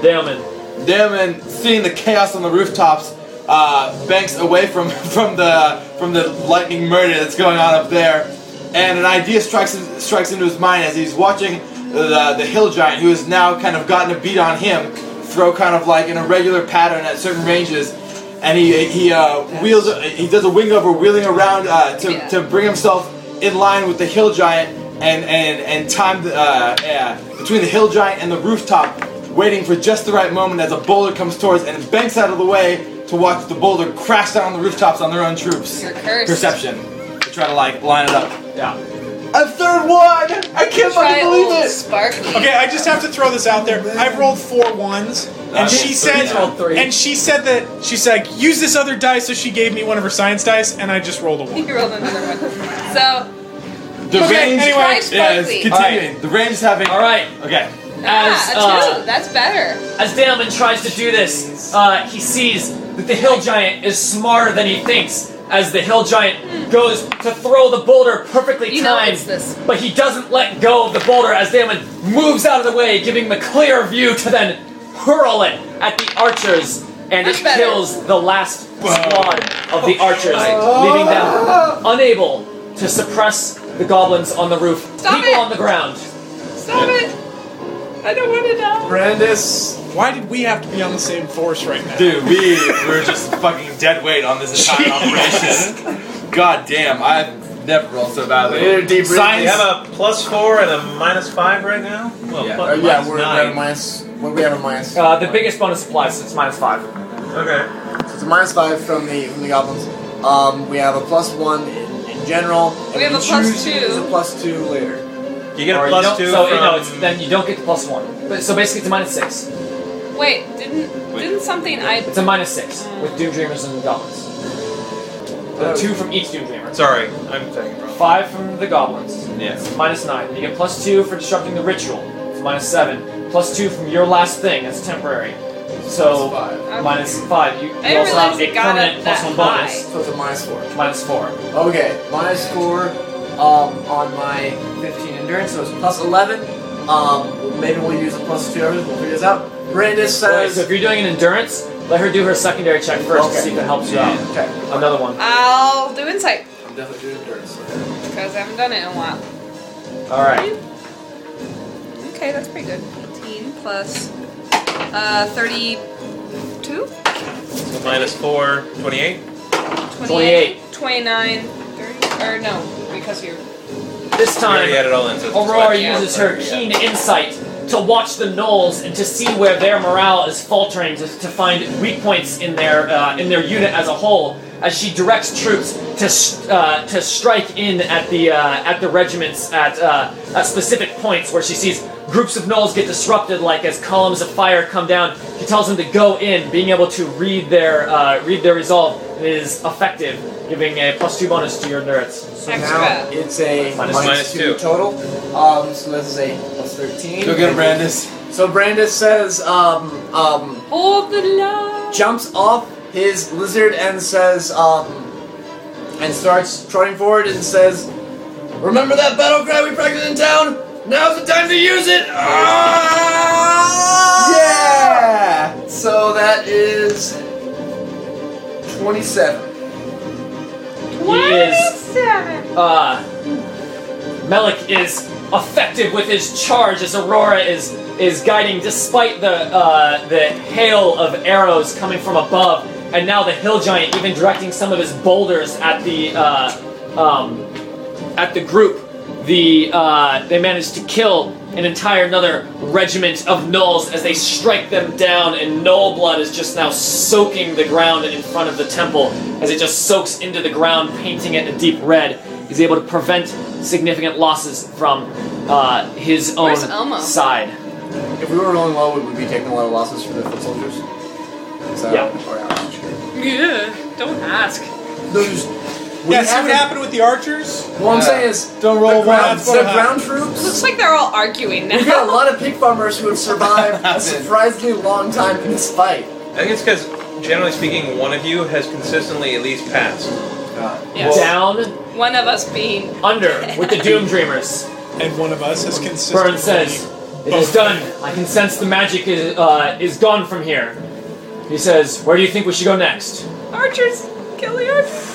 Damon. Damon, seeing the chaos on the rooftops, uh, banks away from from the from the lightning murder that's going on up there, and an idea strikes strikes into his mind as he's watching the the hill giant, who has now kind of gotten a beat on him, throw kind of like in a regular pattern at certain ranges, and he he uh, wheels he does a wing over wheeling around uh, to Yeah. to bring himself in line with the hill giant and and and time uh, yeah, between the hill giant and the rooftop waiting for just the right moment as a boulder comes towards and banks out of the way to watch the boulder crash down on the rooftops on their own troops. You're cursed. Perception. To try to like line it up. Yeah. A third one! I can't Try fucking believe it! Sparkly. Okay, I just have to throw this out there. I've rolled four ones, and she so said, he's three. and she said that she's like, use this other dice. So she gave me one of her science dice, and I just rolled a one. You rolled another one. So, The Okay, range. anyway. try Yeah, it's Sparkly. continuing. The range is having. All right. Okay. ah, As, a uh. That's better. As Damon tries to do this, uh, he sees that the hill giant is smarter than he thinks. As the hill giant goes to throw the boulder perfectly You know timed, it's this. but he doesn't let go of the boulder as Damon moves out of the way, giving him a clear view to then hurl it at the archers, and Much it better. kills the last squad of the archers, leaving them unable to suppress the goblins on the roof. Stop People it! on the ground. Stop it. I don't want to die. Brandis. Why did we have to be on the same force right now? Dude, we were just fucking dead weight on this entire operation. God damn, I've never rolled so badly. We're We have a plus four and a minus five right now. Well, Yeah. plus, Uh, yeah, we're we nine. have a minus. What we have a minus? Uh, the biggest bonus applies, so it's minus five. Okay. So it's a minus five from the from the goblins. Um, we have a plus one in, in general. We have a plus choose to two. use a plus two later. You get Or a you plus don't- two So from. no, it's, then you don't get the plus one. But, so basically, it's a minus six. Wait, didn't didn't something I It's a minus six with Doom Dreamers and the Goblins. Uh, two from each Doom Dreamer. Sorry, I'm taking it wrong. Five from the Goblins. Yeah. It's minus nine. You get plus two for disrupting the ritual. It's minus seven. Plus two from your last thing. That's temporary. So Plus five. Okay. minus five. You, you didn't also have realize a it got permanent up plus that one high. bonus. So it's a minus four. Minus four. Okay, minus four um, on my 15 endurance, so it's plus 11. Um, maybe we'll use a plus two. We'll figure this out. Brandis Alright, says. so if you're doing an endurance, let her do her secondary check first to Okay. see if it helps you out. Okay, Another one. I'll do insight I'm definitely doing endurance. because I haven't done it in a while. All right. Okay, that's pretty good. 18 plus uh 32, So minus four, 28. 28, 29, 30, or no, because you're This We already time, had it all in. So it's Aurora fine. uses her keen insight to watch the gnolls and to see where their morale is faltering, to, to find weak points in their uh, in their unit as a whole. As she directs troops to s- uh, to strike in at the uh, at the regiments at uh, at specific points where she sees groups of gnolls get disrupted, like as columns of fire come down. She tells them to go in, being able to read their uh, read their resolve is effective, giving a plus two bonus to your endurance. So Extra. now it's a Minus- minus, minus two, two. total. Um, so this is a plus 13. Go get him, Brandis. So Brandis says, um, um, hold the line. jumps off his lizard and says, um, and starts trotting forward and says, Remember that battle cry we practiced in town? Now's the time to use it! Ah! Yeah! So that is 27. He is uh, Melik is effective with his charge as Aurora is is guiding despite the uh, the hail of arrows coming from above, and now the hill giant even directing some of his boulders at the uh, um, at the group. The uh, they managed to kill an entire another regiment of gnolls as they strike them down, and gnoll blood is just now soaking the ground in front of the temple as it just soaks into the ground, painting it a deep red. He's able to prevent significant losses from uh, his own Where's Elmo? side. If we were rolling low, would we would be taking a lot of losses for the foot soldiers? Is that- Yeah. or yeah, Yeah, don't ask. No, just, we Yeah, see what happened with the archers? What I'm saying is, Don't roll the ground, ones. the ground troops. Looks like they're all arguing now. We've got a lot of pig farmers who have survived a surprisingly long time in this fight. I think it's because, generally speaking, one of you has consistently at least passed. Yes. Down, One of us being under, with the Doom Dreamers. And one of us has consistently. Burne says, "It is done. I can sense the magic is uh, is gone from here." He says, "Where do you think we should go next?" archers. Kill the archers.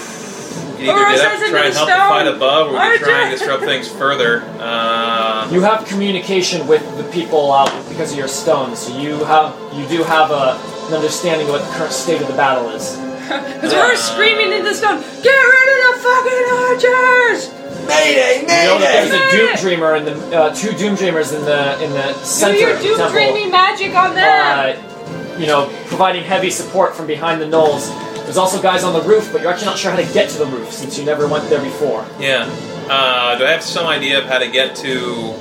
You either Aurora get up says try and the help the stone. fight above, or we Archer. can try and disrupt things further. Uh, You have communication with the people out because of your stones, so you have you do have a, an understanding of what the current state of the battle is. Because we're screaming in the stone, get rid of the fucking archers! Mayday! You know that there's a Doom Dreamer in the uh, two Doom Dreamers in the in the Do center your of the doom temple. dreaming magic on them. uh, you know, providing heavy support from behind the gnolls. There's also guys on the roof, but you're actually not sure how to get to the roof since you never went there before. Yeah. Uh, do I have some idea of how to get to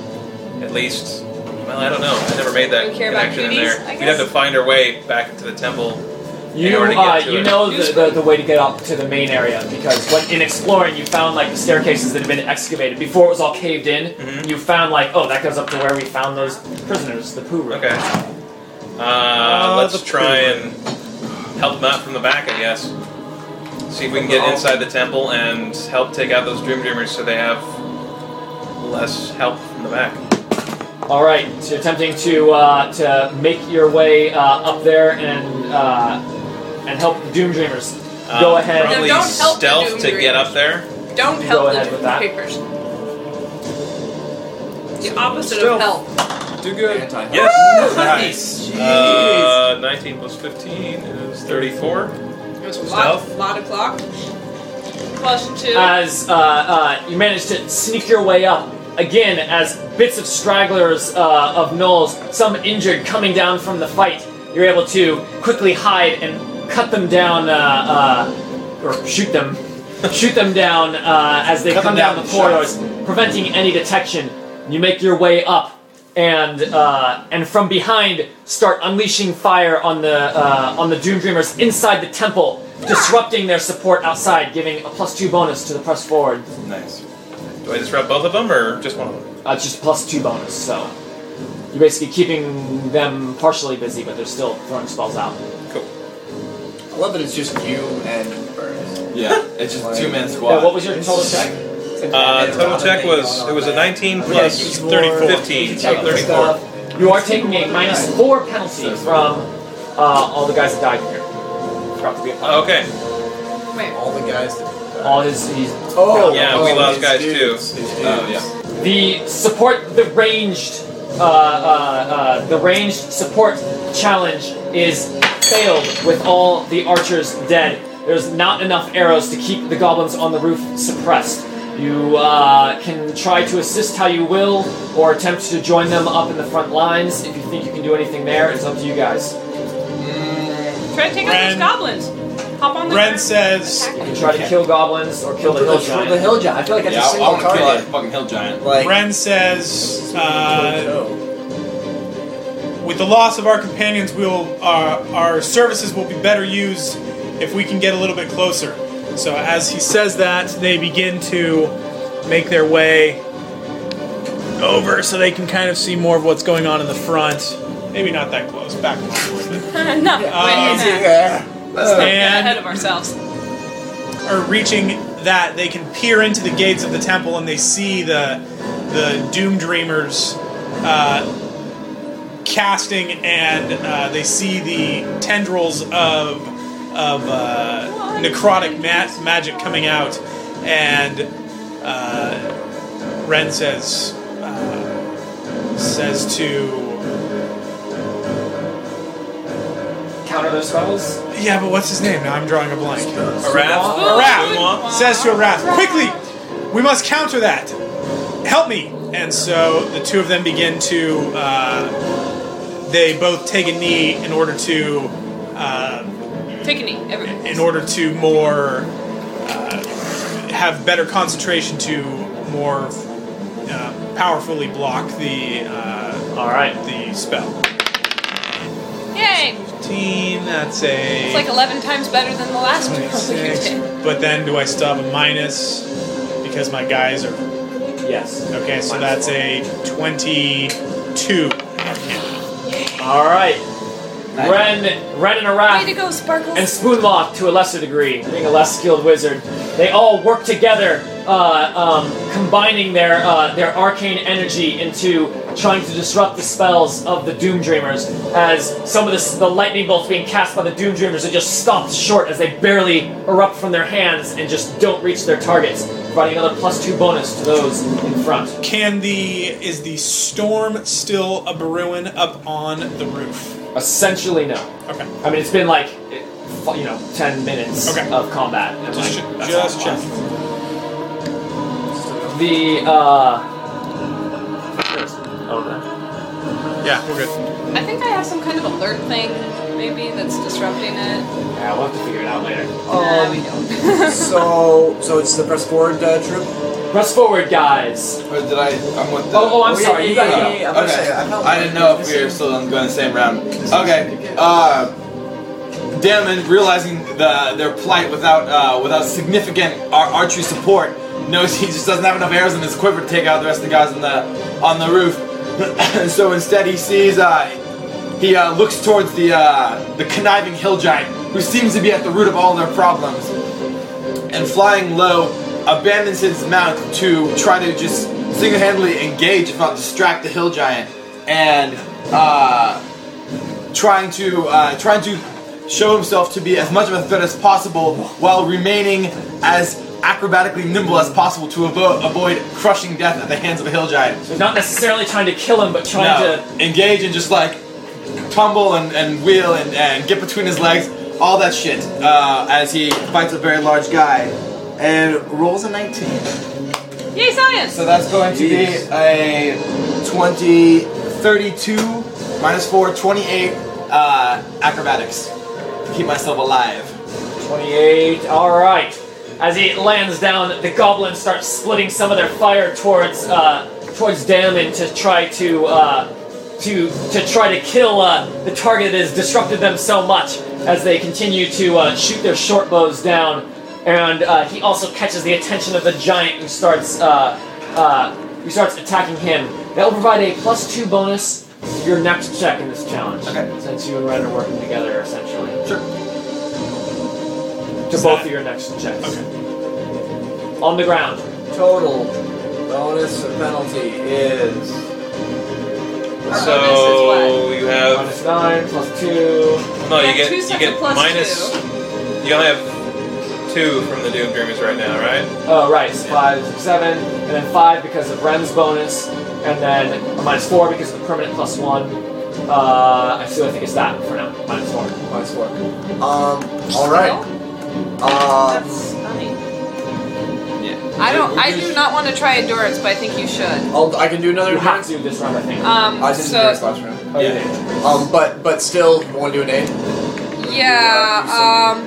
at least? Well, I don't know. I never made that You care connection in there. We'd have to find our way back to the temple. You, order to uh, get to you it. know the, the, the way to get up to the main area because when in exploring you found like the staircases that had been excavated before it was all caved in. Mhm. You found like oh that goes up to where we found those prisoners, the poo room. Okay. Uh, let's the try and help them out from the back, I guess. See if we can get inside the temple and help take out those Doom Dreamers so they have less help from the back. All right, so you're attempting to uh, to make your way uh, up there and uh, and help the Doom Dreamers. Go Uh, ahead. Probably No, don't help the stealth Doom to get up there. Don't help go the ahead with that. papers. The opposite Stealth. of help. Do good. Anti- Yes. Nice. Uh, 19 plus 15 is 34. It was a Stealth. lot, lot of clock. Plus two. as uh, uh, you manage to sneak your way up again as bits of stragglers uh, of gnolls, some injured coming down from the fight. You're able to quickly hide and cut them down, uh, uh, or shoot them, shoot them down uh, as they Cut come them down, down the corridors, preventing any detection. You make your way up. And uh, and from behind, start unleashing fire on the uh, on the Doom Dreamers inside the temple, disrupting their support outside, giving a plus two bonus to the press forward. Nice. Do I disrupt both of them or just one of them? Uh, it's just plus two bonus, so you're basically keeping them partially busy, but they're still throwing spells out. Cool. I love that it's just you and Burns. Yeah, it's just two man Yeah, squad. what was your total check? Uh, total check was it was a 19 plus 15, so 34. You are taking a minus four penalty from uh, all the guys that died here. Forgot to be a okay. Wait. All the guys that. All his, he's Oh, Yeah, we oh, lost guys dudes, too. his Oh, yeah. The support, the ranged, uh, uh, uh, the ranged support challenge is failed with all the archers dead. There's not enough arrows to keep the goblins on the roof suppressed. You uh, can try to assist how you will, or attempt to join them up in the front lines. If you think you can do anything there, it's up to you guys. Try to take out Ren- those goblins. Hop on the Ren says- You can try to kill goblins or kill the hill giant. The hill giant. I feel like that's Yeah, a I, I single want to kill that target. fucking hill giant. Like, Ren says, uh, with the loss of our companions, we'll our, our services will be better used if we can get a little bit closer. So as he says that, they begin to make their way over so they can kind of see more of what's going on in the front. Maybe not that close, back a little bit. no, wait, Um, yeah. and ahead of ourselves. or reaching that, they can peer into the gates of the temple and they see the the Doom Dreamers uh, casting, and uh, they see the tendrils of of uh, necrotic ma- magic coming out, and uh, Ren says uh, says to Counter those spells. yeah, but what's his name? Now I'm drawing a blank. Arath? Arath says to Arath, quickly, we must counter that. Help me. And so the two of them begin to. Uh, they both take a knee in order to. Uh, Take a knee, everybody. in order to more uh, have better concentration to more uh, powerfully block the uh, All right. the spell. Yay! 15. That's a. It's like 11 times better than the last one. But then do I still have a minus because my guys are Yes. okay? So that's a twenty-two. All right. Ren, Ren and Arath Way to go, Sparkles. and Spoonlock to a lesser degree, being a less skilled wizard, they all work together, uh, um, combining their uh, their arcane energy into trying to disrupt the spells of the Doom Dreamers. As some of the, the lightning bolts being cast by the Doom Dreamers are just stopped short as they barely erupt from their hands and just don't reach their targets, providing another plus two bonus to those in front. Can the is the storm still a Baruin up on the roof? Essentially, no. Okay, I mean, it's been like, it- you know, ten minutes Okay. of combat. and, just like, che- that's just all it check. the uh. Okay. Yeah, we're good. I think I have some kind of alert thing, maybe that's disrupting it. Yeah, we'll have to figure it out later. nah, we don't. so, so it's the press forward uh, troop. Press forward, guys. Or did I? I'm with the. Oh, oh, I'm Oh, yeah, sorry. yeah, you gotta yeah, yeah, yeah. Okay. say, I felt I didn't know if we were still going the same round. Okay. Uh, Damon, realizing the, their plight without uh, without significant ar- archery support, knows he just doesn't have enough arrows in his quiver to take out the rest of the guys on the on the roof. so instead, he sees uh, he uh, looks towards the uh, the conniving hill giant, who seems to be at the root of all their problems, and flying low, abandons his mount to try to just single-handedly engage, if not distract, the hill giant, and uh, trying to uh, trying to show himself to be as much of a threat as possible while remaining as acrobatically nimble as possible to avo- avoid crushing death at the hands of a hill giant. So not necessarily trying to kill him, but trying No, to. engage and just like tumble and, and wheel and, and get between his legs, all that shit, uh, as he fights a very large guy and rolls a 19. Yay, science! So that's going to be a 20, 32, minus 4, 28 uh, acrobatics. to Keep myself alive. 28. Alright. As he lands down, the goblins start splitting some of their fire towards uh, towards Damon to try to uh, to to try to kill uh, the target that has disrupted them so much as they continue to uh, shoot their short bows down. And uh, he also catches the attention of the giant who starts uh, uh, who starts attacking him. That will provide a plus two bonus to your next check in this challenge. Okay. Since you and Ren are working together essentially. Sure. To both of your next checks. Okay. On the ground. Total bonus or penalty is. So you have Minus nine, plus two. no, you get two you sets get of plus minus. You only have two from the Doom Dreamers right now, right? Oh, right. So five, six, seven, and then five because of Ren's bonus, and then a minus four because of the permanent plus one. Uh, I still think it's that for now. Minus four. Minus four. Um. All right. Uh, That's funny. Yeah. I don't. I do not want to try endurance, but I think you should. I'll, I can do another You have endurance. to this round, I think. Um. I did so endurance last round. Oh, you did. Um, but but still, you want to do an eight? yeah. Um.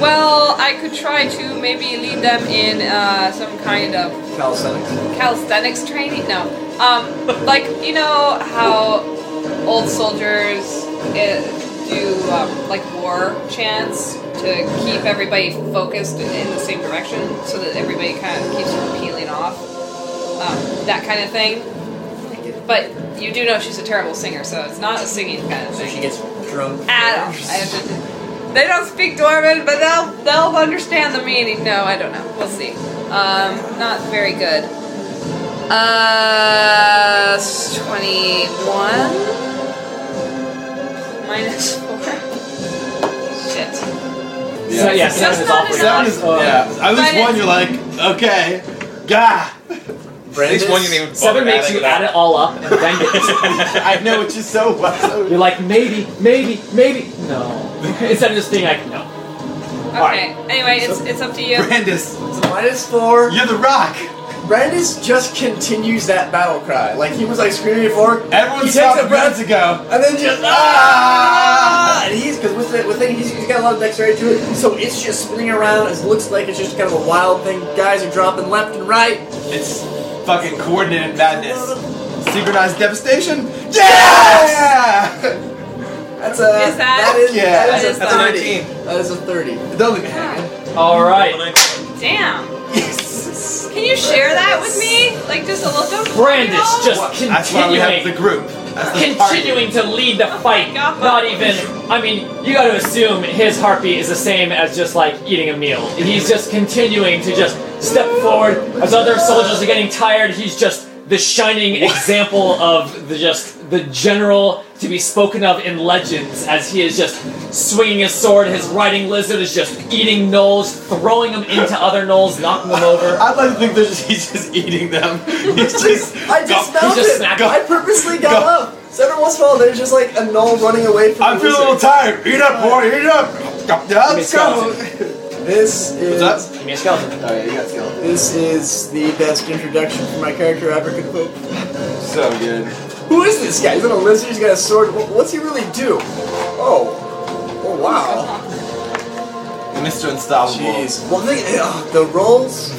Well, I could try to maybe lead them in uh, some kind of Calisthenics. calisthenics training. No. Um. Like you know how old soldiers uh, do um, like war chants to keep everybody focused in the same direction, so that everybody kind of keeps from peeling off. Um, that kind of thing. But you do know she's a terrible singer, so it's not a singing kind of So she gets drunk. At all. I have to, they don't speak Dwarven, but they'll they'll understand the meaning. No, I don't know. We'll see. Um, not very good. Uh, twenty-one minus four. Shit. So, yeah, Just seven is not awfully enough. Seven is, Uh, yeah. At least But one, you're like, okay, gah. At least one you didn't even Seven bother makes adding you that. add it all up and then get disappointed. I know it's just so. so You're like, maybe, maybe, maybe. No. Instead of just being like, no. Okay. Anyway, it's it's up to you. Brandis, So minus four. you're the rock. Brandis just continues that battle cry. Like he was like screaming before. Everyone He stopped takes a breath. minutes ago. And then just ah! And he's because with the with thing he's, he's got a lot of dexterity to it, so it's just spinning around. It looks like it's just kind of a wild thing. Guys are dropping left and right. It's fucking coordinated madness. Synchronized devastation. Yeah! That's a Is that- that is Yeah. that is What a is that? thirty. That is a thirty. Don't leave me hanging. All right. Damn. Yes. Can you share that with me? Like just a little. Bit? Brandis just That's why we have the continuing. group. That's the party. continuing to lead the oh fight. God. Not even. I mean, you got to assume his heartbeat is the same as just like eating a meal. He's just continuing to just step forward as other soldiers are getting tired. He's just the shining example of the just the general to be spoken of in legends as he is just swinging his sword. His riding lizard is just eating gnolls, throwing them into other gnolls, knocking them over. I'd like to think they're just, he's just eating them. He's just. I just Go- mounted. just snapped. I purposely got Go. up. So every once in a while, there's just like a gnoll running away from. I'm feeling a little tired. Eat up, boy. Eat up. Let's go. Skeleton. This is What's Give me a skeleton. Oh yeah, you got skill. this is the best introduction for my character I ever could hope. So good. Who is this guy? He's got a lizard. He's got a sword. What's he really do? Oh, oh wow. Mr. Unstoppable. Jeez. Well, the, uh, the rolls.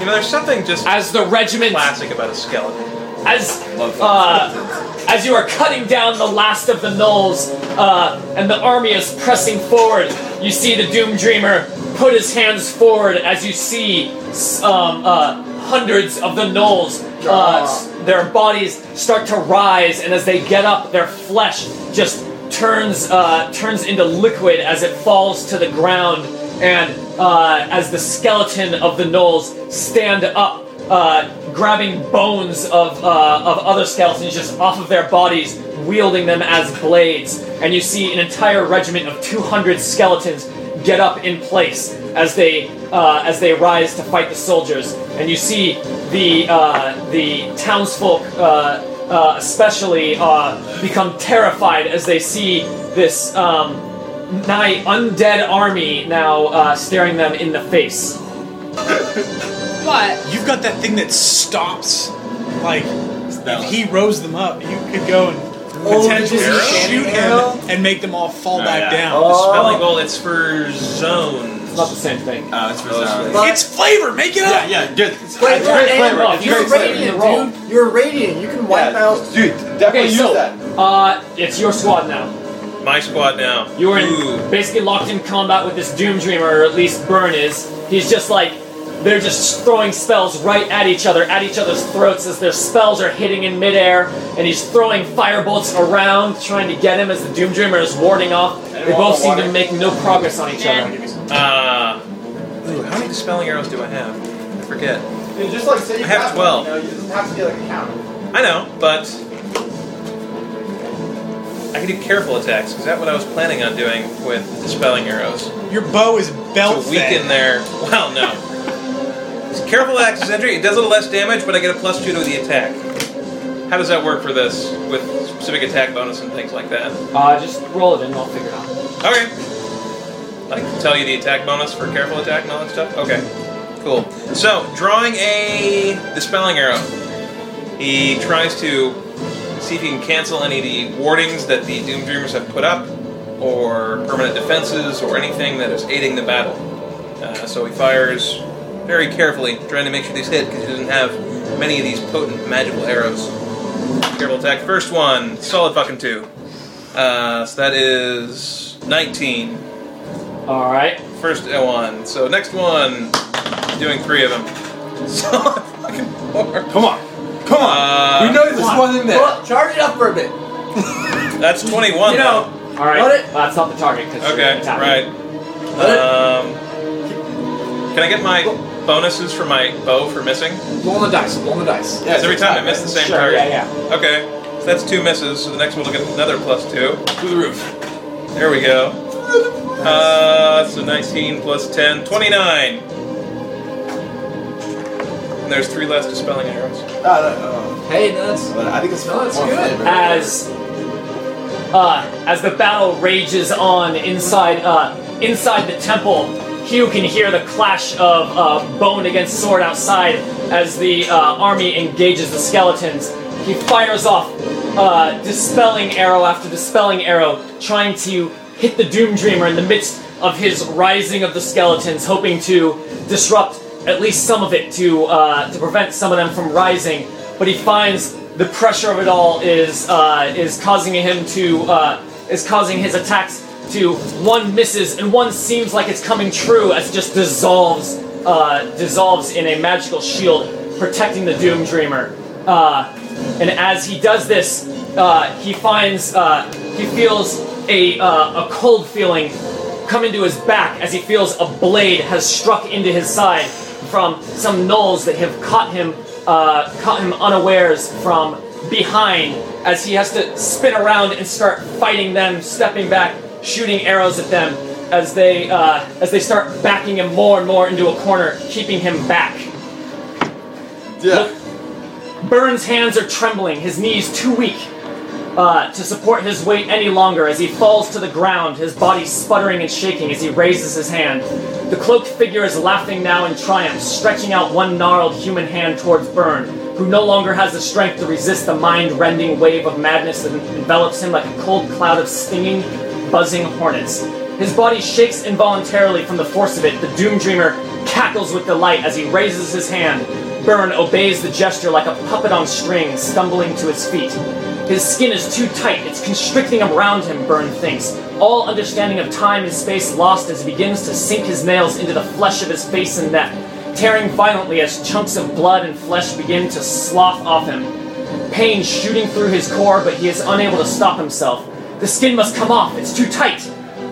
You know, there's something just As the regiment, classic about a skeleton. As uh, as you are cutting down the last of the gnolls, uh, and the army is pressing forward, you see the Doom Dreamer put his hands forward as you see um, uh, hundreds of the gnolls. Uh, their bodies start to rise, and as they get up, their flesh just turns uh, turns into liquid as it falls to the ground. And uh, as the skeleton of the gnolls stand up, uh, grabbing bones of, uh, of other skeletons just off of their bodies, wielding them as blades. And you see an entire regiment of 200 skeletons get up in place as they uh, as they rise to fight the soldiers. And you see the uh, the townsfolk, uh, uh, especially, become terrified as they see this. Um, nigh undead army now staring them in the face. What? You've got that thing that stops, like, if he rose them up, you could go and Oh, potentially the shoot arrow? him and make them all fall Oh, back yeah. down. The spelling goal, it's for zones. It's not the same thing. Oh, it's for it's But- It's flavor. Make it up. yeah, good. Wait, It's great yeah, flavor. It's You're great Radiant, radiant, roll. dude. You're radiant. You can wipe Yeah, out. Dude, definitely Okay, use so that. uh, it's your squad now. My squad now. You are in, Ooh. basically locked in combat with this Doom Dreamer, or at least Burne is. He's just like they're just throwing spells right at each other, at each other's throats as their spells are hitting in midair, and he's throwing firebolts around, trying to get him as the Doom Dreamer is warding off. They both seem to make no progress on each other. Uh, ooh, how many dispelling arrows do I have? I forget. Dude, just like say you I have got 12. One, you know, it doesn't have to be like a count. I know, but I can do careful attacks. Is that what I was planning on doing with dispelling arrows? Your bow is belt to weaken fed. their. Well, no. It's careful access entry. It does a little less damage, but I get a plus two to the attack. How does that work for this with specific attack bonus and things like that? Uh, just roll it and I'll figure it out. Okay. Like tell you the attack bonus for careful attack and all that stuff. Okay. Cool. So drawing a dispelling arrow, he tries to see if he can cancel any of the wardings that the Doom Dreamers have put up, or permanent defenses, or anything that is aiding the battle. Uh, so he fires very carefully, trying to make sure these hit because he doesn't have many of these potent magical arrows. Careful attack. First one, solid fucking two. Uh, so that is 19. Alright. First uh, one. So next one, doing three of them. Solid fucking four. Come on. Come on. Uh, we know there's one in there. Well, charge it up for a bit. That's 21. You know, Alright. Let it- That's not the target because though. Okay, right. Um, can I get my bonuses for my bow for missing? roll the dice. Roll the dice. Yeah, Because every time I miss the same Sure, target. yeah, yeah. Okay, so that's two misses. So the next one will get another plus two. To the roof. There we go. Uh, so 19 plus 10, 29. And there's three less dispelling arrows. No, no, Hey, that's no. But I think it's No, it's good. flavor. as uh, as the battle rages on inside uh, inside the temple, Hugh can hear the clash of uh, bone against sword outside as the uh, army engages the skeletons. He fires off uh, dispelling arrow after dispelling arrow, trying to hit the Doom Dreamer in the midst of his rising of the skeletons, hoping to disrupt at least some of it to uh, to prevent some of them from rising. But he finds the pressure of it all is uh, is causing him to uh, is causing his attacks to one misses and one seems like it's coming true as it just dissolves uh, dissolves in a magical shield protecting the Doom Dreamer. Uh, and as he does this, uh, he finds uh, he feels a uh, a cold feeling come into his back as he feels a blade has struck into his side from some gnolls that have caught him uh, caught him unawares from behind as he has to spin around and start fighting them, stepping back, shooting arrows at them as they uh, as they start backing him more and more into a corner, keeping him back. Yeah. Burne's hands are trembling, his knees too weak. uh, to support his weight any longer as he falls to the ground, his body sputtering and shaking as he raises his hand. The cloaked figure is laughing now in triumph, stretching out one gnarled human hand towards Burne, who no longer has the strength to resist the mind rending wave of madness that envelops him like a cold cloud of stinging, buzzing hornets. His body shakes involuntarily from the force of it. The Doom Dreamer cackles with delight as he raises his hand. Burne obeys the gesture like a puppet on strings, stumbling to his feet. His skin is too tight, it's constricting around him, Burne thinks. All understanding of time and space lost as he begins to sink his nails into the flesh of his face and neck, tearing violently as chunks of blood and flesh begin to slough off him. Pain shooting through his core, but he is unable to stop himself. The skin must come off, it's too tight.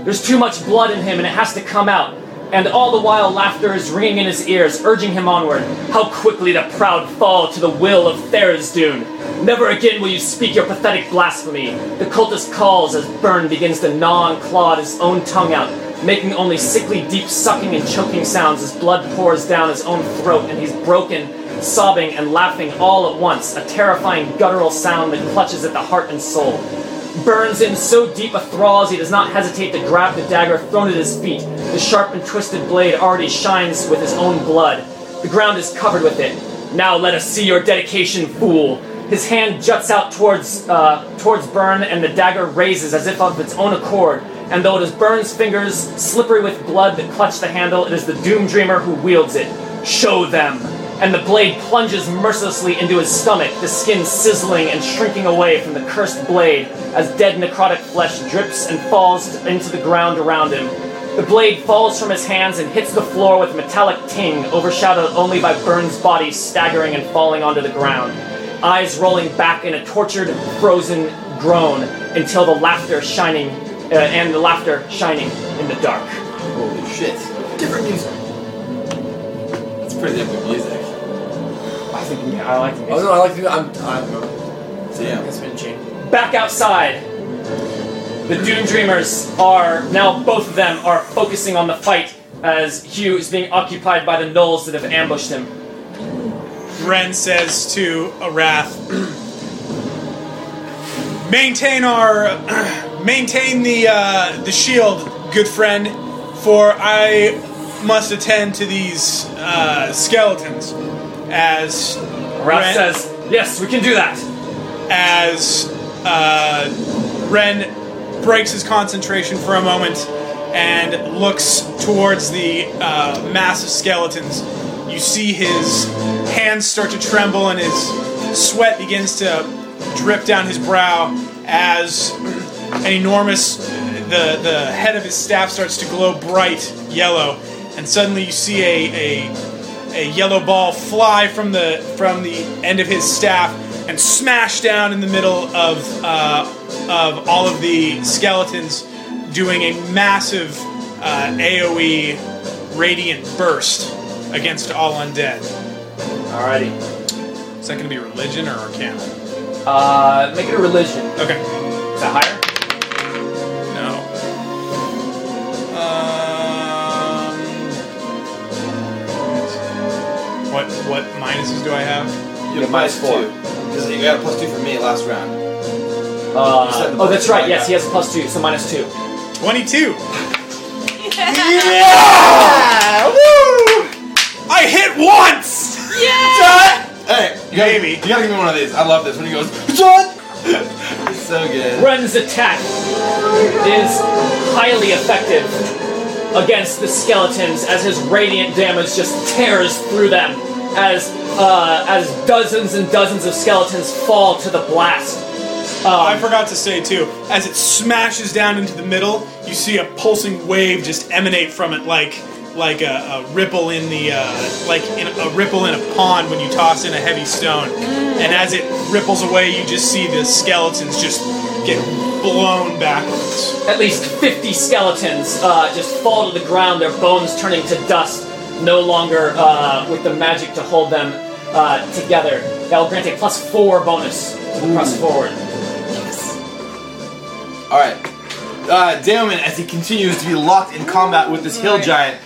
There's too much blood in him and it has to come out. And all the while laughter is ringing in his ears, urging him onward. How quickly the proud fall to the will of Tharizdun. Never again will you speak your pathetic blasphemy. The cultist calls as Burne begins to gnaw and claw his own tongue out, making only sickly deep sucking and choking sounds as blood pours down his own throat and he's broken, sobbing and laughing all at once, a terrifying guttural sound that clutches at the heart and soul Burne's in so deep a thrall as he does not hesitate to grab the dagger thrown at his feet. The sharp and twisted blade already shines with his own blood. The ground is covered with it. Now let us see your dedication, fool. His hand juts out towards uh, towards Burne, and the dagger raises as if of its own accord. And though it is Burne's fingers, slippery with blood, that clutch the handle, it is the Doom Dreamer who wields it. Show them! And the blade plunges mercilessly into his stomach, the skin sizzling and shrinking away from the cursed blade as dead necrotic flesh drips and falls into the ground around him. The blade falls from his hands and hits the floor with metallic ting, overshadowed only by Burne's body staggering and falling onto the ground. Eyes rolling back in a tortured, frozen groan until the laughter shining, uh, and the laughter shining in the dark. Holy shit. Different music. It's pretty different music. I think I like the Oh no, I like the. I'm. I'm. So yeah. It's been changed. back outside. The Doom Dreamers are now both of them are focusing on the fight as Hugh is being occupied by the gnolls that have ambushed him. Ren says to Arath, "Maintain our, maintain the uh, the shield, good friend, for I must attend to these uh, skeletons." As Ralph Ren- says, "Yes, we can do that." as uh, Ren breaks his concentration for a moment and looks towards the uh, mass of skeletons. You see his hands start to tremble and his sweat begins to drip down his brow as an enormous the the head of his staff starts to glow bright yellow and suddenly you see a, a a yellow ball fly from the from the end of his staff and smash down in the middle of uh, of all of the skeletons, doing a massive uh, AOE radiant burst against all undead. Alrighty. Is that going to be religion or arcana? Uh, make it a religion. Okay. Is that higher? What what minuses do I have? You have minus four. Because you got a plus two for me last round. Uh, You said the oh, that's right. Yes, he has a plus two, so minus two. Twenty-two. Yeah! Woo! I hit once. Yeah! Hey, you gotta, Maybe. You gotta give me one of these. I love this when he goes, John! it's so good. Ren's attack is highly effective against the skeletons as his radiant damage just tears through them as uh, as dozens and dozens of skeletons fall to the blast. I forgot to say too, as it smashes down into the middle, you see a pulsing wave just emanate from it, like like a, a ripple in the uh, like in a ripple in a pond when you toss in a heavy stone. And as it ripples away, you just see the skeletons just get blown backwards. At least 50 skeletons uh, just fall to the ground, their bones turning to dust, no longer uh, with the magic to hold them uh, together. That will grant a plus four bonus to the press forward. Alright. Uh, Damon, as he continues to be locked in combat with this hill giant,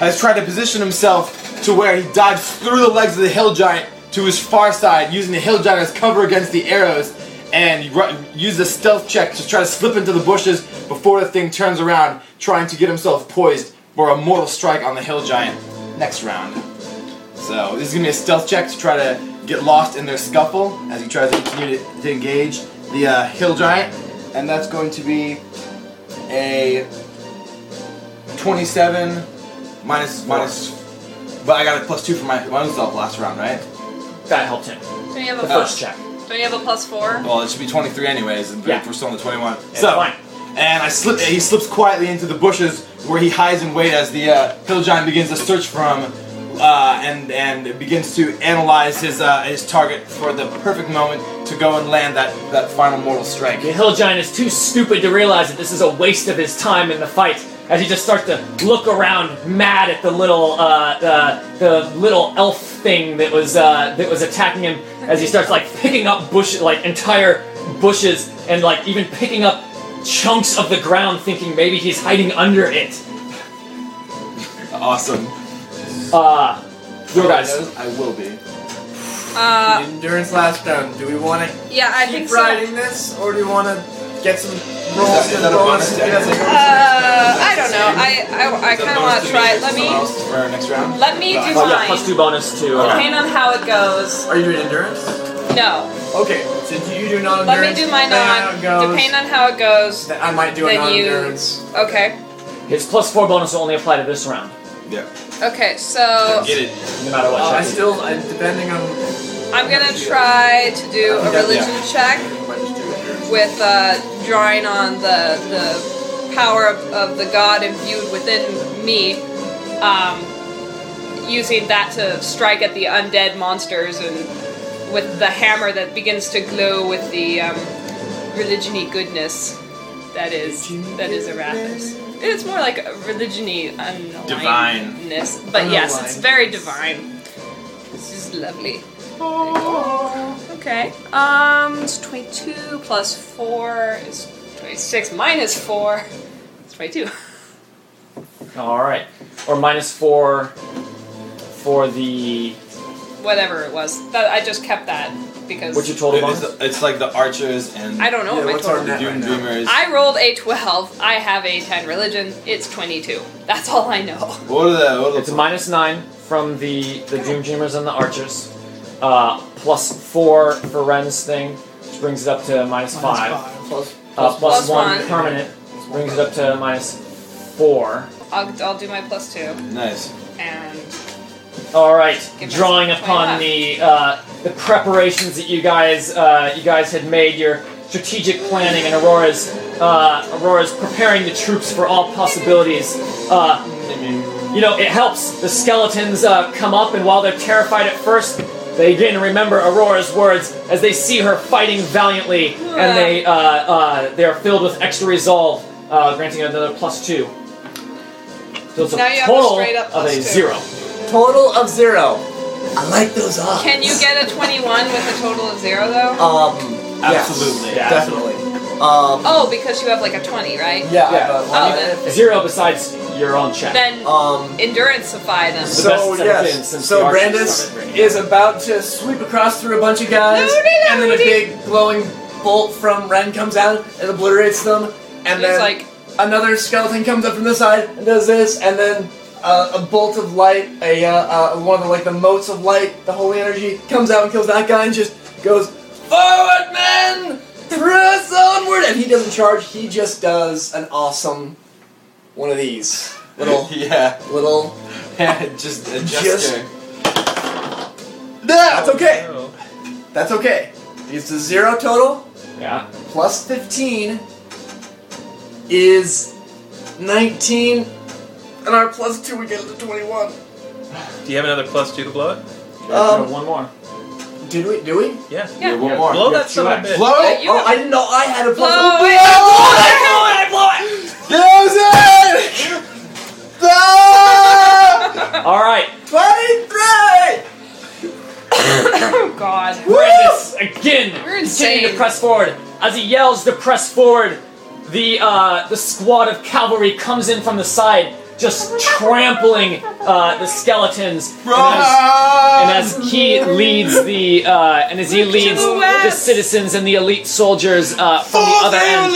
has tried to position himself to where he dives through the legs of the hill giant to his far side, using the hill giant as cover against the arrows, and use a stealth check to try to slip into the bushes before the thing turns around, trying to get himself poised for a mortal strike on the hill giant next round. So this is gonna be a stealth check to try to get lost in their scuffle as he tries to continue to, to engage the uh, hill giant, and that's going to be a 27 minus minus. But I got a plus two for my my own self last round, right? That helped him. Don't you have The a first check. Don't you have a plus four? Well, it should be 23 anyways, and Yeah. we're still on the 21. Yeah, so, fine. and I slip. He slips quietly into the bushes where he hides and wait as the uh, hill giant begins to search for him, uh, and and begins to analyze his uh, his target for the perfect moment to go and land that that final mortal strike. The hill giant is too stupid to realize that this is a waste of his time in the fight. As he just starts to look around, mad at the little, uh, the, the little elf thing that was uh, that was attacking him. As he starts like picking up bush, like entire bushes, and like even picking up chunks of the ground, thinking maybe he's hiding under it. Awesome. Uh, your guys. I will be. Uh, Endurance last round. Do we want to yeah, I keep think so. riding this, or do we want to get some rolls that- is and that bonus bonuses? to Get Uh, I don't know. I I, I kind of want to try it. Let me for next round. let me do Oh yeah, plus mine. two bonus to. Uh, Depending on how it goes. Are you doing endurance? No. Okay, so do you do non-endurance. Let me do mine depending on. how it goes, Depending on how it goes, I might do a then you. non-endurance. Okay. his plus four bonus will only apply to this round, Yeah. Okay. So Get it. no matter what. Uh, I check still, I, depending on. I'm gonna try to do a religion check might just do endurance. With uh, drawing on the the power of, of the god imbued within me, um, using that to strike at the undead monsters and with the hammer that begins to glow with the um, religiony goodness that is that is Erathis. It's more like a religiony Divine. unalignedness, but yes, it's very divine. This is lovely. Okay. Um, it's 22 plus 4 is 26 minus 4. It's 22. All right, or minus four for the Whatever it was. That I just kept that because what's your total It's, bonus? it's like the archers and I don't know Yeah, what my what's total our the net Doom right now? Dreamers. I rolled a 12. I have a 10 religion. It's 22. That's all I know. What are the? What are It's a the minus nine from the the Doom Dreamers and the Archers, uh, plus four for Ren's thing, which brings it up to minus five. Plus, Uh, plus Plus one, one. permanent brings it up to minus four. I'll, I'll do my plus 2. nice. And All right, Give drawing us upon the uh, the preparations that you guys uh, you guys had made, your strategic planning, and Aurora's uh, Aurora's preparing the troops for all possibilities. Uh, you know, it helps. The skeletons uh, come up, and while they're terrified at first, they again remember Aurora's words as they see her fighting valiantly, and they uh, uh, they are filled with extra resolve, uh, granting another plus two. So it's a Now you have a total straight up of plus a two. zero. total of zero. I like those odds. can you get a 21 with a total of 0 though? Um, Absolutely. Yeah. definitely. Um, Oh, because you have like a 20, right? yeah. Yeah. but- Oh, then, Zero besides your own check. then Um, endurance-ify them. The so best it's yes, so Brandis is about to sweep across through a bunch of guys, Loody, and then a big glowing bolt from Ren comes out and obliterates them, and It's then like another skeleton comes up from the side and does this, and then uh, a bolt of light, a uh, uh, one of the like the motes of light, the holy energy comes out and kills that guy, and just goes forward, men, press onward, and he doesn't charge, he just does an awesome one of these little yeah. little. just a Just- gesture. That's okay. Oh. That's okay. It's a zero total yeah. plus fifteen is nineteen, and our plus two we get to twenty-one. Do you have another plus two to blow it? Um, one more. Did we? Do we? Yeah. Yeah. One more. Blow Yeah, that son of a bitch. Blow Oh, it. you oh, I didn't know I had a plus. Blow Oh, it. I blew it! I blew it! Use it! Ah! All right. Twenty-three. Oh God. Brandis again You're continuing insane. to press forward. As he yells to press forward, the uh, the squad of cavalry comes in from the side, just trampling uh, the skeletons. And as, and as he leads the uh, and as he leads the the citizens and the elite soldiers uh, from the other end,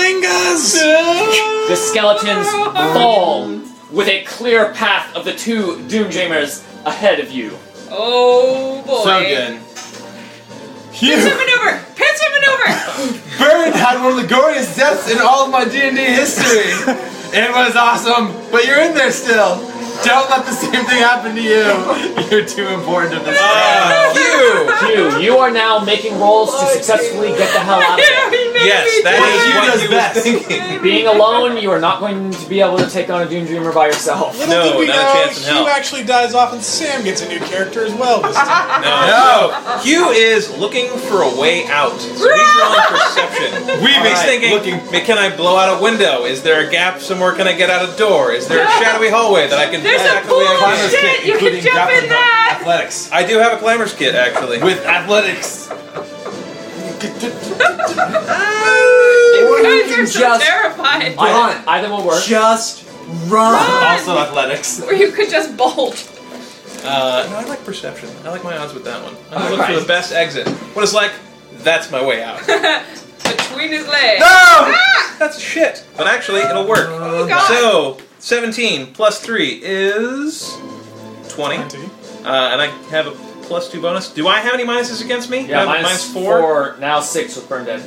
the skeletons fall with a clear path of the two Doomdreamers ahead of you. Oh boy. So good. Pincer Phew. maneuver! Pincer maneuver! Burne had one of the goriest deaths in all of my D&D history. it was awesome, but you're in there still. Don't let the same thing happen to you. You're too important to this. Uh, you! Hugh, you are now making rolls to successfully get the hell out of there. Yes, that What is Hugh what does he best. was thinking. Being alone, you are not going to be able to take on a Doom Dreamer by yourself. Little No, did we not a know, chance in Hugh actually dies off, and Sam gets a new character as well this time. No, no. Hugh is looking for a way out. So he's rolling perception. Weaving, He's thinking, looking. Can I blow out a window? Is there a gap somewhere? Can I get out a door? Is there a shadowy hallway that I can There's a attack the way I pool of can? shit! You can including jump grappling in that! athletics. I do have a climber's kit, actually. With athletics. Or you You guys can are so just terrified. Run. Either, either will work. just run. Also athletics. Or you could just bolt. Uh, no, I like perception. I like my odds with that one. I'm gonna look Alright. for the best exit. What it's like, that's my way out. Between his legs. No! That's shit. But actually, it'll work. Oh god. So, 17 plus 3 is 20. Uh, and I have a plus 2 bonus. Do I have any minuses against me? Yeah, minus minus 4. four. Now six with Burne Dead.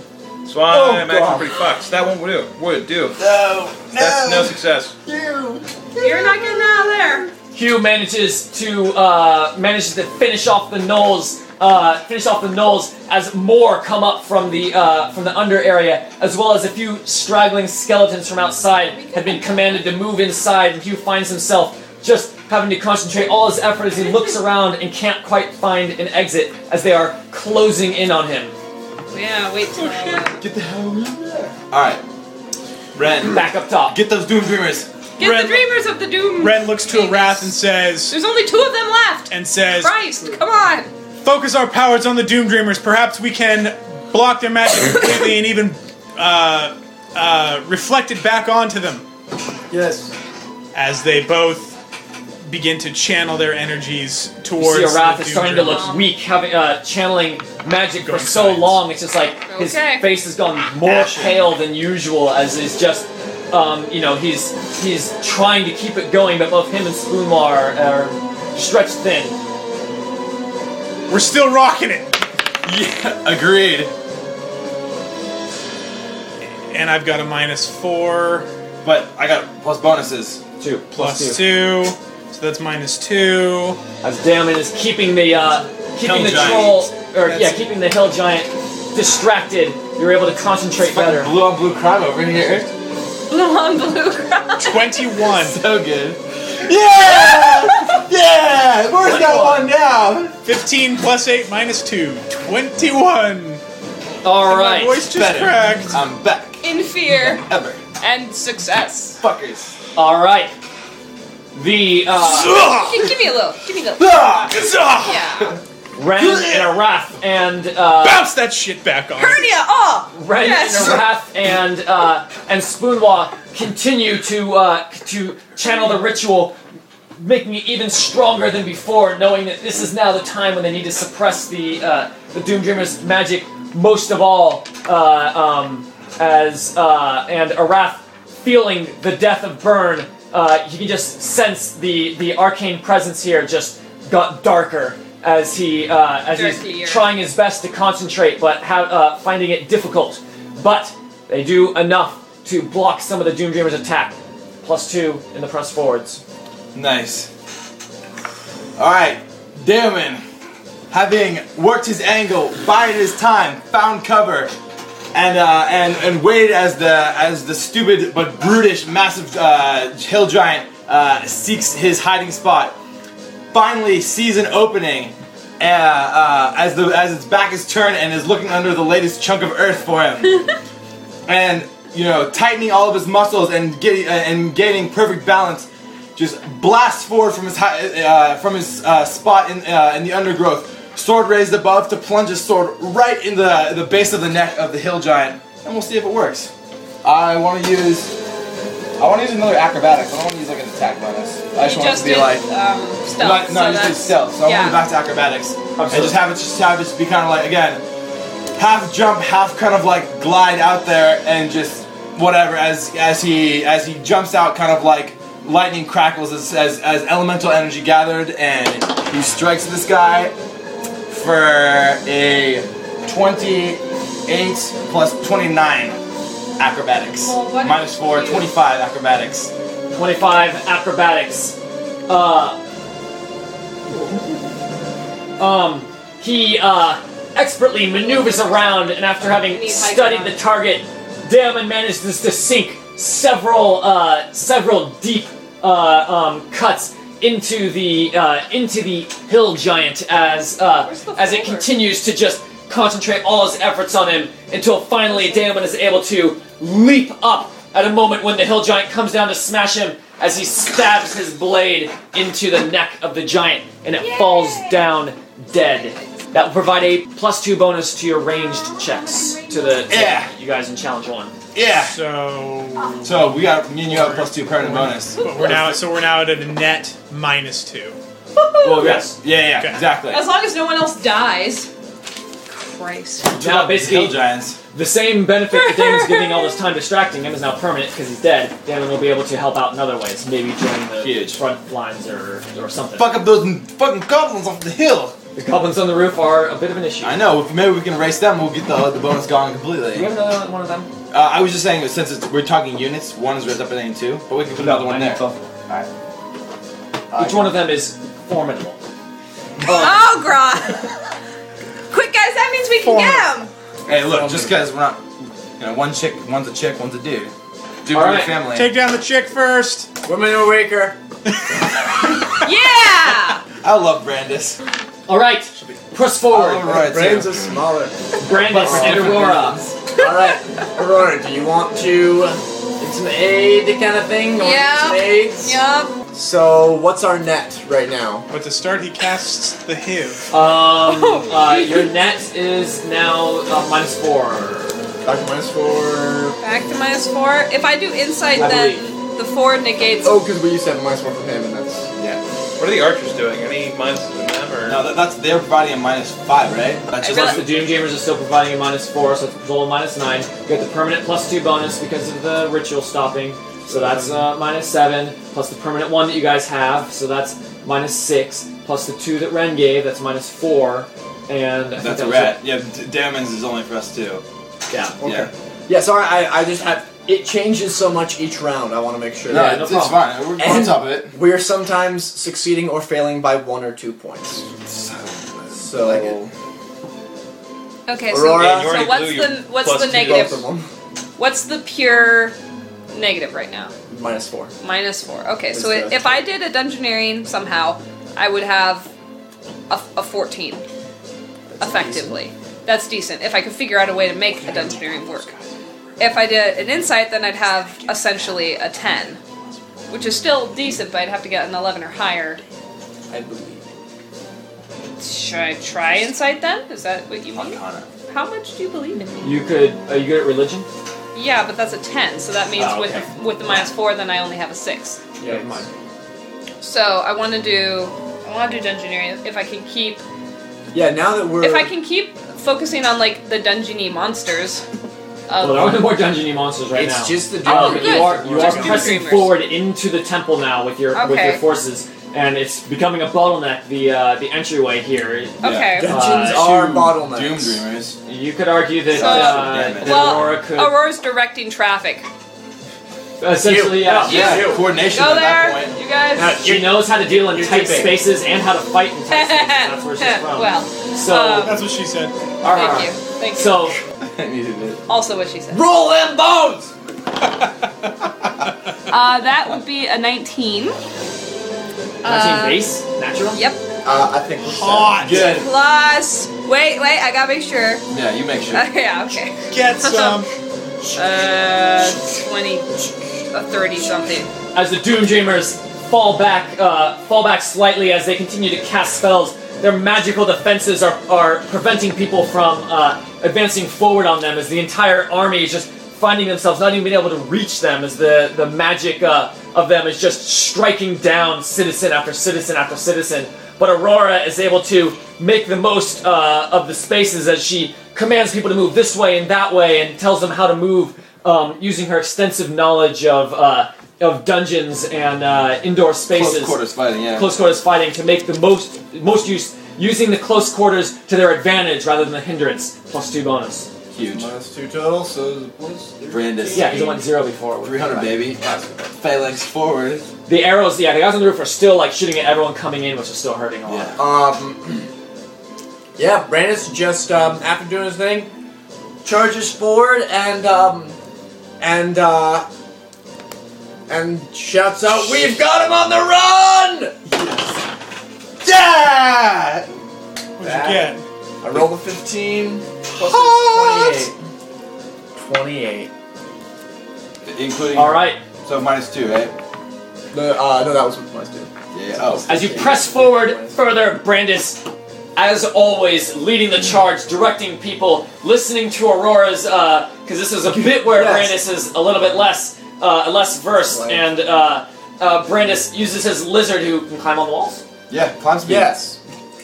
So I'm Oh, actually pretty fucked. So that won't do. Would do. No. That's no success. You're not getting out of there. Hugh manages to uh, manages to finish off the gnolls. Uh, finish off the gnolls as more come up from the uh, from the under area, as well as a few straggling skeletons from outside have been commanded to move inside. And Hugh finds himself just having to concentrate all his effort as he looks around and can't quite find an exit as they are closing in on him. Yeah, wait till. uh, Get the hell in there. Alright. Ren, Back up top. get those Doom Dreamers. Get Ren- the dreamers of the doom. Ren looks to Arath and says, There's only two of them left. and says, Christ, come on. focus our powers on the Doom Dreamers. Perhaps we can block their magic completely and even uh, uh, reflect it back onto them Yes. as they both begin to channel their energies You towards see, Arath is starting to look weak, having uh, channeling magic for so science. long. It's just like his Okay. face has gone more Ashen. pale than usual, as is just, um, you know, he's he's trying to keep it going, but both him and Spoonlaw are, are stretched thin. We're still rocking it. Yeah, agreed. And I've got a minus four But I got plus bonuses. Two plus two. So that's minus two. As Damon is keeping the uh, keeping Hill the giant. troll, or That's- yeah, keeping the hill giant distracted. You're able to concentrate better. Blue on blue crime over here. Blue on blue crowd. 21. So good. Yeah! Yeah! Where's that one now? 15 plus 8 minus 2. 21. All My right. voice just Better. cracked. I'm back. In fear Ever. and success. Fuckers. All right. The uh, Give, give me a little. Give me a little. Ah! Yeah. Ren and Arath and uh, Bounce that shit back on. Hernia. Oh. Ren Yes. and Arath and uh, and Spoonwa continue to uh, to channel the ritual, making it even stronger than before, knowing that this is now the time when they need to suppress the uh, the Doom Dreamer's magic most of all. Uh, um, as uh, and Arath feeling the death of Burne, uh, you can just sense the the arcane presence here just got darker as he uh, as Darklier. he's trying his best to concentrate, but ha- uh, finding it difficult. But they do enough to block some of the Doom Dreamer's attack. Plus two in the press forwards. Nice. Alright, Damon, having worked his angle, bided his time, found cover, and uh, and and waited as the as the stupid but brutish, massive uh, hill giant uh, seeks his hiding spot. Finally, sees an opening. Uh, uh, as the as its back is turned and is looking under the latest chunk of earth for him, and you know tightening all of his muscles and getting uh, and gaining perfect balance, just blasts forward from his hi- uh, from his uh, spot in uh, in the undergrowth, sword raised above to plunge his sword right in the the base of the neck of the hill giant, and we'll see if it works. I want to use I want to use another acrobatics. I don't want to use like an attack bonus. I just You want it to be did like. um, stealth. Not- no, so I just did that's- stealth. So I yeah. want to go back to acrobatics and just have it just have it just be kind of like again, half jump, half kind of like glide out there and just whatever as as he as he jumps out, kind of like lightning crackles as as, as elemental energy gathered, and he strikes this guy for a twenty-eight plus twenty-nine acrobatics. Well, what Minus if four, 25 acrobatics. 25 acrobatics. Uh, um, he uh, expertly maneuvers around, and after having studied the target, Damon manages to sink several uh, several deep uh, um, cuts into the uh, into the hill giant as uh, as it continues to just concentrate all his efforts on him until finally Damon is able to leap up at a moment when the hill giant comes down to smash him as he stabs his blade into the neck of the giant and it falls down dead. That will provide a plus two bonus to your ranged checks to the to Yeah. you guys in challenge one. Yeah. So, So we got me and you have plus two permanent bonus. but we're now so we're now at a net minus two. Well, Yes. Yeah, yeah, Okay. exactly. As long as no one else dies. Christ. Now Hill basically giants. the same benefit that Damon's giving all this time distracting him is now permanent because he's dead. Damon will be able to help out in other ways, maybe join the Huge. front lines or or something. Fuck up those fucking goblins off the hill. The goblins on the roof are a bit of an issue. I know. If maybe we can erase them, we'll get the the bonus gone completely. Do you have another one of them? Uh, I was just saying, since it's, we're talking units, one is raised up in name two, but we can put another one there. Alright. Which one of them is formidable. Oh, God. Quick, guys, that means we can get him. Hey, look, just because we're not, you know, one chick, one's a chick, one's a dude. Dude All for your right. family. Take down the chick first. Women Awaker. Yeah! I love Brandis. All right, press forward. All right, Brains too. are smaller. Brandis and Aurora. Alright, Aurora, do you want to get some aid kind of thing? Or Yeah. Some aids? Yup. So, what's our net right now? But to start, he casts the Hiv. Um, uh, your net is now uh, minus four. Back to minus four. Back to minus four. If I do insight, I then the four negates. Oh, because we used to have a minus four from him, and that's. Yeah. What are the archers doing? Any minuses in them or? No, that, that's they're providing a minus five, right? That's just Plus the Doom Gamers are still providing a minus four, so it's a total of minus nine. You get the permanent plus two bonus because of the ritual stopping, so that's uh, minus seven. Plus the permanent one that you guys have, so that's minus six. Plus the two that Ren gave, that's minus four. And I think that's that a was rat. Yeah, D- Damons is only for us too. it. Yeah. Yeah. Yeah, sorry, I, I just have. It changes so much each round, I want to make sure. No, Yeah, no it's, it's problem. fine. We're And- on top of it. We're sometimes succeeding or failing by one or two points. So, like it. Okay, so, Aurora. Yeah, you so already what's blew your the what's plus the two. negative? both of them. What's the pure negative right now? Minus four. Minus four. Okay, so Is i the- if I did a dungeoneering somehow, I would have a, a 14. effectively. That's decent. If I could figure out a way to make a dungeoneering work. If I did an insight, then I'd have essentially a 10. Which is still decent, but I'd have to get an 11 or higher. I believe. Should I try insight then? Is that what you mean? How much do you believe in me? You could. Are you good at religion? Yeah, but that's a 10, so that means Oh, with, okay. the, with the minus 4, then I only have a 6. Yeah, never mind. So I want to do. I want to do dungeoneering if I can keep Yeah, now that we're. if I can keep focusing on like the dungeony monsters. Of, Well, there are no more dungeony monsters right it's now. It's just the Oh, Um, good. you are you are Just Doom pressing Dreamers. forward into the temple now with your with your forces, and it's becoming a bottleneck. The uh, the entryway here. okay. Dungeons Uh, are bottlenecks. Doom Dreamers. You could argue that, So- uh, Damn that Well, Aurora could Aurora's directing traffic. Essentially, yeah, You. yeah. You. Coordination Go at that there, point. you guys. She knows how to deal in You're tight too spaces and how to fight in tight spaces. That's where she's from. well, so, um, That's what she said. All right. thank you. Thank you. so I needed it. also, what she said. Roll them bones! Uh, that would be a 19. 19 Uh, base natural. Yep. Uh, I think we're. Hot. Good. Plus, wait, wait, I gotta make sure. Yeah, you make sure. Uh, yeah, okay. Get some. Uh, 20, uh, 30 something. as the Doom Dreamers fall back, uh, fall back slightly as they continue to cast spells. Their magical defenses are, are preventing people from uh, advancing forward on them as the entire army is just finding themselves not even being able to reach them as the the magic uh, of them is just striking down citizen after citizen after citizen. But Aurora is able to make the most uh, of the spaces as she commands people to move this way and that way and tells them how to move um, using her extensive knowledge of uh, of dungeons and uh, indoor spaces Close quarters fighting, yeah. close quarters fighting to make the most most use using the close quarters to their advantage rather than the hindrance. Plus two bonus. Huge. Minus two total, so plus Brandis. Yeah, because it went zero before. 300, baby. Phalanx forward. The arrows, yeah, the guys on the roof are still like shooting at everyone coming in, which is still hurting a lot. Um, yeah, Brandis just um, after doing his thing, charges forward and um, and uh, and shouts out, "We've got him on the run!" Yeah! What'd That- you get? I rolled a fifteen plus it's twenty-eight. Twenty-eight. Including. All right, So minus two, right? No, uh, no, that was minus two. Yeah. Oh. as you press forward further, Brandis, as always, leading the charge, directing people, listening to Aurora's, because this is a bit where Yes. Brandis is a little bit less uh, less versed, Right. and uh, uh, Brandis uses his lizard who can climb on the walls. Yeah, climb speed. Yes.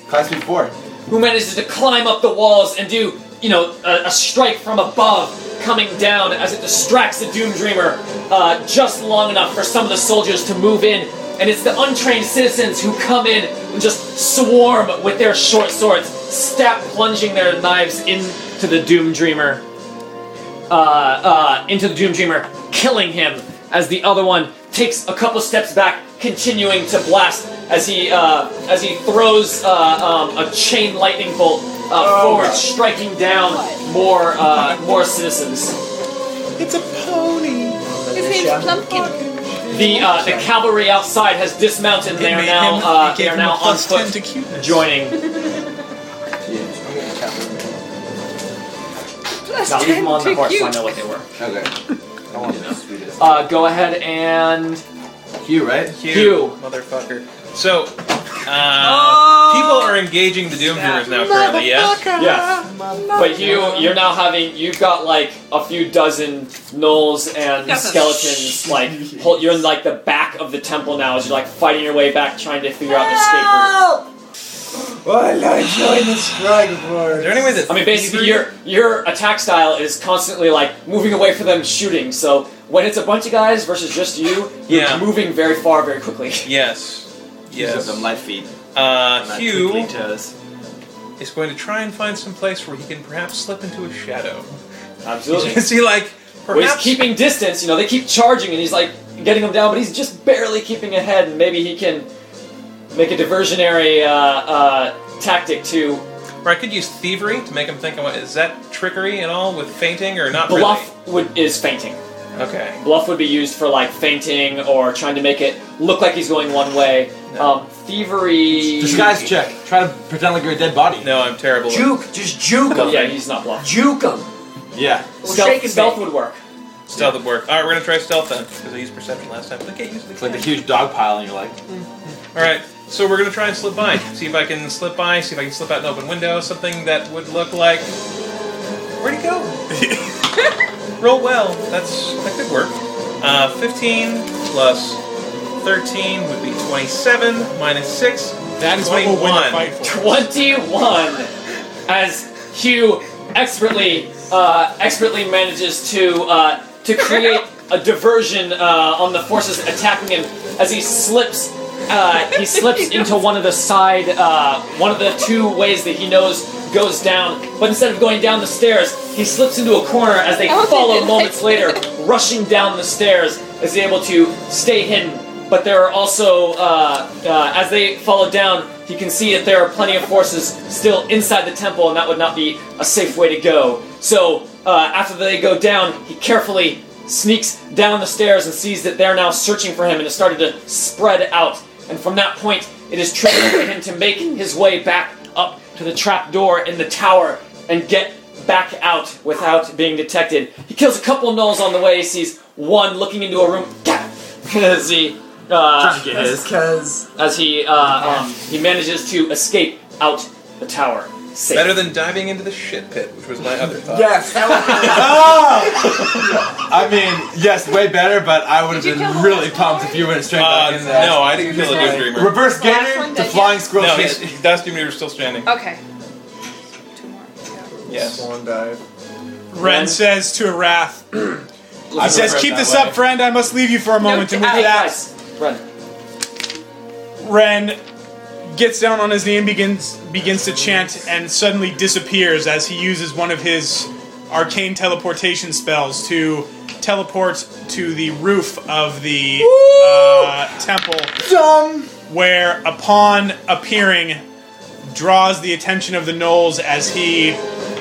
Climb speed four. who manages to climb up the walls and do, you know, a, a strike from above coming down as it distracts the Doom Dreamer uh, just long enough for some of the soldiers to move in. And it's the untrained citizens who come in and just swarm with their short swords, stab plunging their knives into the Doom Dreamer. Uh, uh, into the Doom Dreamer, killing him as the other one takes a couple steps back, continuing to blast as he uh, as he throws uh, um, a chain lightning bolt uh, forward, striking down more uh, more citizens. It's a pony. His name's Plumpkin. The uh, the cavalry outside has dismounted. They are now him- uh, they are now on plus foot, to joining. Now leave them on the horse so I know what they were. Okay. I want the sweetest. Uh, go ahead and Hugh, right? Hugh, Hugh. motherfucker. So, uh, people are engaging the Doom Dreamers now currently, yeah? yeah. But you, you're now having, you've got like a few dozen gnolls and skeletons. Like hold- you're in like the back of the temple now as you're like fighting your way back, trying to figure out an escape route. Well, I joined the strike force. Is there any way that I mean, basically, your your attack style is constantly like moving away from them, shooting. So when it's a bunch of guys versus just you, you're Yeah. moving very far, very quickly. Yes. Yes. Yes. Them light feet. Uh, Not Hugh toes. is going to try and find some place where he can perhaps slip into a shadow. Absolutely. Is he like Well, he's perhaps keeping distance. You know, they keep charging, and he's like getting them down, but he's just barely keeping ahead. And maybe he can make a diversionary uh, uh, tactic to Or I could use thievery to make him think. I want- Is that trickery at all with fainting or not bluff. Would is fainting. Really? Okay. Bluff would be used for like fainting or trying to make it look like he's going one way. Um, thievery. Disguise check. Try to pretend like you're a dead body. No, I'm terrible. at- Juke, just juke him. Yeah, he's not bluff. Juke him. Yeah. Well, Stealth, shake stealth would work. Stealth would work. All right, we're gonna try stealth then because I used perception last time. But I can't use It's like the huge dog pile, and you're like, All right, so we're gonna try and slip by. See if I can slip by. See if I can slip out an open window. Something that would look like. Where'd he go? Roll well. That's that could work. Uh, 15 plus 13 would be 27 minus 6. That is what we'll win the 21. fight for. 21 as Hugh expertly uh, expertly manages to uh, to create a diversion uh, on the forces attacking him as he slips uh, he slips into one of the side uh, one of the two ways that he knows goes down but instead of going down the stairs he slips into a corner as they Oh, follow moments later rushing down the stairs is able to stay hidden but there are also, uh, uh, as they follow down, he can see that there are plenty of forces still inside the temple, and that would not be a safe way to go. So, uh, after they go down, he carefully sneaks down the stairs and sees that they're now searching for him and has started to spread out. And from that point, it is tricky for him to make his way back up to the trap door in the tower and get back out without being detected. He kills a couple of gnolls on the way. He sees one looking into a room. As he uh, Because as he uh, um, he manages to escape out the tower. Safe. Better than diving into the shit pit, which was my other thought. yes, that I mean, yes, way better, but I would have been really pumped if you would have straight Uh, back in there. no, I didn't kill the Doom Dreamer. Reverse Last Gator to dead Flying yet? Squirrel No, shit. he's, that's Doom Dreamer's still standing. Okay. Two more. Yeah. Yes. Swan dive. Ren says to Arath, I he says, prefer it "Keep that this way. up, friend. I must leave you for a moment." and with Hey, that, guys, run. Ren gets down on his knee and begins begins to chant, and suddenly disappears as he uses one of his arcane teleportation spells to teleport to the roof of the uh, temple, Dumb. where, upon appearing, draws the attention of the gnolls as he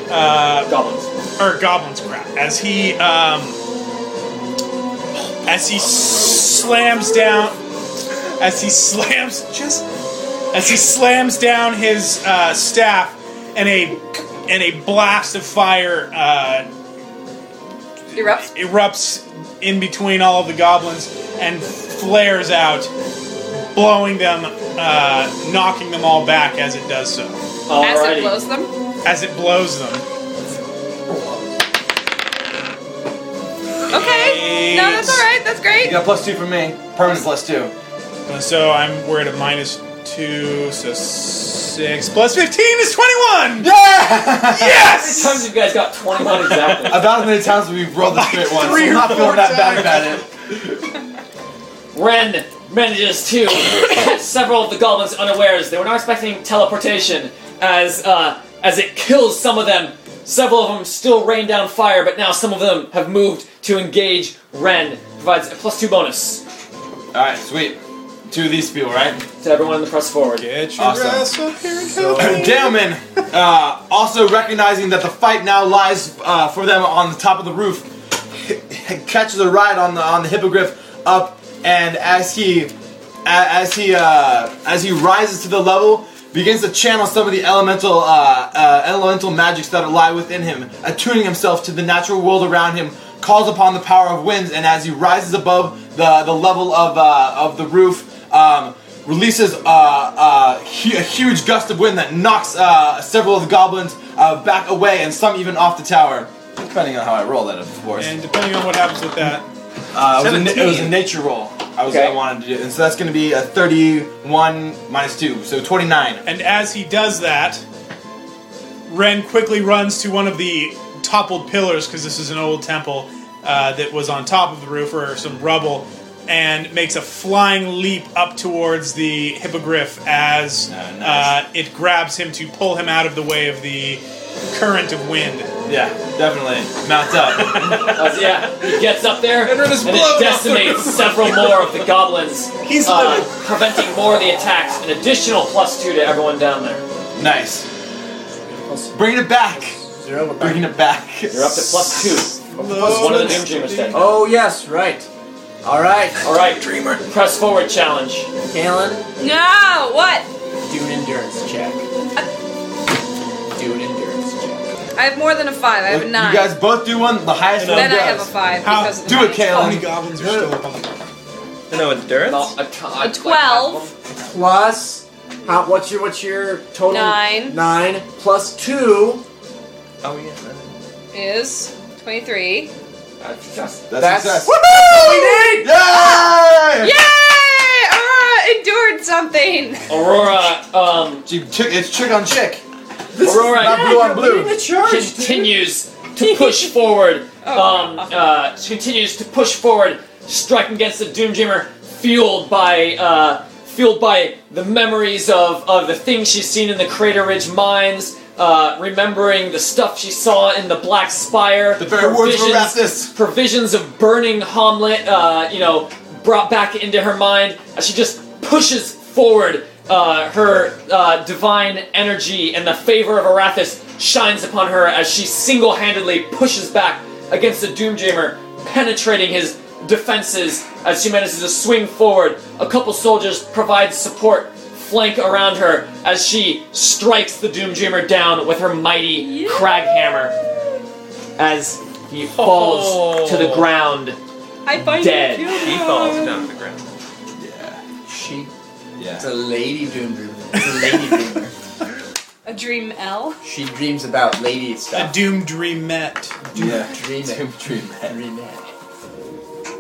Goblins. or goblins crap as he um as he slams down as he slams just as he slams down his uh, staff and a and a blast of fire uh, Erupts. erupts in between all of the goblins and flares out blowing them uh, knocking them all back as it does so As it blows them. as it blows them Okay. No, that's all right. That's great. You got plus two from me. Permanent plus two. So I'm we're at a minus two, so six plus fifteen is twenty-one. Yeah! How many Yes. times you guys got 21 exactly? About as many times as we've rolled the straight one, so three I'm or not four feeling that bad times. about it. Ren manages to catch several of the goblins unawares. They were not expecting teleportation as uh, as it kills some of them. Several of them still rain down fire, but now some of them have moved to engage Ren. Provides a plus two bonus Alright, sweet. Two of these people, right? to everyone in the press forward. Get your Awesome. ass up here and help me. Gentlemen, uh, also recognizing that the fight now lies uh, for them on the top of the roof, catches a ride on the on the hippogriff up, and as he a- as he uh, as he rises to the level, begins to channel some of the elemental uh, uh, elemental magics that lie within him, attuning himself to the natural world around him. Calls upon the power of winds, and as he rises above the the level of uh, of the roof, um, releases uh, uh, hu- a huge gust of wind that knocks uh, several of the goblins uh, back away, and some even off the tower. Depending on how I roll that, of course. And depending on what happens with that, Uh, it, was a, na- it was a nature roll. I was Okay. I wanted to do, and so that's going to be a 31 minus two, so 29. and as he does that, Ren quickly runs to one of the toppled pillars because this is an old temple uh, that was on top of the roof or some rubble, and makes a flying leap up towards the hippogriff as Ah, nice. uh, it grabs him to pull him out of the way of the current of wind. Yeah, definitely. Mount up. Uh, yeah, he gets up there and, Ren is it blown off the decimates several more of the goblins, He's uh, preventing more of the attacks. An additional plus two to everyone down there. nice. Bringing it back. Zero. back. Bringing it back. You're up to plus two. One of the Doom Dreamers dead. Oh yes, right. All right, All right, Dreamer. Press forward challenge. Kalen, No. What? do an endurance check. Do an endurance check. I have more than a five. I have a You guys both do one. The highest one then I have a five How- because of the Do it, minus How Kalen. many goblins are still up on the I endurance. Well, a, t- A twelve. Plus, how, what's your what's your total? Nine. Nine plus two. Oh yeah. is twenty-three. That's success. That's, That's success. what we need. Yay! Yay! Aurora endured something. Aurora um, Chick, chick, it's chick on chick. Aurora Not blue on blue. The charge. dude. continues to push forward. Um, uh, continues to push forward, striking against the Doomdreamer, fueled by uh, fueled by the memories of, of the things she's seen in the Crater Ridge mines. Uh, remembering the stuff she saw in the Black Spire, The very words of provisions- Erastus. provisions of burning Hommlet, uh, you know, brought back into her mind as she just pushes forward. Uh, her uh, divine energy and the favor of Erathis shines upon her as she single-handedly pushes back against the Doomdreamer, penetrating his defenses as she manages to swing forward. A couple soldiers provide support, flank around her as she strikes the Doomdreamer down with her mighty crag hammer as he falls to the oh. ground I find Dead. you He falls down to the ground. Yeah. She. Yeah. It's a lady doom dreamer. It's a lady dreamer. A dream L. She dreams about lady A stuff. doomed dream met. Yeah. Dream Dream, dream, man. Dreamette.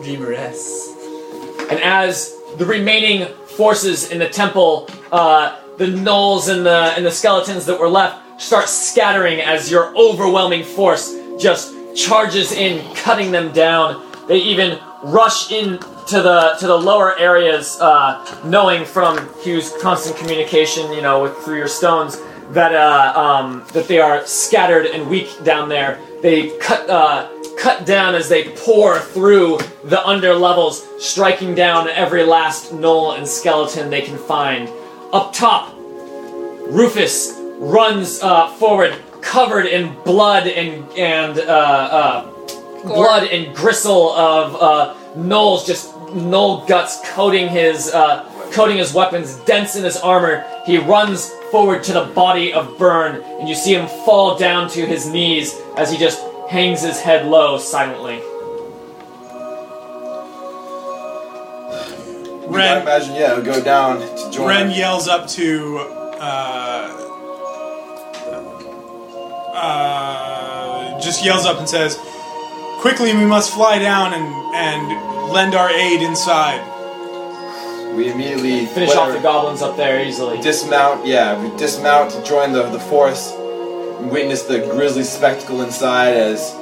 Dreameress. And as the remaining forces in the temple, uh, the gnolls and the and the skeletons that were left start scattering as your overwhelming force just charges in, cutting them down. They even rush in to the to the lower areas, uh, knowing from Hugh's constant communication, you know, with through your stones, that uh, um, that they are scattered and weak down there. They cut uh, cut down as they pour through the under levels, striking down every last gnoll and skeleton they can find. Up top, Rufus runs uh, forward, covered in blood and and uh, uh, blood and gristle of uh, gnolls, just gnoll guts coating his uh, coating his weapons, dents in his armor. He runs forward to the body of Burne, and you see him fall down to his knees as he just hangs his head low silently. I Ren, imagine, yeah, it'll go down to join. Ren yells up to uh, uh, just yells up and says, "Quickly, we must fly down and and lend our aid inside." we immediately Finish off whatever, the goblins up there easily. dismount. Yeah, we dismount to join the the force. We witness the grisly spectacle inside as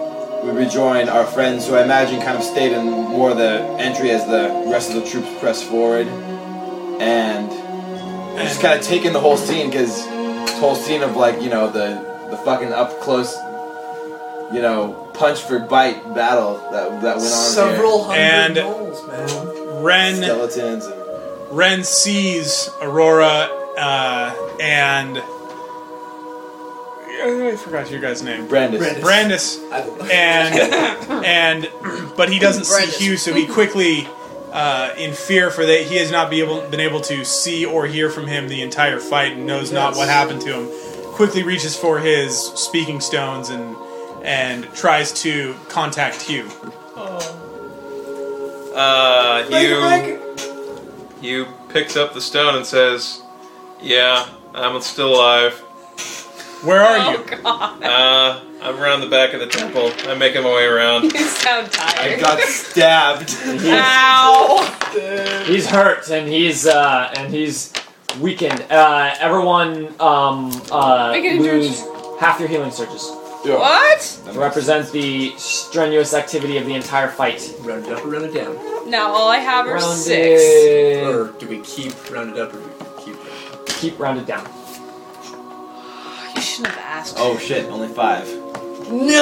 we rejoin our friends, who I imagine kind of stayed in more of the entry as the rest of the troops press forward, and we're just kind of taking the whole scene because this whole scene of like you know the the fucking up close, you know, punch for bite battle that that went on Several hundred And- gnolls, man. Ren. Skeletons and Ren sees Aurora uh, and I forgot your guy's name. Brandis. Brandis. Brandis and and but he doesn't Brandis. see Hugh, so he quickly, uh, in fear for that, he has not be able been able to see or hear from him the entire fight and knows not what happened to him. Quickly reaches for his speaking stones and and tries to contact Hugh. Uh, Hugh, Hugh picks up the stone and says, "Yeah, I'm still alive. Where are Oh you? god. Uh, I'm around the back of the temple. I'm making my way around. You sound tired. I got stabbed. Ow! He's hurt and he's uh, and he's weakened. Uh, everyone um, uh, lose half your healing surges What? to represent the strenuous activity of the entire fight. Round it up or round it down? Now all I have are Rounded- six. Or do we keep round it up or do we keep it? Keep rounded down. You shouldn't have asked. Oh shit, only five. No!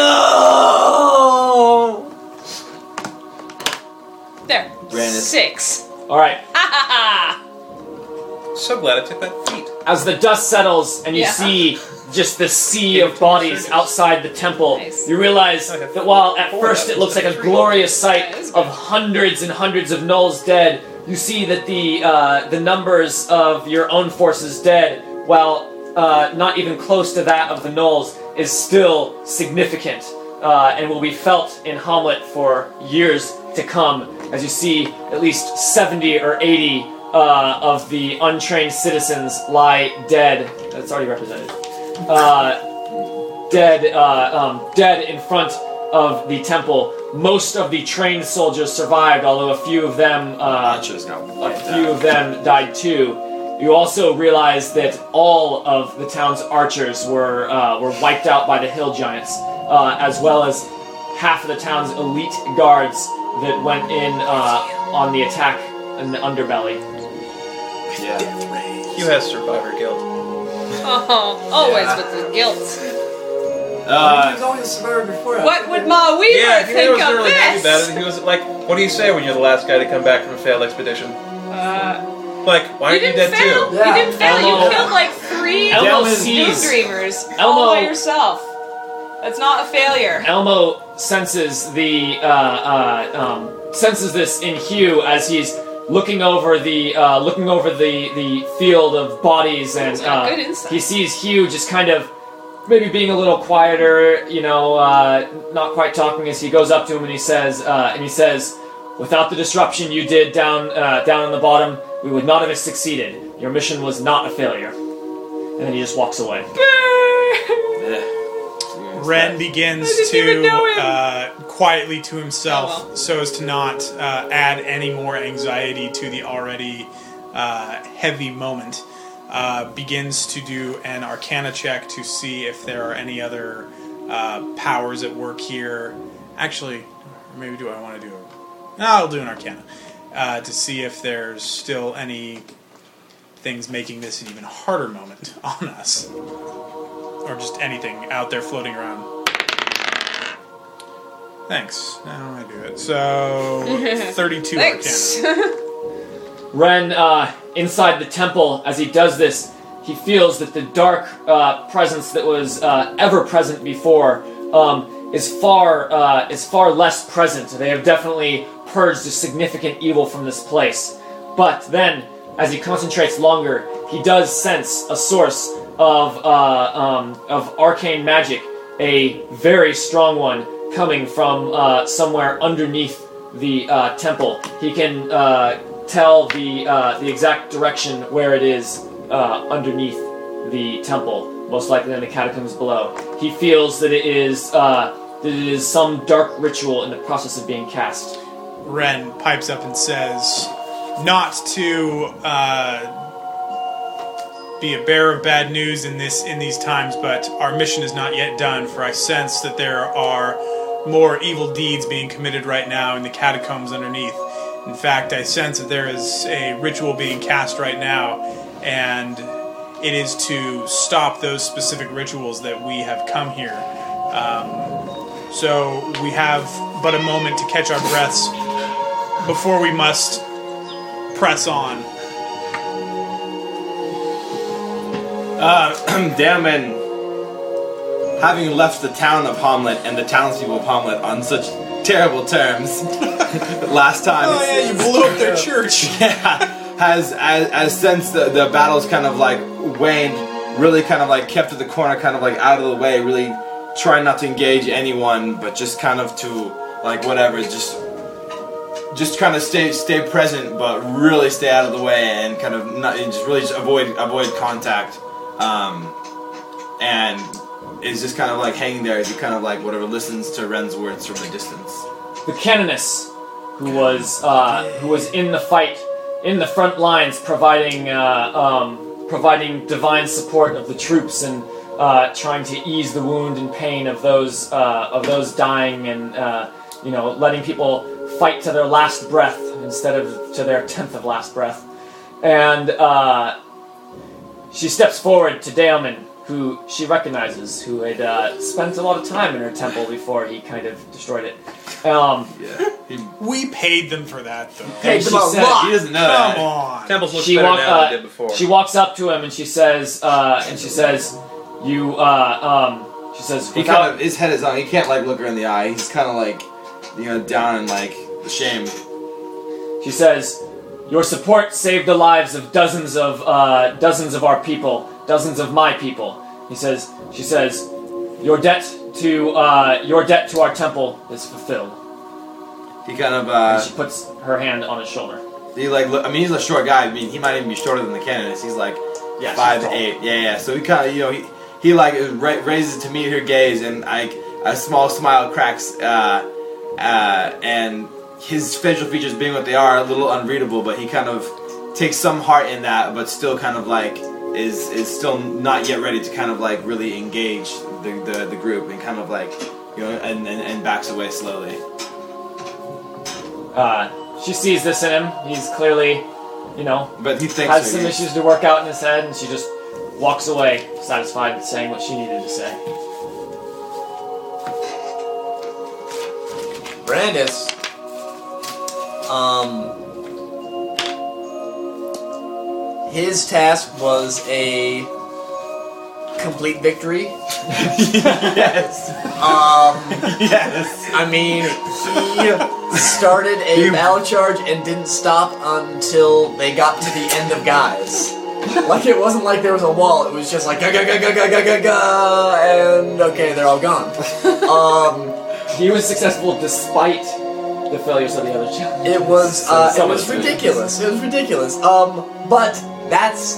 There. Brandis. Six. All right. Ha ha ha! So glad I took that feat. As the dust settles and you Yeah. see just the sea of bodies outside the temple, Nice. you realize Okay. that while at Four first it looks like a glorious sight That is of hundreds and hundreds of gnolls dead, you see that the uh, the numbers of your own forces dead, while uh, not even close to that of the gnolls, is still significant uh, and will be felt in Hommlet for years to come. As you see, at least 70 or 80 uh, of the untrained citizens lie dead. That's already represented. Uh, dead, uh, um, dead in front of the temple. Most of the trained soldiers survived, although a few of them, uh, a few of them died too. You also realize that all of the town's archers were uh, were wiped out by the hill giants, uh, as well as half of the town's elite guards that went in uh, on the attack in the underbelly. Yeah. Hugh has survivor guilt. Oh, always Yeah. with the guilt. Uh, He's always a survivor before. What would Ma Weaver Yeah, he think wasn't of really happy about this? it. He was like, "What do you say when you're the last guy to come back from a failed expedition? Uh, Like, why you aren't you didn't dead fail. too?" Yeah. You didn't fail. Elmo- You killed like three Elmo Doom sees Dreamers all by yourself. That's not a failure. Elmo senses the uh, uh, um, senses this in Hugh as he's looking over the uh, looking over the the field of bodies, and He's uh, good he sees Hugh just kind of maybe being a little quieter, you know, uh, not quite talking as he goes up to him and he says uh, and he says, "Without the disruption you did down uh, down on the bottom, we would not have succeeded. Your mission was not a failure." and then he just walks away. Ren begins to uh, quietly to himself, Oh, well. so as to not uh, add any more anxiety to the already uh, heavy moment. Uh, begins to do an Arcana check to see if there are any other uh, powers at work here. Actually, maybe do I want to do? No, I'll do an Arcana uh, to see if there's still any things making this an even harder moment on us or just anything out there floating around. Thanks. Now I do it. So 32 Thanks. Arcana. Ren, uh, inside the temple, as he does this, he feels that the dark uh, presence that was uh, ever present before um, is far uh, is far less present. They have definitely purged a significant evil from this place. But then, as he concentrates longer, he does sense a source of uh, um, of arcane magic, a very strong one coming from uh, somewhere underneath the uh, temple. He can uh, tell the uh, the exact direction where it is uh, underneath the temple, most likely in the catacombs below. He feels that it is that it is some dark ritual in the process of being cast. Ren pipes up and says, "Not to uh, be a bearer of bad news in this in these times, but our mission is not yet done. For I sense that there are more evil deeds being committed right now in the catacombs underneath. In fact, I sense that there is a ritual being cast right now, and it is to stop those specific rituals that we have come here." Um, so we have but a moment to catch our breaths before we must press on. Uh, damn, and having left the town of Hommlet and the townspeople of Hommlet on such terrible terms last time. Oh yeah, you blew up their church. yeah, has as, as since the, the battle's kind of like waned, really kind of like kept to the corner, kind of like out of the way, really trying not to engage anyone, but just kind of to like whatever, just just kind of stay stay present, but really stay out of the way and kind of not and just really just avoid avoid contact, um, and is just kind of like hanging there as he kind of like whatever listens to Ren's words from a distance. the canoness who was uh, who was in the fight in the front lines providing uh, um, providing divine support of the troops and uh, trying to ease the wound and pain of those uh, of those dying and uh, you know letting people fight to their last breath instead of to their tenth of last breath and uh, she steps forward to Damon who she recognizes who had uh, spent a lot of time in her temple before he kind of destroyed it um, We paid them for that though. Paid them a said- lot. He doesn't know Come that. on. Temples looks she better walk, now uh, than they did before. She walks up to him and she says, uh, and she says, "You, uh, um, she says, He kind of his head is on. He can't like look her in the eye. He's kind of like you know down in like shame. she says, your support saved the lives of dozens of uh, dozens of our people, dozens of my people." He says, she says, your debt to uh, your debt to our temple is fulfilled. He kind of uh, she puts her hand on his shoulder. he like look, I mean he's a short guy. I mean he might even be shorter than the canoness. He's like Yeah, five eight. Yeah, yeah. So he kind of you know he he like ra- raises to meet her gaze and like a small smile cracks. Uh, uh, and his facial features being what they are, a little unreadable, but he kind of takes some heart in that, but still kind of like is is still not yet ready to kind of like really engage the the, the group and kind of like you know and, and, and backs away slowly. Uh, she sees this in him. He's clearly, you know, But he thinks has that some he's- issues to work out in his head, and she just walks away, satisfied with saying what she needed to say. Brandis. Um, his task was a complete victory. yes. Um, yes. I mean, he started a you... battle charge and didn't stop until they got to the end of guys. like it wasn't like there was a wall. It was just like ga ga ga ga ga ga ga and okay, they're all gone. um, he was successful despite the failures of the other challenges. It was uh, So it was food. ridiculous. It was ridiculous. Um, but that's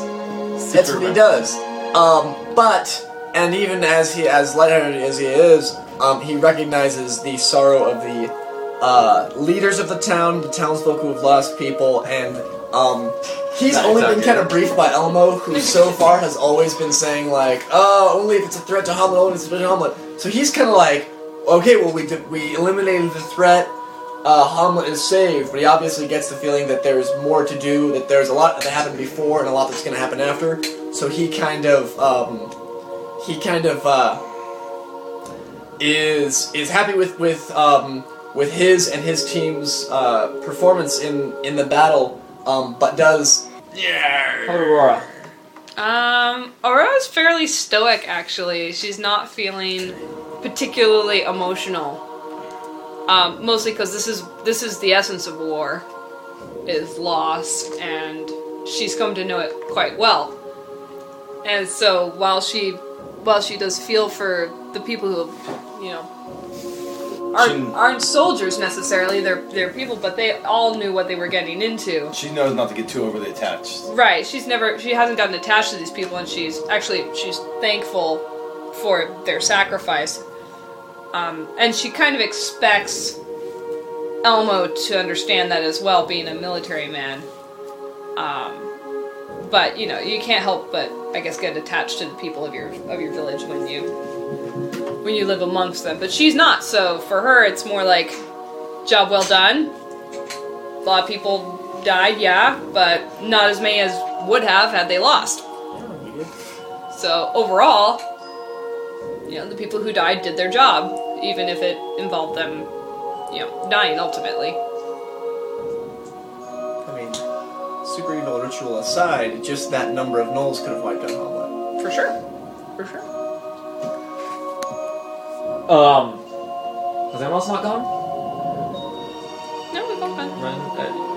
that's what he does. Um, but and even as he as lighthearted as he is, um, he recognizes the sorrow of the uh, leaders of the town, the townsfolk who have lost people, and um, he's Not only been kind of briefed by Elmo, who so far has always been saying like, "Oh, only if it's a threat to Hommlet, only if it's a threat to Hommlet." So he's kind of like, "Okay, well, we did, we eliminated the threat. Uh, Hommlet is saved," but he obviously gets the feeling that there's more to do, that there's a lot that happened before and a lot that's going to happen after. So he kind of um, he kind of uh, is is happy with with um, with his and his team's uh, performance in in the battle, um, but does How about Aurora? Um, Aurora's fairly stoic, actually. She's not feeling particularly emotional. Um, mostly because this is this is the essence of war, is loss, and she's come to know it quite well. And so while she while she does feel for the people who, you know, aren't, She- aren't soldiers necessarily, they're they're people, but they all knew what they were getting into. She knows not to get too overly attached. Right. She's never she hasn't gotten attached to these people and she's actually she's thankful for their sacrifice. Um, and she kind of expects Elmo to understand that as well, being a military man. Um, but you know, you can't help but I guess get attached to the people of your of your village when you when you live amongst them. But she's not, so for her it's more like job well done. A lot of people died, yeah, but not as many as would have had they lost. So overall, you know, the people who died did their job, even if it involved them, you know, dying ultimately. I mean, super evil ritual aside, just that number of gnolls could have wiped out Hommlet. For sure. For sure. Um, has anyone else not gone? No, we've all fun. Ren,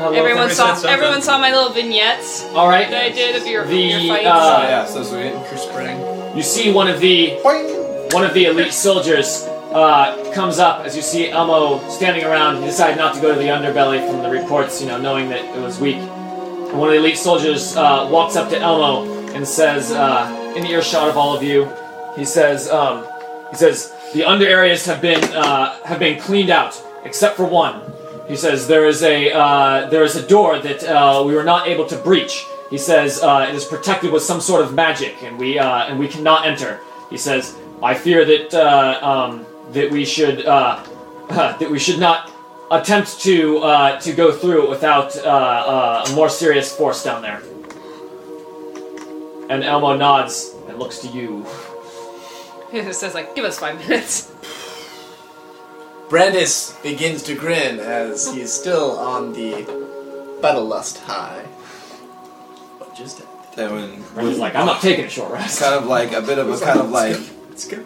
I guess so. What about Everyone Everybody saw said something. everyone saw my little vignettes All right. that I did of your, The, your fights. uh, Oh yeah, so sweet. Your spring. You see one of the one of the elite soldiers uh, comes up as you see Elmo standing around. He decided not to go to the underbelly from the reports, you know, knowing that it was weak. And one of the elite soldiers uh, walks up to Elmo and says, uh, in earshot of all of you, he says, um, he says, the under areas have been uh, have been cleaned out except for one. He says there is a uh, there is a door that uh, we were not able to breach. He says uh, it is protected with some sort of magic, and we uh, and we cannot enter. He says I fear that uh, um, that we should uh, that we should not attempt to to go through it without a more serious force down there. And Elmo nods and looks to you. it says like, give us five minutes. Brandis begins to grin as he's still on the battle lust high. But just Then when And he's like, I'm not taking a short rest. kind of like a bit of a kind of like let's go.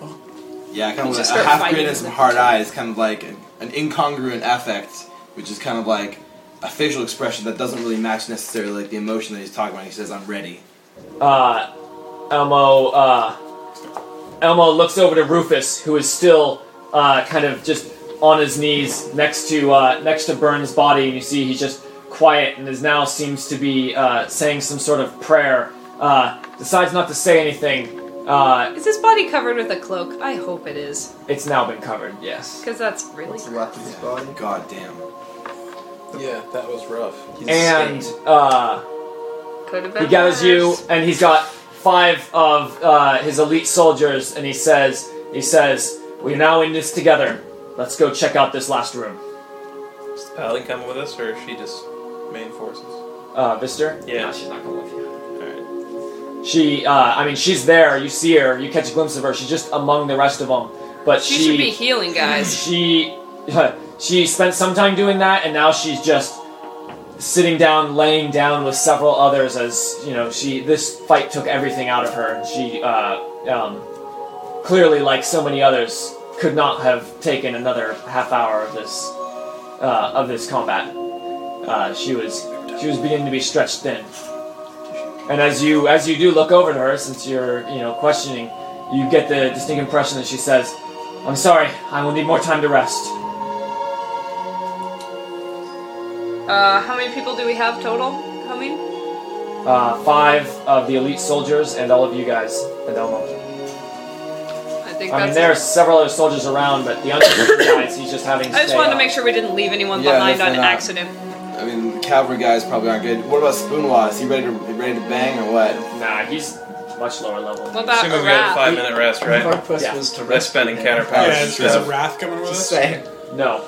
yeah, kind of like just a start half fighting grin and some it. hard eyes, kind of like an, an incongruent affect, which is kind of like a facial expression that doesn't really match necessarily like the emotion that he's talking about. He says, "I'm ready." uh, Elmo uh, Elmo looks over to Rufus, who is still uh, kind of just on his knees next to uh, next to Burne's body, and you see he's just quiet and is now seems to be uh, saying some sort of prayer. Uh, decides not to say anything. Uh, Is his body covered with a cloak? I hope it is, it's now been covered. Yes. because that's really. What's left of his body? God damn. Yeah, that was rough. He's And stained. uh, Could have been. He gathers you, worse. and he's got five of uh, his elite soldiers, and he says, "He says, we're now in this together. Let's go check out this last room." Is Paladin coming with us, or is she just main forces? Uh, Vister? Yeah. No, she's not going with you. Alright. She, uh, I mean, she's there. You see her. You catch a glimpse of her. She's just among the rest of them. But She, she, should be healing, guys. She, she spent some time doing that, and now she's just sitting down, laying down with several others. As you know, she this fight took everything out of her. and She uh, um, clearly, like so many others, could not have taken another half hour of this uh, of this combat. Uh, she was she was beginning to be stretched thin. And as you as you do look over to her, since you're you know questioning, you get the distinct impression that she says, "I'm sorry, I will need more time to rest." Uh, how many people do we have total coming? uh, five of the elite soldiers, and all of you guys, Adelmo. I think I mean, that's. there are several other soldiers around, but the untrained guys, he's just having. To I just stay wanted to make sure we didn't leave anyone Yeah, behind on definitely not. accident. I mean, the cavalry guys probably aren't good. What about Spoonwa? Is he ready to ready to bang or what? Nah, he's much lower level. What about Assume we got a Arath? five minute rest, right? Our quest Yeah. was to Let's rest spend him. encounter Yeah, powers. is, is Arath coming with Just us? saying. No.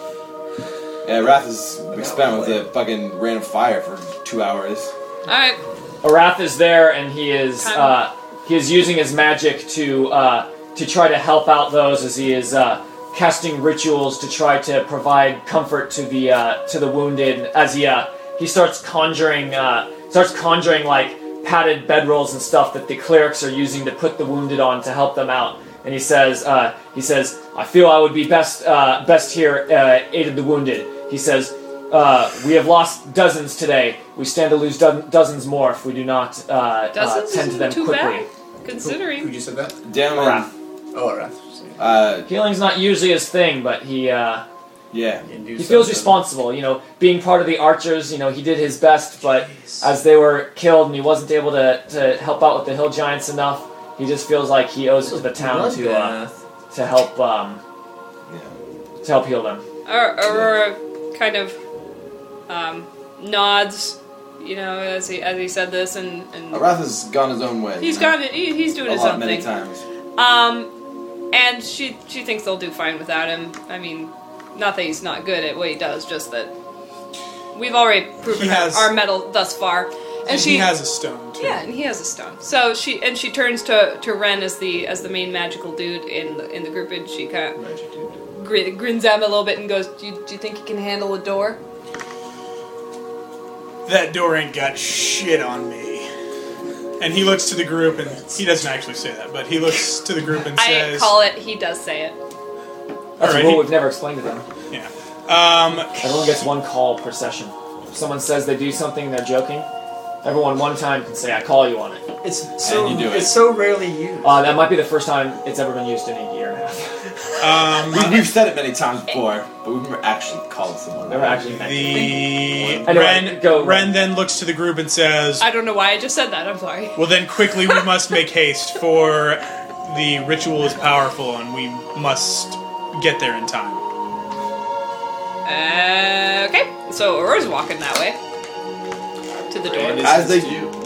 Yeah, Wrath is spent with the fucking random fire for two hours. Alright. Arath is there, and he is Time. uh, he is using his magic to uh, to try to help out those as he is uh, casting rituals to try to provide comfort to the uh, to the wounded. As he uh, he starts conjuring uh, starts conjuring like padded bedrolls and stuff that the clerics are using to put the wounded on to help them out. And he says uh, he says I feel I would be best uh, best here uh, aided the wounded. He says. Uh, we have lost dozens today. We stand to lose do- dozens more if we do not uh, uh, tend to them too quickly. bad, considering. Who you said that? Damn Arath. Oh, Arath. Uh, Healing's not usually his thing, but he uh, yeah. he feels responsible. You know, being part of the archers. You know, he did his best, but as they were killed and he wasn't able to, to help out with the hill giants enough, he just feels like he owes it to the town to uh, to help um, to help heal them. Ar- Aurora kind of um, nods, you know, as he as he said this, and, and Arath has gone his own way. he's you know, got it. He, he's doing a his lot own many thing. times. Um, and she she thinks they'll do fine without him. I mean, not that he's not good at what he does, just that we've already proven has- our metal thus far. And, And she he has a stone too. yeah, and he has a stone. So she and she turns to to Ren as the as the main magical dude in the in the group, and she kind of grin, grins at him a little bit and goes, "Do you, do you think he can handle a door?" That door ain't got shit on me. And he looks to the group, and he doesn't actually say that, but he looks to the group and I says, call it. He does say it. That's Alright, a rule he- we've never explained to them. "Yeah." Um, Everyone gets one call per session. If someone says they do something, and they're joking. Everyone one time can say, "I call you on it." It's so you do it. it's so rarely used. Uh, that might be the first time it's ever been used in a year and a half. Um, We, we've said it many times before, but we've never actually called someone. Never actually the Anyway, Ren, go, Ren. Ren then looks to the group and says, I don't know why I just said that. I'm sorry. Well, then quickly we must make haste, for the ritual is powerful and we must get there in time. Uh, okay, so Aurora's walking that way to the door. As they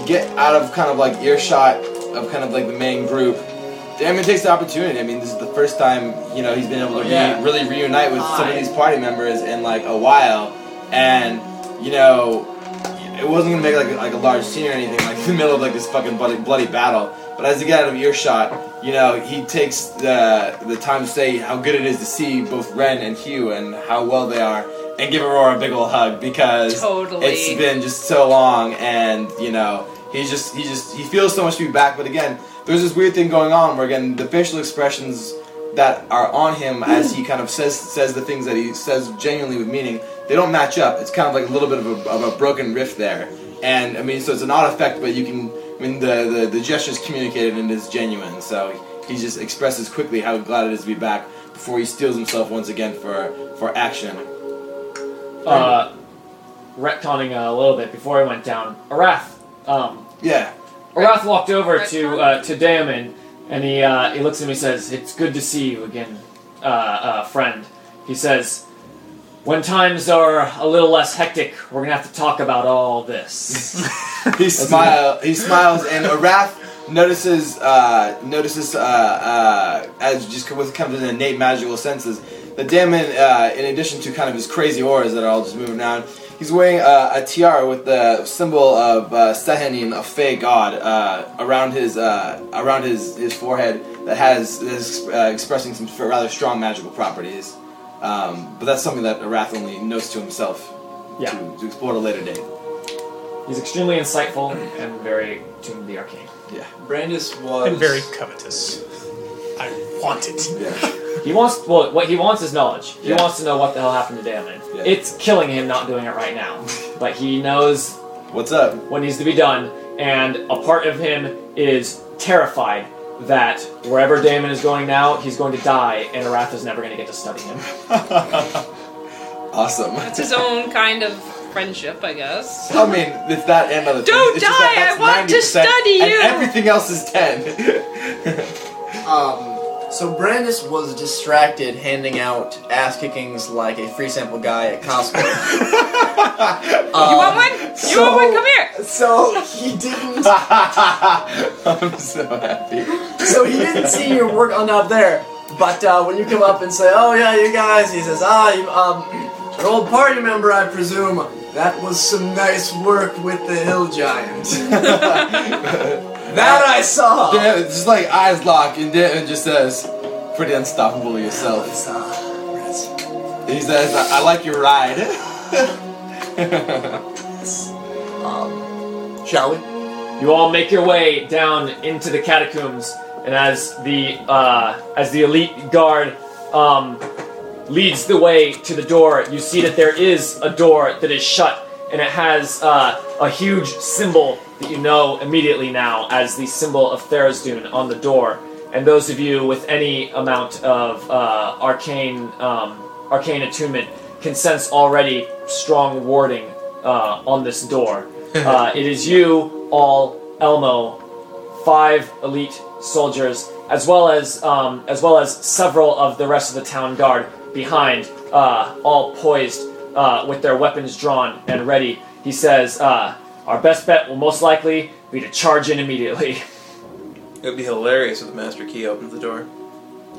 get out of kind of like earshot of kind of like the main group, Damon takes the opportunity. I mean, this is the first time you know he's been able to re- Yeah. really reunite with some of these party members in like a while, and you know, it wasn't gonna make like a, like a large scene or anything like in the middle of like this fucking bloody bloody battle. But as he get out of earshot, you know, he takes the the time to say how good it is to see both Ren and Hugh and how well they are, and give Aurora a big old hug because Totally. it's been just so long, and you know, he's just he just he feels so much to be back. But again, there's this weird thing going on where again the facial expressions that are on him as he kind of says says the things that he says genuinely with meaning, they don't match up. It's kind of like a little bit of a, of a broken riff there, and I mean, so it's an odd effect, but you can. I mean, the, the, the gesture's communicated and it's genuine, so he just expresses quickly how glad it is to be back before he steals himself once again for for action. Uh, retconning a little bit before I went down. Arath, um, Yeah, Arath walked over to uh, to Damon, and he uh, he looks at me and says, "It's good to see you again, uh, uh, friend." He says, "When times are a little less hectic, we're gonna have to talk about all this." he smile. He smiles, and Arath notices uh, notices uh, uh, as just with kind of his innate magical senses that Damon, uh, in addition to kind of his crazy auras that are all just moving around, he's wearing uh, a tiara with the symbol of uh, Sehanine, a Fey god, uh, around his uh, around his, his forehead that has is uh, expressing some rather strong magical properties. Um, but that's something that Arath only knows to himself Yeah. to, to explore at a later date. He's extremely insightful and very tuned to the arcane. Yeah. Brandis was And very covetous. I want it. Yeah. He wants well, what he wants is knowledge. He Yeah. wants to know what the hell happened to Damon. Yeah. It's killing him not doing it right now, but he knows What's up? what needs to be done, and a part of him is terrified that wherever Damon is going now, he's going to die, and Arath is never going to get to study him. Awesome. That's his own kind of friendship, I guess. I mean, it's that and other Don't things. It's that die, I want to 90%, study and you. everything else is 10. Um, so Brandis was distracted handing out ass kickings like a free sample guy at Costco. you want one? You want one? Come here. So he didn't. I'm so happy. So he didn't see your work on up there. But uh, when you come up and say, "Oh yeah, you guys," he says, "Ah, you, um, an old party member, I presume. That was some nice work with the hill giant." that I saw. Yeah, it's just like eyes lock, and Devin just says, "Pretty unstoppable yourself." He says, "I, I like your ride." Um, shall we? You all make your way down into the catacombs, and as the uh, as the elite guard um, leads the way to the door, you see that there is a door that is shut, and it has uh, a huge symbol that you know immediately now as the symbol of Tharizdun on the door. And those of you with any amount of uh, arcane um, arcane attunement can sense already strong warding uh, on this door. Uh, it is you, all Elmo, five elite soldiers, as well as um, as well as several of the rest of the town guard behind, uh, all poised uh, with their weapons drawn and ready. He says, uh, "Our best bet will most likely be to charge in immediately." It would be hilarious if the Master Key opened the door.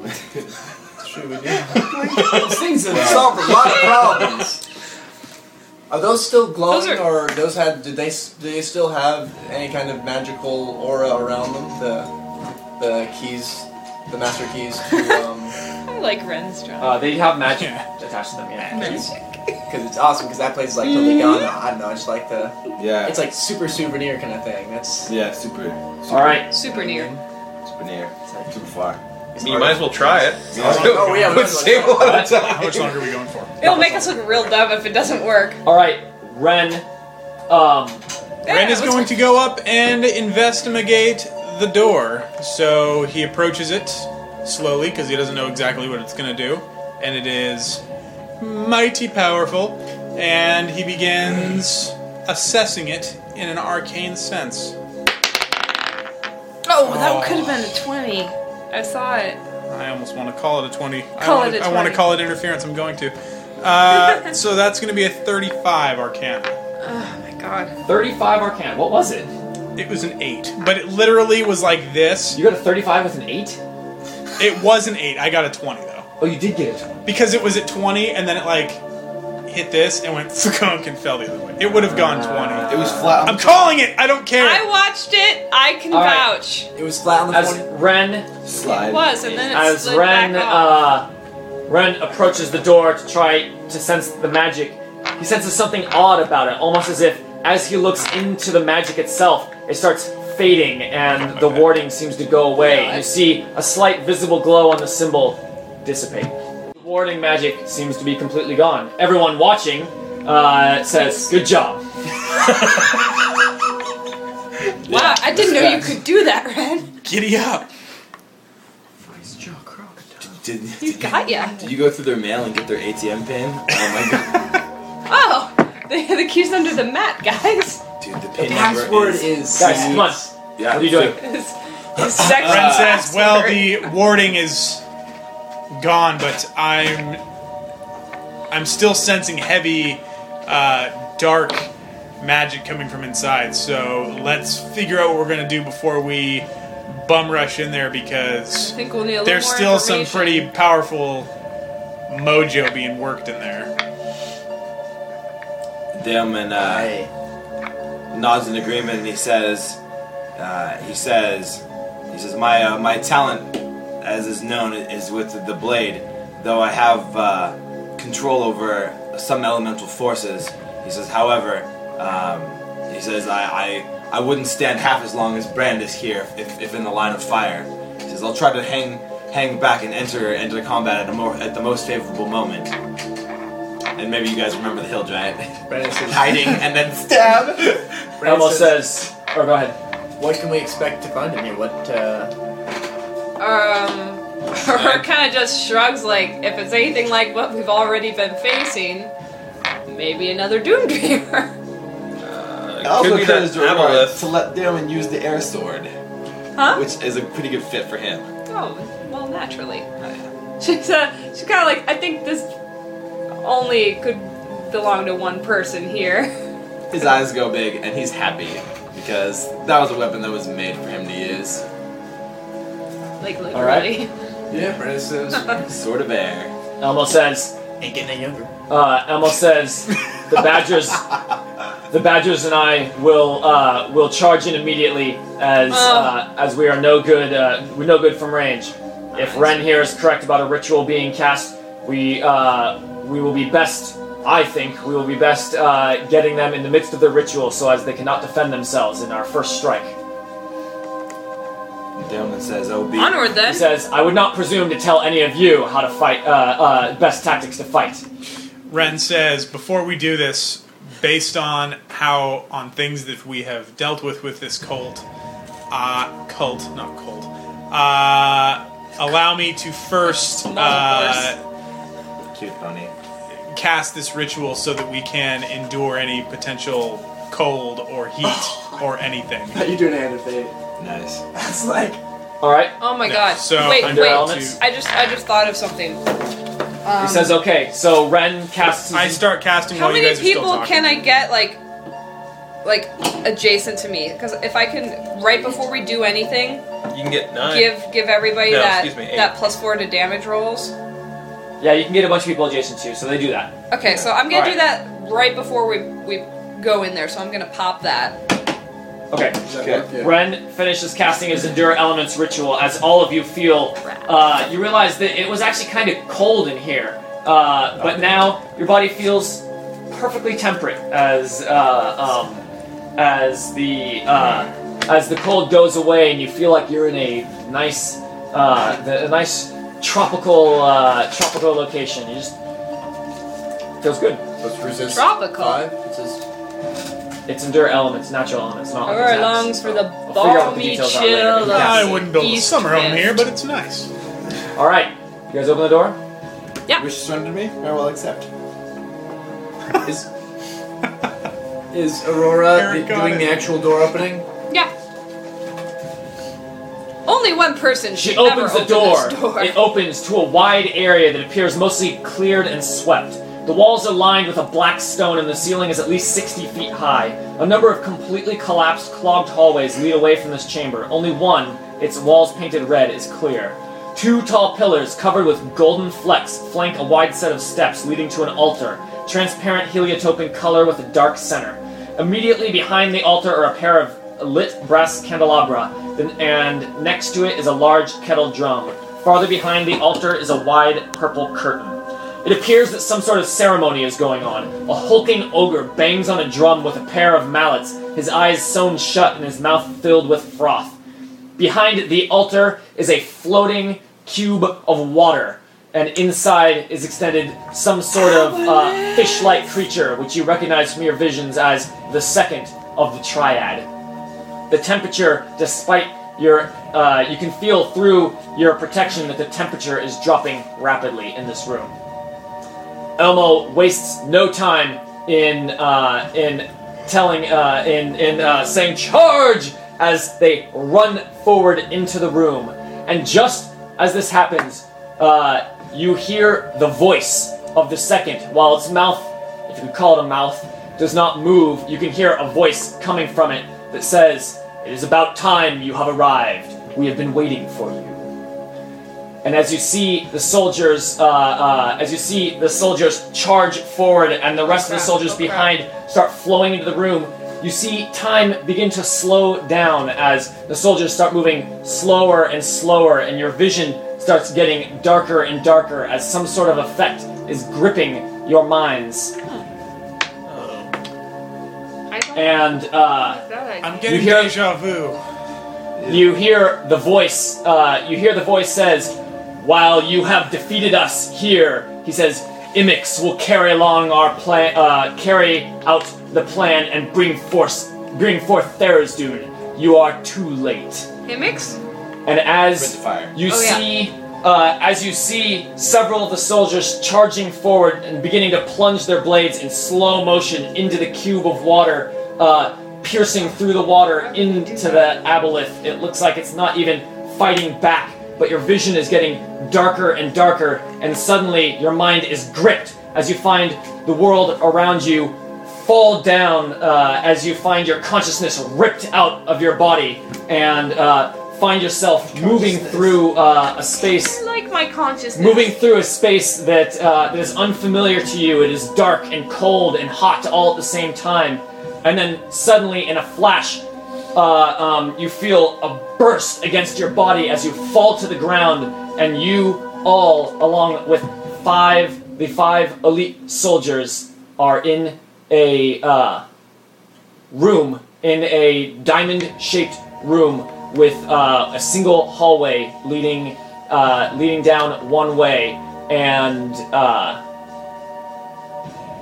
Those things have solved a lot of problems. Are those still glowing, Those or those had? Did they? s- Do they still have any kind of magical aura around them? The the keys, the master keys to um. I like Ren's drum. Uh, they have magic attached to them, yeah. Because it's awesome. Because that place is like totally gone. I don't know. I just like the. Yeah. It's like super souvenir kind of thing. That's. yeah, super. super All right. Super near. Super near. Super far. I mean, you might as well try it. Oh yeah, we Would might as well save a lot of time. How much longer are we going for? It'll make us look real dumb if it doesn't work. All right, Ren. Um, Ren is going to go up and investigate the door. So he approaches it slowly because he doesn't know exactly what it's going to do. And it is mighty powerful. And he begins assessing it in an arcane sense. Oh, that could have been a 20. I saw it. I almost want to call it a 20. I Call want it to, a I want to call it interference. I'm going to. Uh, so that's going to be a 35 arcana. Oh my god. 35 Arcana. What was it? It was an 8. But it literally was like this. You got a 35 with an 8? It was an 8. I got a 20 though. Oh, you did get it. Because it was at 20 and then it like hit this and went skunk and fell the other way. It would have gone 20. It was flat. I'm calling it. I don't care. I watched it. I can All right. vouch. It was flat on the As twenty. Ren slide. It was, and then it as slid Ren back off. uh, Ren approaches the door to try to sense the magic, he senses something odd about it, almost as if as he looks into the magic itself, it starts fading and the warding seems to go away. You see a slight visible glow on the symbol dissipate. The warding magic seems to be completely gone. Everyone watching uh, says, "Good job." Wow, I didn't know you could do that, Ren. Giddy up. Did, You got ya. did you go through their mail and get their ATM pin? Oh my god. Oh, the, the key's under the mat, guys. Dude, the The pin number password is. is. Guys, come on. Yeah, What are you doing? His, his sex Ren says, "Well, the warding is gone, but I'm I'm still sensing heavy, uh, dark magic coming from inside. So let's figure out what we're gonna do before we bum rush in there because I think we'll need a there's more still some pretty powerful mojo being worked in there." Damon uh, nods in agreement and he says, uh, he says, he says, my uh, my talent, as is known, is with the blade. Though I have uh, control over some elemental forces, he says. However, um, he says I, I I wouldn't stand half as long as Brandis here if, if in the line of fire. He says I'll try to hang hang back and enter enter combat at a more at the most favorable moment. And maybe you guys remember the hill giant Brandon says, hiding and then stab. Brandon Elmo says, says, or go ahead. "What can we expect to find in here? What?" Uh, Um, her kind of just shrugs like, if it's anything like what we've already been facing, maybe another Doom Dreamer. It also could be that to Aurora Aboleth. to let Darwin use the air sword, Huh? which is a pretty good fit for him. Oh, well, naturally. She's uh, she's kind of like I think this only could belong to one person here. His eyes go big, and he's happy because that was a weapon that was made for him to use. Like literally. All right. Yeah, Brandon says, Sword of air. Elmo says, ain't getting any younger. uh, Elmo says, the Badgers, the Badgers and I will uh, will charge in immediately as uh, as we are no good. Uh, we're no good from range. If Ren here is correct about a ritual being cast, we uh, we will be best. I think we will be best uh, getting them in the midst of the ritual, so as they cannot defend themselves in our first strike. Darwin says, "Oh, be Onward He says, "I would not presume to tell any of you how to fight. Uh, uh, best tactics to fight." Ren says, before we do this, based on how on things that we have dealt with with this cult, uh, cult, not cult, uh, allow me to first uh, cute pony." cast this ritual so that we can endure any potential cold or heat or anything. you do an hand of fate. Nice. That's like All right. Oh my No, god. so wait, under wait. elements? I just I just thought of something. Um, He says, "Okay." So Ren casts. His I start casting How while you many guys are still people talking. can I get like like adjacent to me? Because if I can right before we do anything, You can get nine. give give everybody No, that excuse me, eight. that plus four to damage rolls. Yeah, you can get a bunch of people adjacent to you, so they do that. Okay, so I'm gonna All do that right before we we go in there. So I'm gonna pop that. Okay. does Okay. Yeah. Ren finishes casting his Endure Elements ritual as all of you feel. Uh, you realize that it was actually kind of cold in here, uh, but now your body feels perfectly temperate as uh, um, as the uh, as the cold goes away, and you feel like you're in a nice uh, the, a nice tropical uh, tropical location. You just feels good. Let's resist Tropical. five. It says It's Endure Elements, natural elements, not like Aurora attacks. longs for the I'll figure the balmy details are later. chill You of cast I wouldn't build a East summer home Drift. here, but it's nice. All right, you guys open the door. Yeah. Wish to surrender me? I will accept. Is, is Aurora the- doing it. the actual door opening? Yeah. Only one person She should opens ever the open door. This door. It opens to a wide area that appears mostly cleared and swept. The walls are lined with a black stone, and the ceiling is at least 60 feet high. A number of completely collapsed, clogged hallways lead away from this chamber. Only one, its walls painted red, is clear. Two tall pillars covered with golden flecks flank a wide set of steps leading to an altar, transparent heliotrope in color with a dark center. Immediately behind the altar are a pair of lit brass candelabra, and next to it is a large kettle drum. Farther behind the altar is a wide purple curtain. It appears that some sort of ceremony is going on. A hulking ogre bangs on a drum with a pair of mallets, his eyes sewn shut and his mouth filled with froth. Behind the altar is a floating cube of water, and inside is extended some sort of uh, fish like creature, which you recognize from your visions as the second of the triad. The temperature, despite your, uh, you can feel through your protection that the temperature is dropping rapidly in this room. Elmo wastes no time in uh, in telling uh, in in uh, saying charge as they run forward into the room, and just as this happens, uh, you hear the voice of the second. While its mouth, if you could call it a mouth, does not move, you can hear a voice coming from it that says, "It is about time you have arrived. We have been waiting for you." And as you see the soldiers, uh, uh, as you see the soldiers charge forward, and the rest of the soldiers oh behind start flowing into the room, you see time begin to slow down as the soldiers start moving slower and slower, and your vision starts getting darker and darker as some sort of effect is gripping your minds. And uh, like that idea. I'm getting hear- deja vu. you hear the voice uh, you hear the voice says while you have defeated us here he says imix will carry along our plan uh, carry out the plan and bring force bring forth Tharizdun. you are too late Hey, Mix? and as you Oh, yeah. see uh, as you see several of the soldiers charging forward and beginning to plunge their blades in slow motion into the cube of water, uh, piercing through the water into the aboleth. It looks like it's not even fighting back, but your vision is getting darker and darker, and suddenly your mind is gripped as you find the world around you fall down uh, as you find your consciousness ripped out of your body and uh, find yourself moving through uh, a space I like my consciousness. moving through a space that uh, that is unfamiliar to you. It is dark and cold and hot all at the same time, and then suddenly, in a flash, uh, um, you feel a burst against your body as you fall to the ground, and you all, along with five the five elite soldiers, are in a uh, room in a diamond-shaped room with uh, a single hallway leading uh, leading down one way, and uh,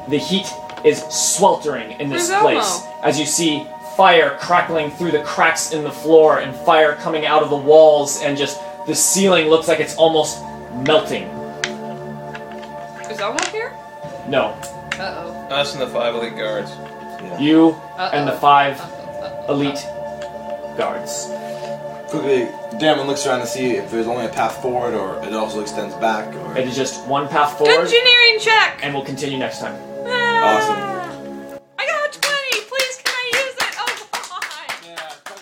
the heat is sweltering in this place Elmo? as you see fire crackling through the cracks in the floor and fire coming out of the walls, and just the ceiling looks like it's almost melting. Is Elmo here? No, Uh oh. Us and the five elite guards. you oh. and the five elite guards. Quickly, Damon looks around to see if there's only a path forward or it also extends back. Or It is just one path forward, Engineering check. and we'll continue next time. awesome.